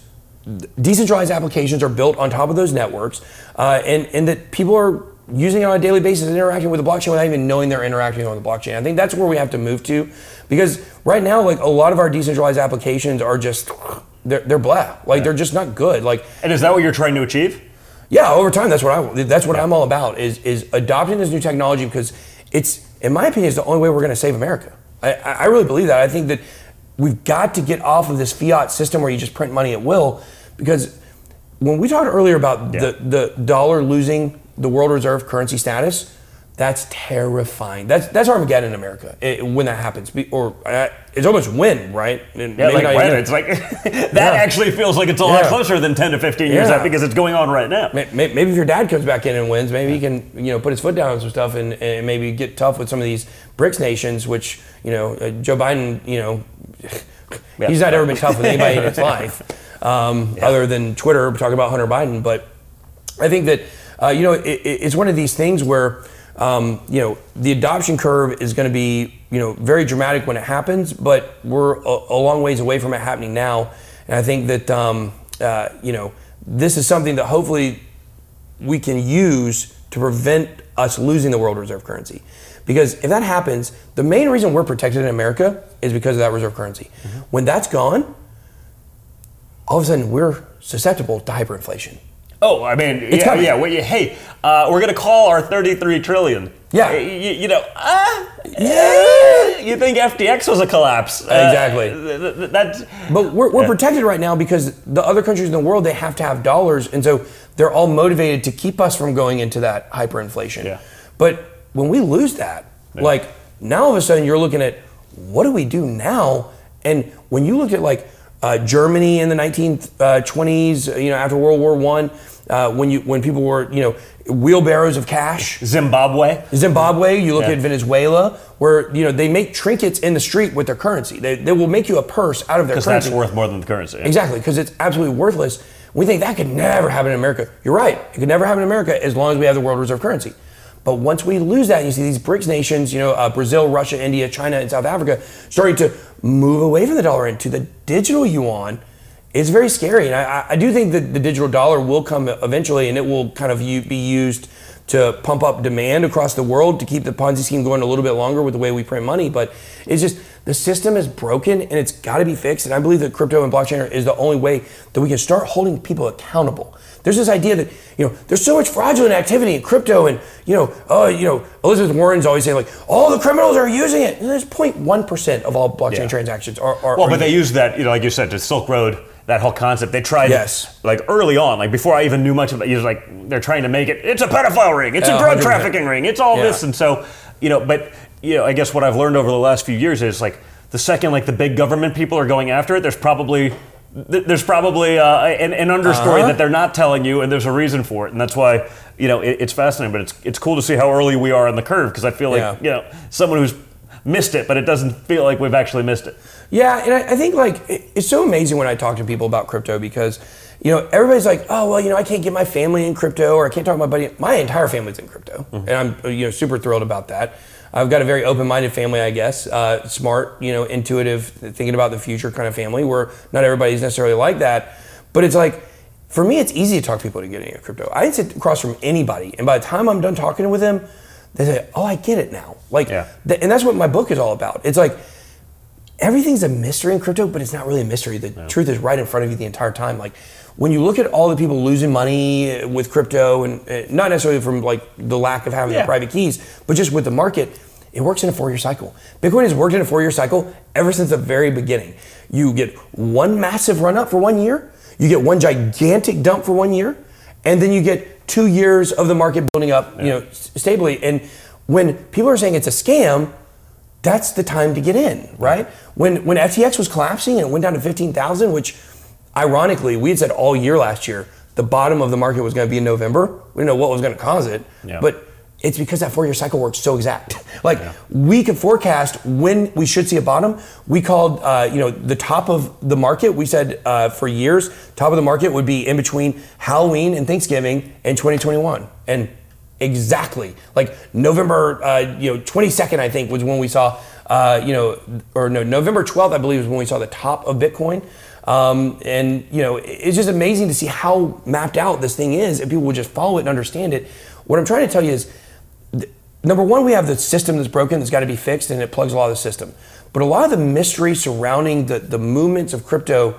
Decentralized applications are built on top of those networks, uh, and, and that people are using it on a daily basis and interacting with the blockchain without even knowing they're interacting on the blockchain. I think that's where we have to move to because right now, like a lot of our decentralized applications are just, they're, they're blah. Like they're just not good. Like, And is that what you're trying to achieve? yeah, over time, that's what I that's what I'm all about is is adopting this new technology because it's, in my opinion, is the only way we're going to save America. I, I I really believe that. I think that we've got to get off of this fiat system where you just print money at will because when we talked earlier about Yeah. the the dollar losing the world reserve currency status. That's terrifying. That's that's Armageddon in America it- when that happens, Be- or uh, it's almost when, right? And Yeah, maybe like when? even- It's like <laughs> that Yeah. actually feels like it's a lot Yeah. closer than 10 to 15 years Yeah. out because it's going on right now. May- may- Maybe if your dad comes back in and wins, maybe he can you know put his foot down on some stuff and, and maybe get tough with some of these BRICS nations, which you know uh, Joe Biden, you know, <laughs> he's not ever been tough with anybody in his <laughs> life, um, other than Twitter talking about Hunter Biden. But I think that uh, you know it, it- it's one of these things where um, you know the adoption curve is going to be you know very dramatic when it happens, but we're a, a long ways away from it happening now. And I think that um, uh, you know this is something that hopefully we can use to prevent us losing the world reserve currency. Because if that happens, the main reason we're protected in America is because of that reserve currency. When that's gone, all of a sudden we're susceptible to hyperinflation. Oh, I mean, It's yeah, coming. yeah. Well, yeah, hey, uh, we're gonna call our 33 trillion. Yeah. You, you know, ah, yeah. You think FTX was a collapse? Uh, Exactly. th- th- that's But we're, we're Yeah. protected right now because the other countries in the world they have to have dollars, and so they're all motivated to keep us from going into that hyperinflation. Yeah. But when we lose that, like now all of a sudden you're looking at what do we do now? And when you look at like uh, Germany in the 1920s, you know, after World War One, uh, when you when people were you know wheelbarrows of cash. Zimbabwe. Zimbabwe, you look Yeah. at Venezuela, where you know they make trinkets in the street with their currency. They, they will make you a purse out of their Because currency. that's worth more than the currency. Exactly, because it's absolutely worthless. We think that could never happen in America. You're right. It could never happen in America as long as we have the world reserve currency. But once we lose that, you see these BRICS nations, you know, uh, Brazil, Russia, India, China, and South Africa, starting to move away from the dollar into the digital yuan. It's very scary, and I, I do think that the digital dollar will come eventually, and it will kind of be used to pump up demand across the world to keep the Ponzi scheme going a little bit longer with the way we print money. But it's just the system is broken and it's got to be fixed. And I believe that crypto and blockchain is the only way that we can start holding people accountable. There's this idea that you know there's so much fraudulent activity in crypto, and you know, oh, you know, Elizabeth Warren's always saying like all the criminals are using it. And there's 0.1 percent of all blockchain Yeah. transactions are. are Well, are but they used. use that, you know, like you said, to Silk Road, that whole concept. They tried, Yes. like early on, like before I even knew much about it, it was like they're trying to make it. It's a pedophile ring. It's Yeah, a drug 100%. trafficking ring. It's all Yeah. this, and so you know. But you know, I guess what I've learned over the last few years is like the second like the big government people are going after it, there's probably th- there's probably uh, an, an understory Uh-huh. that they're not telling you, and there's a reason for it, and that's why you know it, it's fascinating. But it's it's cool to see how early we are on the curve because I feel like Yeah. you know someone who's missed it, but it doesn't feel like we've actually missed it. Yeah, and I, I think like it- it's so amazing when I talk to people about crypto because you know everybody's like, oh well, you know I can't get my family in crypto or I can't talk to my buddy. My entire family's in crypto, and I'm you know super thrilled about that. I've got a very open-minded family, I guess, uh, smart, you know, intuitive, thinking about the future kind of family. Where not everybody's necessarily like that, but it's like. For me, it's easy to talk to people to get into crypto. I sit across from anybody, and by the time I'm done talking with them, they say, "Oh, I get it now." Like, Yeah. th- and that's what my book is all about. It's like everything's a mystery in crypto, but it's not really a mystery. The truth is right in front of you the entire time. Like when you look at all the people losing money with crypto, and uh, not necessarily from like the lack of having Yeah. the private keys, but just with the market, it works in a four-year cycle. Bitcoin has worked in a four-year cycle ever since the very beginning. You get one massive run up for one year, you get one gigantic dump for one year, and then you get two years of the market building up, you know, stably. And when people are saying it's a scam, that's the time to get in, right? When when FTX was collapsing and it went down to 15,000, which ironically, we had said all year last year, the bottom of the market was going to be in November. We didn't know what was going to cause it, Yeah. but it's because that four-year cycle works so exact. <laughs> Like we could forecast when we should see a bottom. We called, uh, you know, the top of the market. We said uh, for years, top of the market would be in between Halloween and Thanksgiving in 2021, and exactly like November, uh, you know, 22nd, I think was when we saw, uh, you know, or no, November 12th, I believe, was when we saw the top of Bitcoin. Um, and you know, it's just amazing to see how mapped out this thing is, and people will just follow it and understand it. What I'm trying to tell you is, th- number one, we have the system that's broken that's got to be fixed, and it plugs a lot of the system. But a lot of the mystery surrounding the the movements of crypto,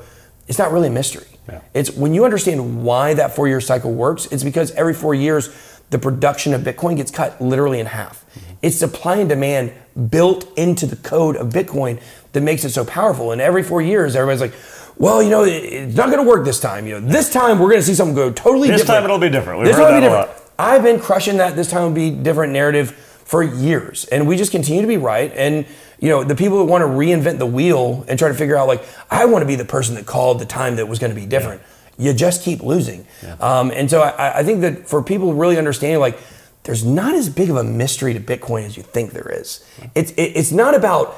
it's not really a mystery. Yeah. It's when you understand why that four year cycle works. It's because every four years, the production of Bitcoin gets cut literally in half. It's supply and demand built into the code of Bitcoin that makes it so powerful. And every four years, everybody's like, well, you know, it's not going to work this time. You know, this time we're going to see something go totally This different. time it'll be different. We've this time it'll be different. I've been crushing that. This time will be different narrative for years, and we just continue to be right. And you know, the people that want to reinvent the wheel and try to figure out, like, I want to be the person that called the time that was going to be different. You just keep losing. Um, and so I, I think that for people really understanding, like, there's not as big of a mystery to Bitcoin as you think there is. It's it, it's not about.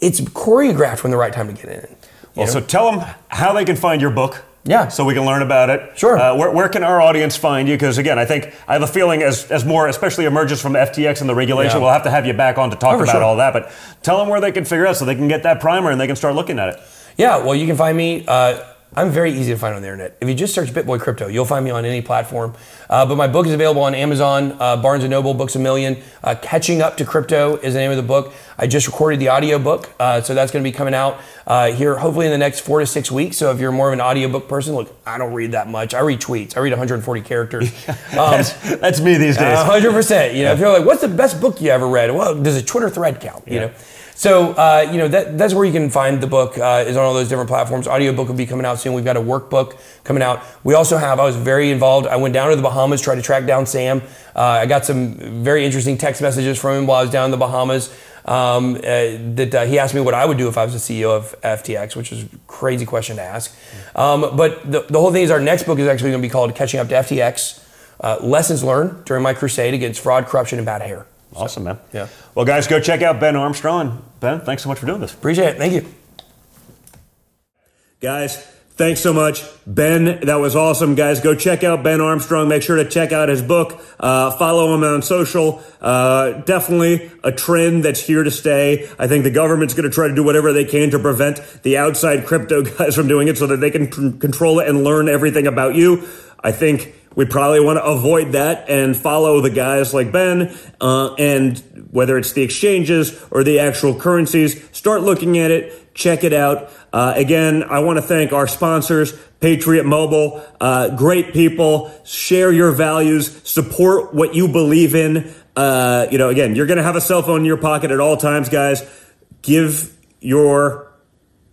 It's choreographed when the right time to get in. Well, know? so tell them how they can find your book. Yeah. So we can learn about it. Sure. Uh, where, where can our audience find you? Because again, I think I have a feeling as, as more, especially emerges from FTX and the regulation, Yeah. we'll have to have you back on to talk Oh, about sure. all that. But tell them where they can figure out so they can get that primer and they can start looking at it. Yeah, well, you can find me. Uh, I'm very easy to find on the internet. If you just search BitBoy Crypto, you'll find me on any platform. Uh, but my book is available on Amazon, uh, Barnes & Noble, Books A Million. Uh, Catching Up to Crypto is the name of the book. I just recorded the audiobook, uh, so that's going to be coming out uh, here hopefully in the next four to six weeks. So if you're more of an audiobook person, look, I don't read that much. I read tweets. I read 140 characters. <laughs> Um, that's, that's me these days. a hundred percent. You know, if you're like, "What's the best book you ever read?" Well, does a Twitter thread count? You Yeah. know, so uh, you know that that's where you can find the book. Uh, is on all those different platforms. Audiobook will be coming out soon. We've got a workbook coming out. We also have. I was very involved. I went down to the Bahamas, tried to track down Sam. Uh, I got some very interesting text messages from him while I was down in the Bahamas. Um, uh, that uh, he asked me what I would do if I was the CEO of FTX, which is a crazy question to ask. Um, but the, the whole thing is our next book is actually going to be called Catching Up to FTX uh, Lessons Learned During My Crusade Against Fraud, Corruption, and Bad Hair. Awesome, man. Yeah. Well, guys, go check out Ben Armstrong. Ben, thanks so much for doing this. Appreciate it. Thank you. Guys, Thanks so much, Ben. That was awesome, guys. Go check out Ben Armstrong. Make sure to check out his book. Uh, follow him on social. Uh, definitely a trend that's here to stay. I think the government's going to try to do whatever they can to prevent the outside crypto <laughs> guys from doing it so that they can control it and learn everything about you. I think we probably want to avoid that and follow the guys like Ben. Uh, and whether it's the exchanges or the actual currencies, start looking at it, check it out. Uh, again, I want to thank our sponsors, Patriot Mobile. Uh, great people. Share your values. Support what you believe in. Uh, you know, again, you're going to have a cell phone in your pocket at all times, guys. Give your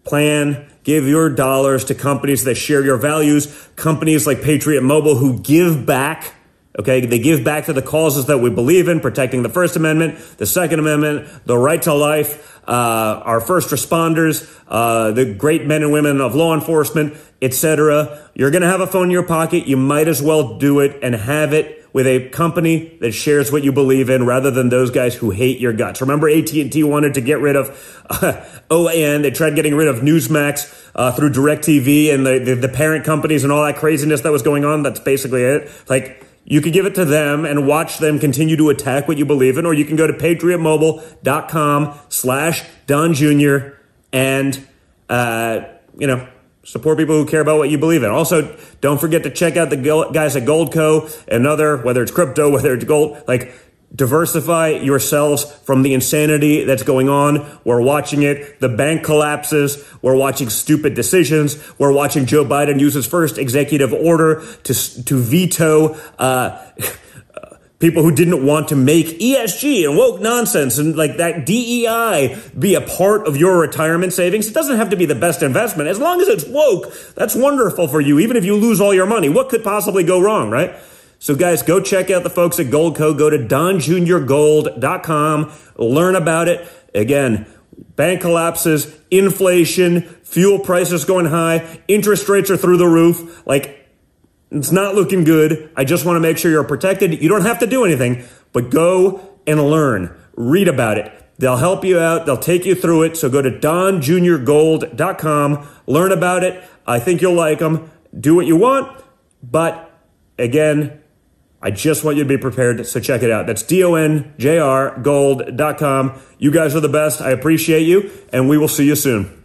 plan, give your dollars to companies that share your values, companies like Patriot Mobile who give back. Okay, they give back to the causes that we believe in, protecting the First Amendment, the Second Amendment, the right to life, uh, our first responders, uh, the great men and women of law enforcement, etc. You're going to have a phone in your pocket. You might as well do it and have it with a company that shares what you believe in rather than those guys who hate your guts. Remember AT&T wanted to get rid of uh, OAN. They tried getting rid of Newsmax uh, through DirecTV and the, the, the parent companies and all that craziness that was going on. That's basically it. Like, you could give it to them and watch them continue to attack what you believe in, or you can go to patriotmobile.com slash Don Jr. and, uh, you know, support people who care about what you believe in. Also, don't forget to check out the guys at Goldco and other, whether it's crypto, <laughs> whether it's gold, like diversify yourselves from the insanity that's going on. We're watching it. The bank collapses. We're watching stupid decisions. We're watching Joe Biden use his first executive order to, to veto, uh, <laughs> people who didn't want to make ESG and woke nonsense and like that DEI be a part of your retirement savings. It doesn't have to be the best investment. As long as it's woke, that's wonderful for you. Even if you lose all your money, what could possibly go wrong, right? So guys, go check out the folks at Goldco. Go to donjuniorgold.com. Learn about it. Again, bank collapses, inflation, fuel prices going high, interest rates are through the roof. Like, it's not looking good. I just want to make sure you're protected. You don't have to do anything, but go and learn. Read about it. They'll help you out. They'll take you through it. So go to donjuniorgold.com. Learn about it. I think you'll like them. Do what you want. But again, I just want you to be prepared, so check it out. That's D-O-N-J-R gold.com. You guys are the best. I appreciate you, and we will see you soon.